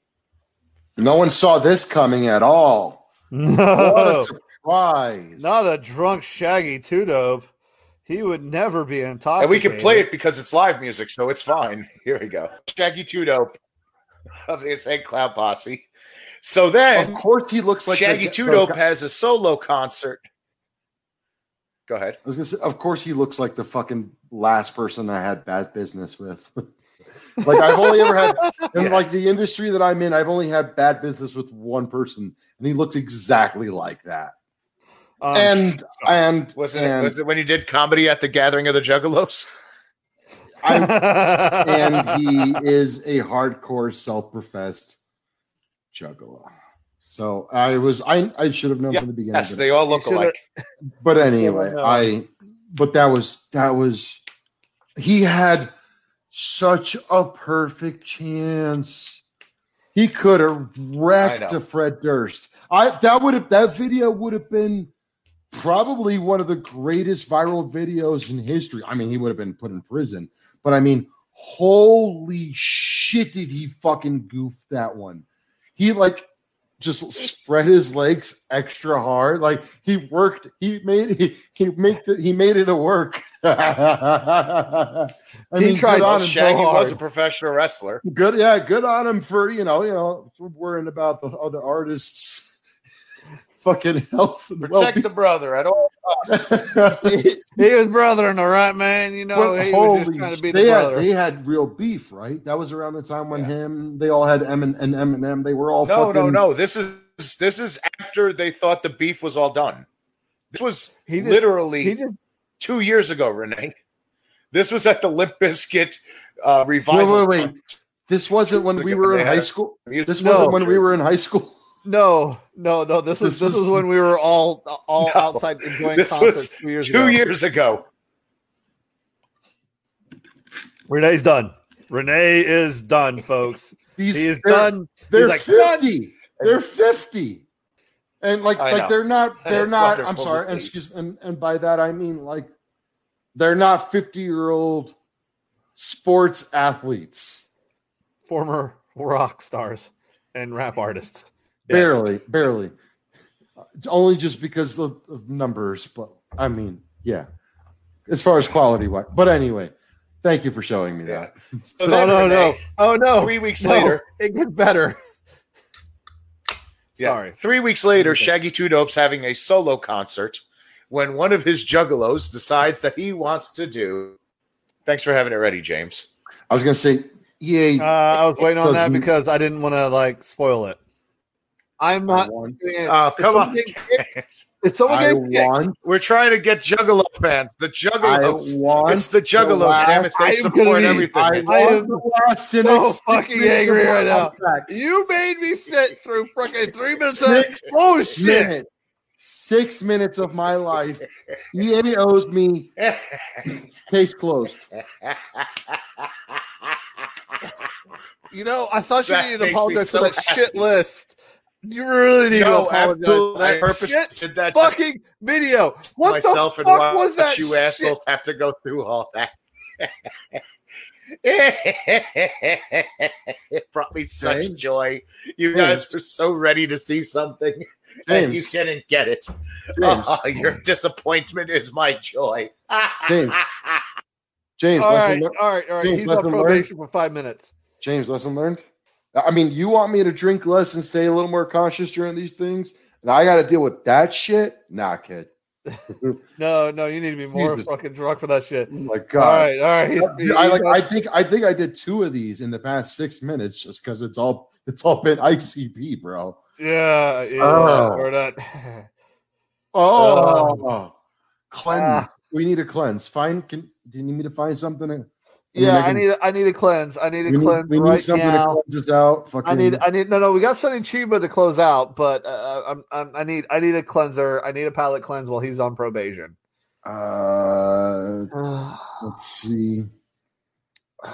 No one saw this coming at all. What a No, surprise! not a drunk Shaggy Two Dope. He would never be intoxicated. And we can play it because it's live music, so it's fine. Here we go. Shaggy Two Dope of the Insane Clown Posse. So then of course, he looks like Shaggy the Two Dope has a solo concert. Go ahead. I was gonna say, of course, he looks like the fucking last person I had bad business with. like I've only ever had in Yes. like the industry that I'm in, I've only had bad business with one person, and he looks exactly like that. Um, and and Was it, and, was it when you did comedy at the Gathering of the Juggalos? I, and he is a hardcore self-professed juggalo. So I was I I should have known Yeah, from the beginning. Yes, they all look You alike. but anyway. I but that was that was he had such a perfect chance. He could have wrecked a Fred Durst. I that would have that video would have been probably one of the greatest viral videos in history. I mean, he would have been put in prison, but I mean, holy shit, did he fucking goof that one? He like just spread his legs extra hard. Like he worked, he made he, he made it, he made it a work. I He mean, tried on so. Shaggy was a professional wrestler. Good, yeah, good on him for you know, you know, worrying about the other artists' fucking health and Protect the brother at all. well-being. he was brother in the right man. You know, But he was just trying to be they the had brother. they had real beef, right? That was around the time when Yeah. him they all had M and, and Eminem. They were all No, fucking, no, no. This is this is after they thought the beef was all done. This was He just- literally he just two years ago, Renee. This was at the Limp Bizkit uh, Wait, revival. wait, wait. This wasn't when we were in high school. This wasn't when we were in high school. No, no, no. This was This this, was, was- when we were all all No. outside enjoying This concerts was two years two ago. years ago. Renee's done. Renee is done, folks. These He is they're, done. They're He's like, "Done." fifty. They're fifty, and like I like know. they're not they're It's not. I'm sorry. to And see. excuse and and by that I mean like they're not fifty year old sports athletes. Former rock stars and rap artists. Yes. Barely, barely. It's only just because of, of numbers, but I mean, yeah. As far as quality, wise. But anyway, thank you for showing me that. So No, no, no. Renee, Oh no. Three weeks No, later, it gets better. Yeah. Sorry. Three weeks later, Okay. Shaggy Two Dope's having a solo concert when one of his juggalos decides that he wants to do. Thanks for having it ready, James. I was gonna say, yeah. Uh, I was waiting on that because I didn't want to like spoil it. I'm not. want- Oh, Is come someone on. getting kicked? Is someone I getting kicked? want. We're trying to get Juggalo fans. The I Juggalos. want. It's the Juggalos, last- damn it. I They am support gonna be- everything. I I am so fucking angry right now. contract. You made me sit through freaking three minutes of Six oh shit. minutes. Six minutes of my life. EA owes me. Case closed. You know, I thought you That needed to makes me apologize so for that happy. shit list. You really need to no, apologize. absolutely. for I that purposely shit did that. fucking video. What myself the and fuck watch was that you shit? assholes have to go through all that. it brought me such James? joy. You James? guys were so ready to see something, and you James. didn't get it. James. Oh, your disappointment is my joy. James. James, All lesson, right, lear- all right, all right. James, He's on lesson learned? probation for five minutes. James, lesson learned. I mean, you want me to drink less and stay a little more conscious during these things, and I got to deal with that shit. Nah, kid. No, no, you need to be more Jesus. fucking drunk for that shit. Oh my All god. right, all right. He's, Dude, I like. I think. I think I did two of these in the past six minutes, just because it's all. It's all been ICP, bro. yeah, yeah. Oh. Or not. Oh, cleanse. Ah. we need a cleanse. Find. Can do you need me to find something? To, Yeah, I can- need. I need a cleanse. I need a we need, cleanse we need right something now. to cleanse us out. Fucking, I need. I need. No, no. We got Sonny Chiba to close out, but uh, I'm, I'm. I need. I need a cleanser. I need a palate cleanse while he's on probation. uh, let's see.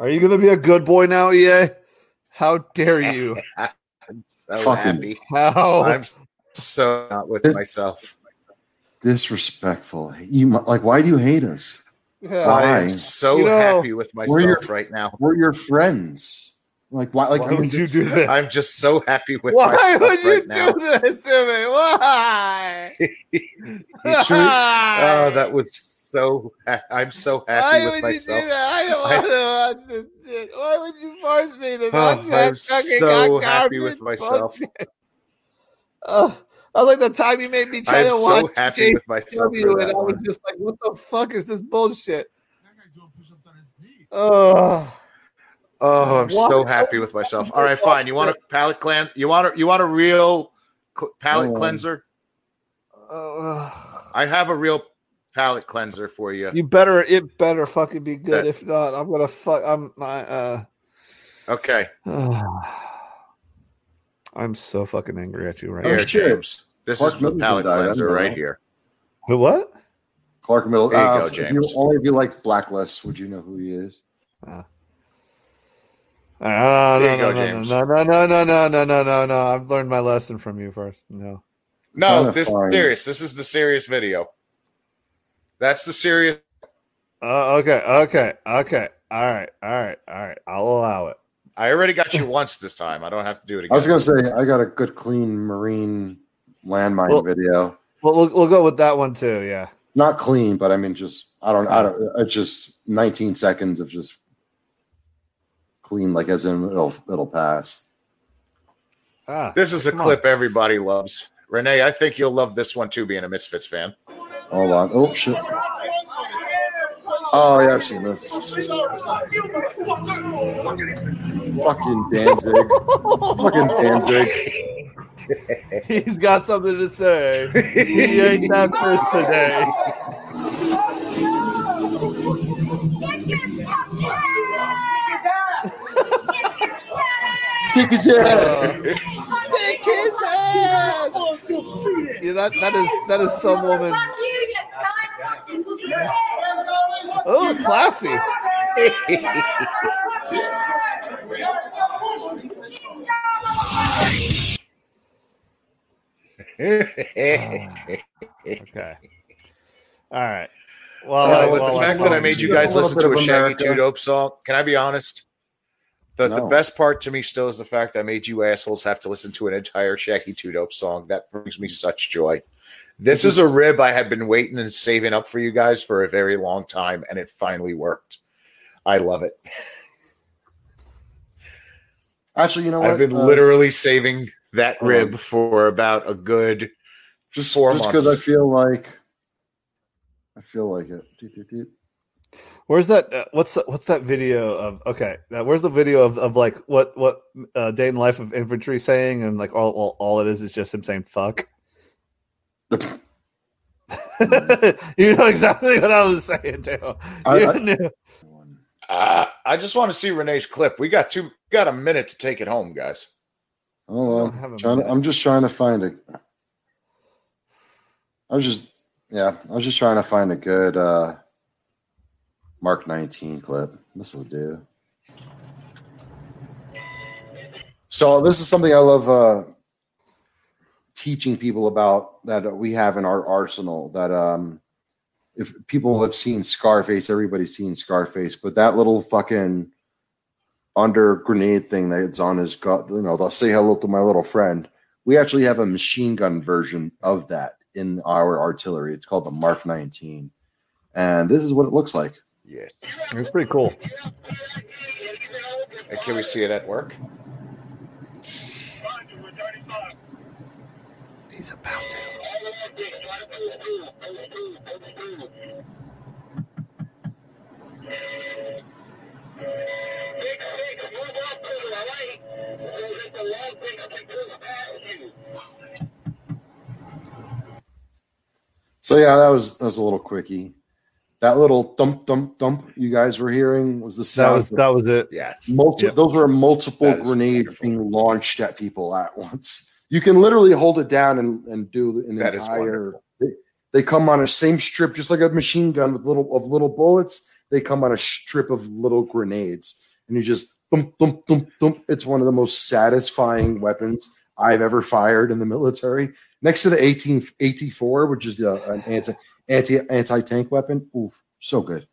Are you going to be a good boy now, EA? How dare you? I'm So Fucking- happy. How? I'm so not with myself. Disrespectful. You like? Why do you hate us? Yeah. Why? I'm so You know, happy with we're your- myself right now. We're your friends. Like why? Like Why would you just- do that? I'm just so happy with Why myself would you right do now. this to me? Why? It's your- Oh, that was so. Ha- I'm so happy Why happy would with you myself. do that? I don't I- want to watch this shit. Why would you force me to Oh, watch that I'm so happy with myself. Uh, I was like the time you made me try I'm to so watch happy with myself. And that I was just like, "What the fuck is this bullshit?" Oh, Oh, I'm so happy with myself. All right, fine. You want a palate cleanse? You want a you want a real cl- palate Oh. cleanser? uh, I have a real palate cleanser for you. you better. It better fucking be good. That- If not, I'm gonna fuck. I'm. I, uh, Okay. All I'm so fucking angry at you right Oh, Here, now. shit. James. This Clark is the Middleton palate died, cleanser right here. Who? What? Clark Middle. There you uh, go, if you- James. only if you like Blacklist, would you know who he is? Uh, no, There no, you go, no, no, James. no, no, no, no, no, no, no, no, no. I've learned my lesson from you first. No. No, this find- serious. This is the serious video. That's the serious. Uh, okay, okay, okay. All right, all right, all right. I'll allow it. I already got you once this time. I don't have to do it again. I was gonna say I got a good clean marine landmine Well- video. Well, we'll we'll go with that one too. Yeah. Not clean, but I mean, just I don't. I don't. It's just 19 seconds of just clean, like as in it'll it'll pass. Ah, This is a come on. clip everybody loves. Renee, I think you'll love this one too, being a Misfits fan. Hold on. Oh shit. Oh yeah, I've seen this. Fucking Danzig. Fucking Danzig. He's got something to say. He ain't that first today. Kick his ass. Kick his ass. Yeah, that that is that is some woman. Oh, classy. Okay. All right. Well, Uh, with well, the I- fact that I made you guys A listen to a Shaggy America. Two Dope song, can I be honest? The, the best part to me still is the fact I made you assholes have to listen to an entire Shaggy Two Dope song. That brings me such joy. This is a rib I had been waiting and saving up for you guys for a very long time, and it finally worked. I love it. Actually, you know what? I've been Uh, literally saving that rib on. for about a good just four just because I feel like I feel like it. Doot, doot, doot. Where's that? Uh, what's the, what's that video of? Okay, now where's the video of, of like what what uh, day in life of infantry saying and like all all, all it is is just him saying fuck. you know exactly what I was saying, too. I- You I- knew. Uh, I just want to see Renee's clip. We got two, got a minute to take it home, guys. Hold don't have a on. Trying to. I'm just trying to find it. I was just yeah, I was just trying to find a good uh Mark 19 clip. This will do. So this is something I love uh teaching people about that we have in our arsenal that um if people have seen Scarface, everybody's seen Scarface, but that little fucking under grenade thing that's on his gut, you know, they'll say hello to my little friend. We actually have a machine gun version of that in our artillery. It's called the Mark 19. And this is what it looks like. Yes. It's pretty cool. And can we see it at work? He's about to. So yeah, that was that was a little quickie. That little thump thump thump you guys were hearing was the That sound. was that was it. Yes. Multi- Yep. Those were multiple grenades wonderful. being launched at people at once. You can literally hold it down and, and do an That is entire. wonderful. They, they come on a same strip, just like a machine gun with little of little bullets. They come on a strip of little grenades, and you just thump thump thump thump. It's one of the most satisfying weapons I've ever fired in the military. Next to the 18, 84, which is the an anti anti anti tank weapon. Oof, so good.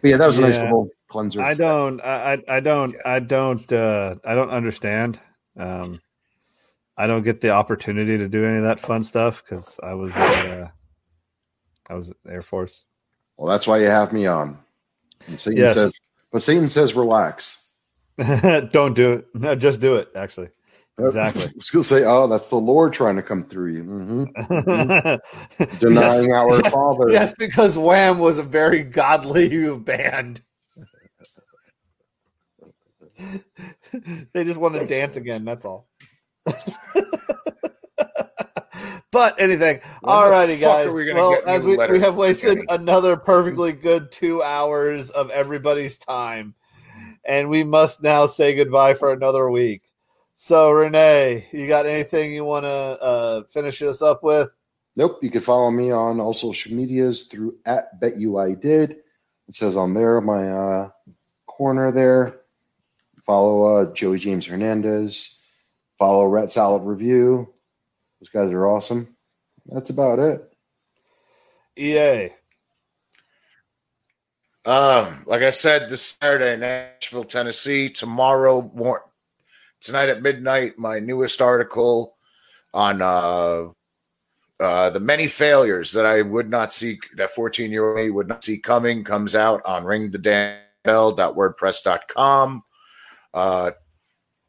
But yeah, that was a nice little cleanser. I don't. I. I I don't. I don't. Uh, I don't understand. Um, I don't get the opportunity to do any of that fun stuff because I was. Uh, I was Air Force. Well, that's why you have me on. And Satan Yes. says, but Satan says, relax. don't do it. No, just do it. Actually, exactly. I was going to say, oh, that's the Lord trying to come through you. Mhm. yes. Denying our Yes. Father. Yes, because Wham was a very godly band. they just want to dance again. That's all. but anything. When All righty, guys. are we well, get as we, we have wasted Kenny? another perfectly good two hours of everybody's time, and we must now say goodbye for another week. So Renee, you got anything you want to uh, finish us up with? Nope. You can follow me on all social medias through at Bet You I Did. It says on there my uh, corner there. Follow uh, Joey James Hernandez. Follow Rat Salad Review. Those guys are awesome. That's about it. EA. Um, like I said, this Saturday, in Nashville, Tennessee. Tomorrow, more tonight at midnight. My newest article on uh, uh, the many failures that I would not see that 14 year old me would not see coming comes out on ringthedambell.wordpress.com. Uh,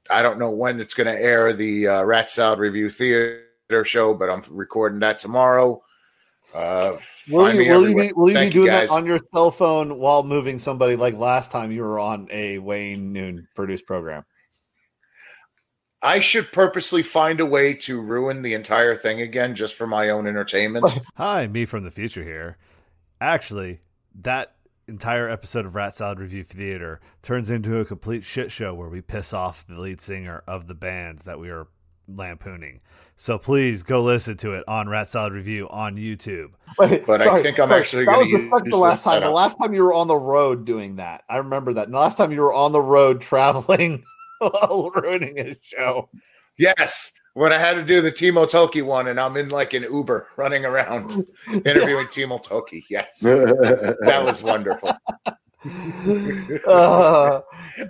I don't know when it's going to air the uh, Rat Salad Review Theater show, but I'm recording that tomorrow. Uh, Will you, will you be will you be Thank doing that on your cell phone while moving somebody like last time you were on a Wayne Noon produced program? I should purposely find a way to ruin the entire thing again just for my own entertainment. Hi, me from the future here. Actually, that entire episode of Rat Salad Review Theater turns into a complete shit show where we piss off the lead singer of the bands that we are lampooning. So please go listen to it on Rat Salad Review on YouTube. Wait, But I think I'm actually gonna was use the, the this last time. The last time you were on the road doing that, I remember that. And the last time you were on the road traveling while ruining a show. yes, when I had to do the Timo Toki one, and I'm in like an Uber running around interviewing Timo Toki. Yes, that was wonderful. Uh,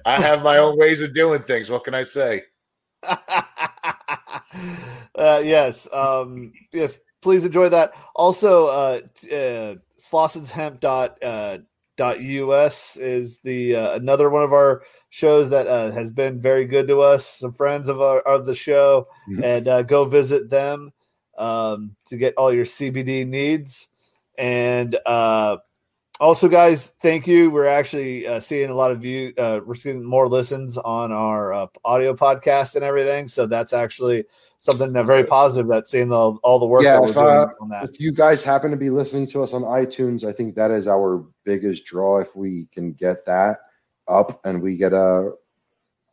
I have my own ways of doing things. What can I say? uh, yes, um, yes. Please enjoy that. Also, uh, uh, dot uh, dot us is the uh, another one of our shows that uh, has been very good to us. Some friends of our of the show, Mhm. and uh, go visit them um, to get all your CBD needs. And uh, also, guys, thank you. We're actually uh, seeing a lot of view. Uh, we're seeing more listens on our uh, audio podcast and everything. So that's actually something that very positive. That's seeing the, all the work Yeah, that we're if, uh, on that. if you guys happen to be listening to us on iTunes, I think that is our biggest draw. If we can get that up and we get a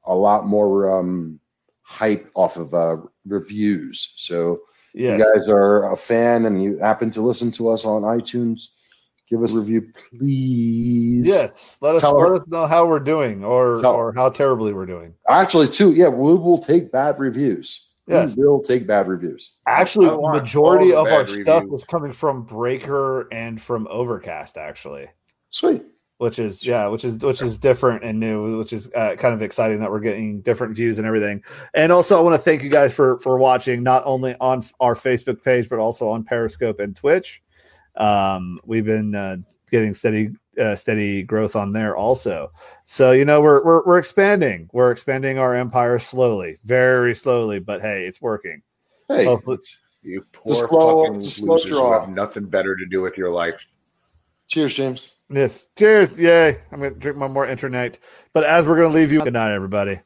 a lot more um, hype off of uh, reviews. So Yes. you guys are a fan and you happen to listen to us on iTunes, give us a review, please. Yes. Let us Tell let her- us know how we're doing or Tell- or how terribly we're doing. Actually, too, yeah, we will take bad reviews. Yes. We will take bad reviews. Actually, I want majority of our bad stuff reviews. was coming from Breaker and from Overcast, actually. Sweet. Which is yeah which is which is different and new which is uh, kind of exciting that we're getting different views and everything. And also i want to thank you guys for for watching not only on our facebook page but also on periscope and twitch. Um we've been uh, getting steady uh, steady growth on there also. So you know we're, we're we're expanding. We're expanding our empire slowly very slowly but hey it's working. Hey, Hopefully- it's- You poor slow- fucking slow losers who have nothing better to do with your life. Cheers, James. yes. Cheers. Yay. I'm gonna drink my more internet but as we're gonna leave you good night everybody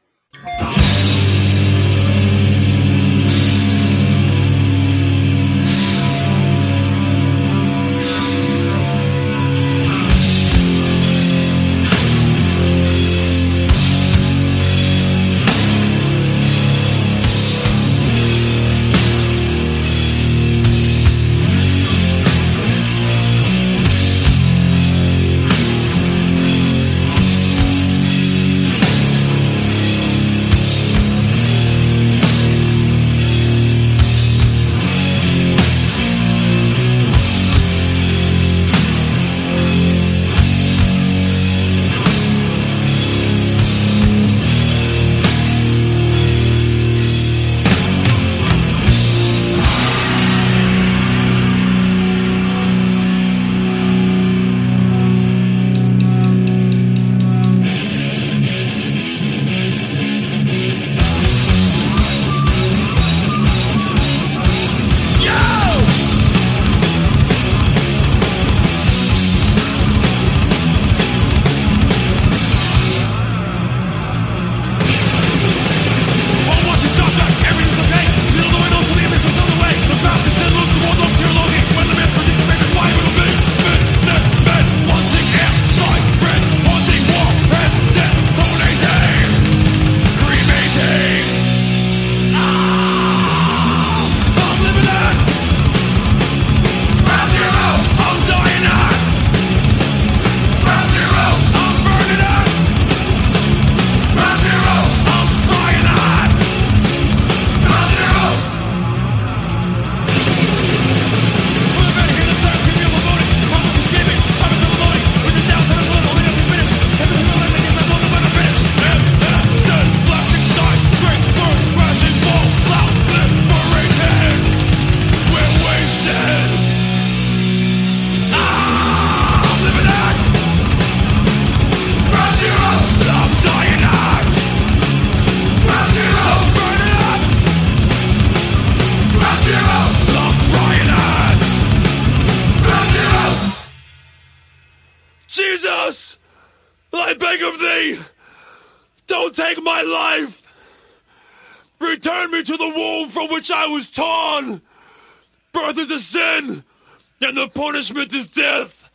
punishment is death.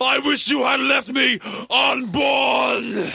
I wish you had left me unborn.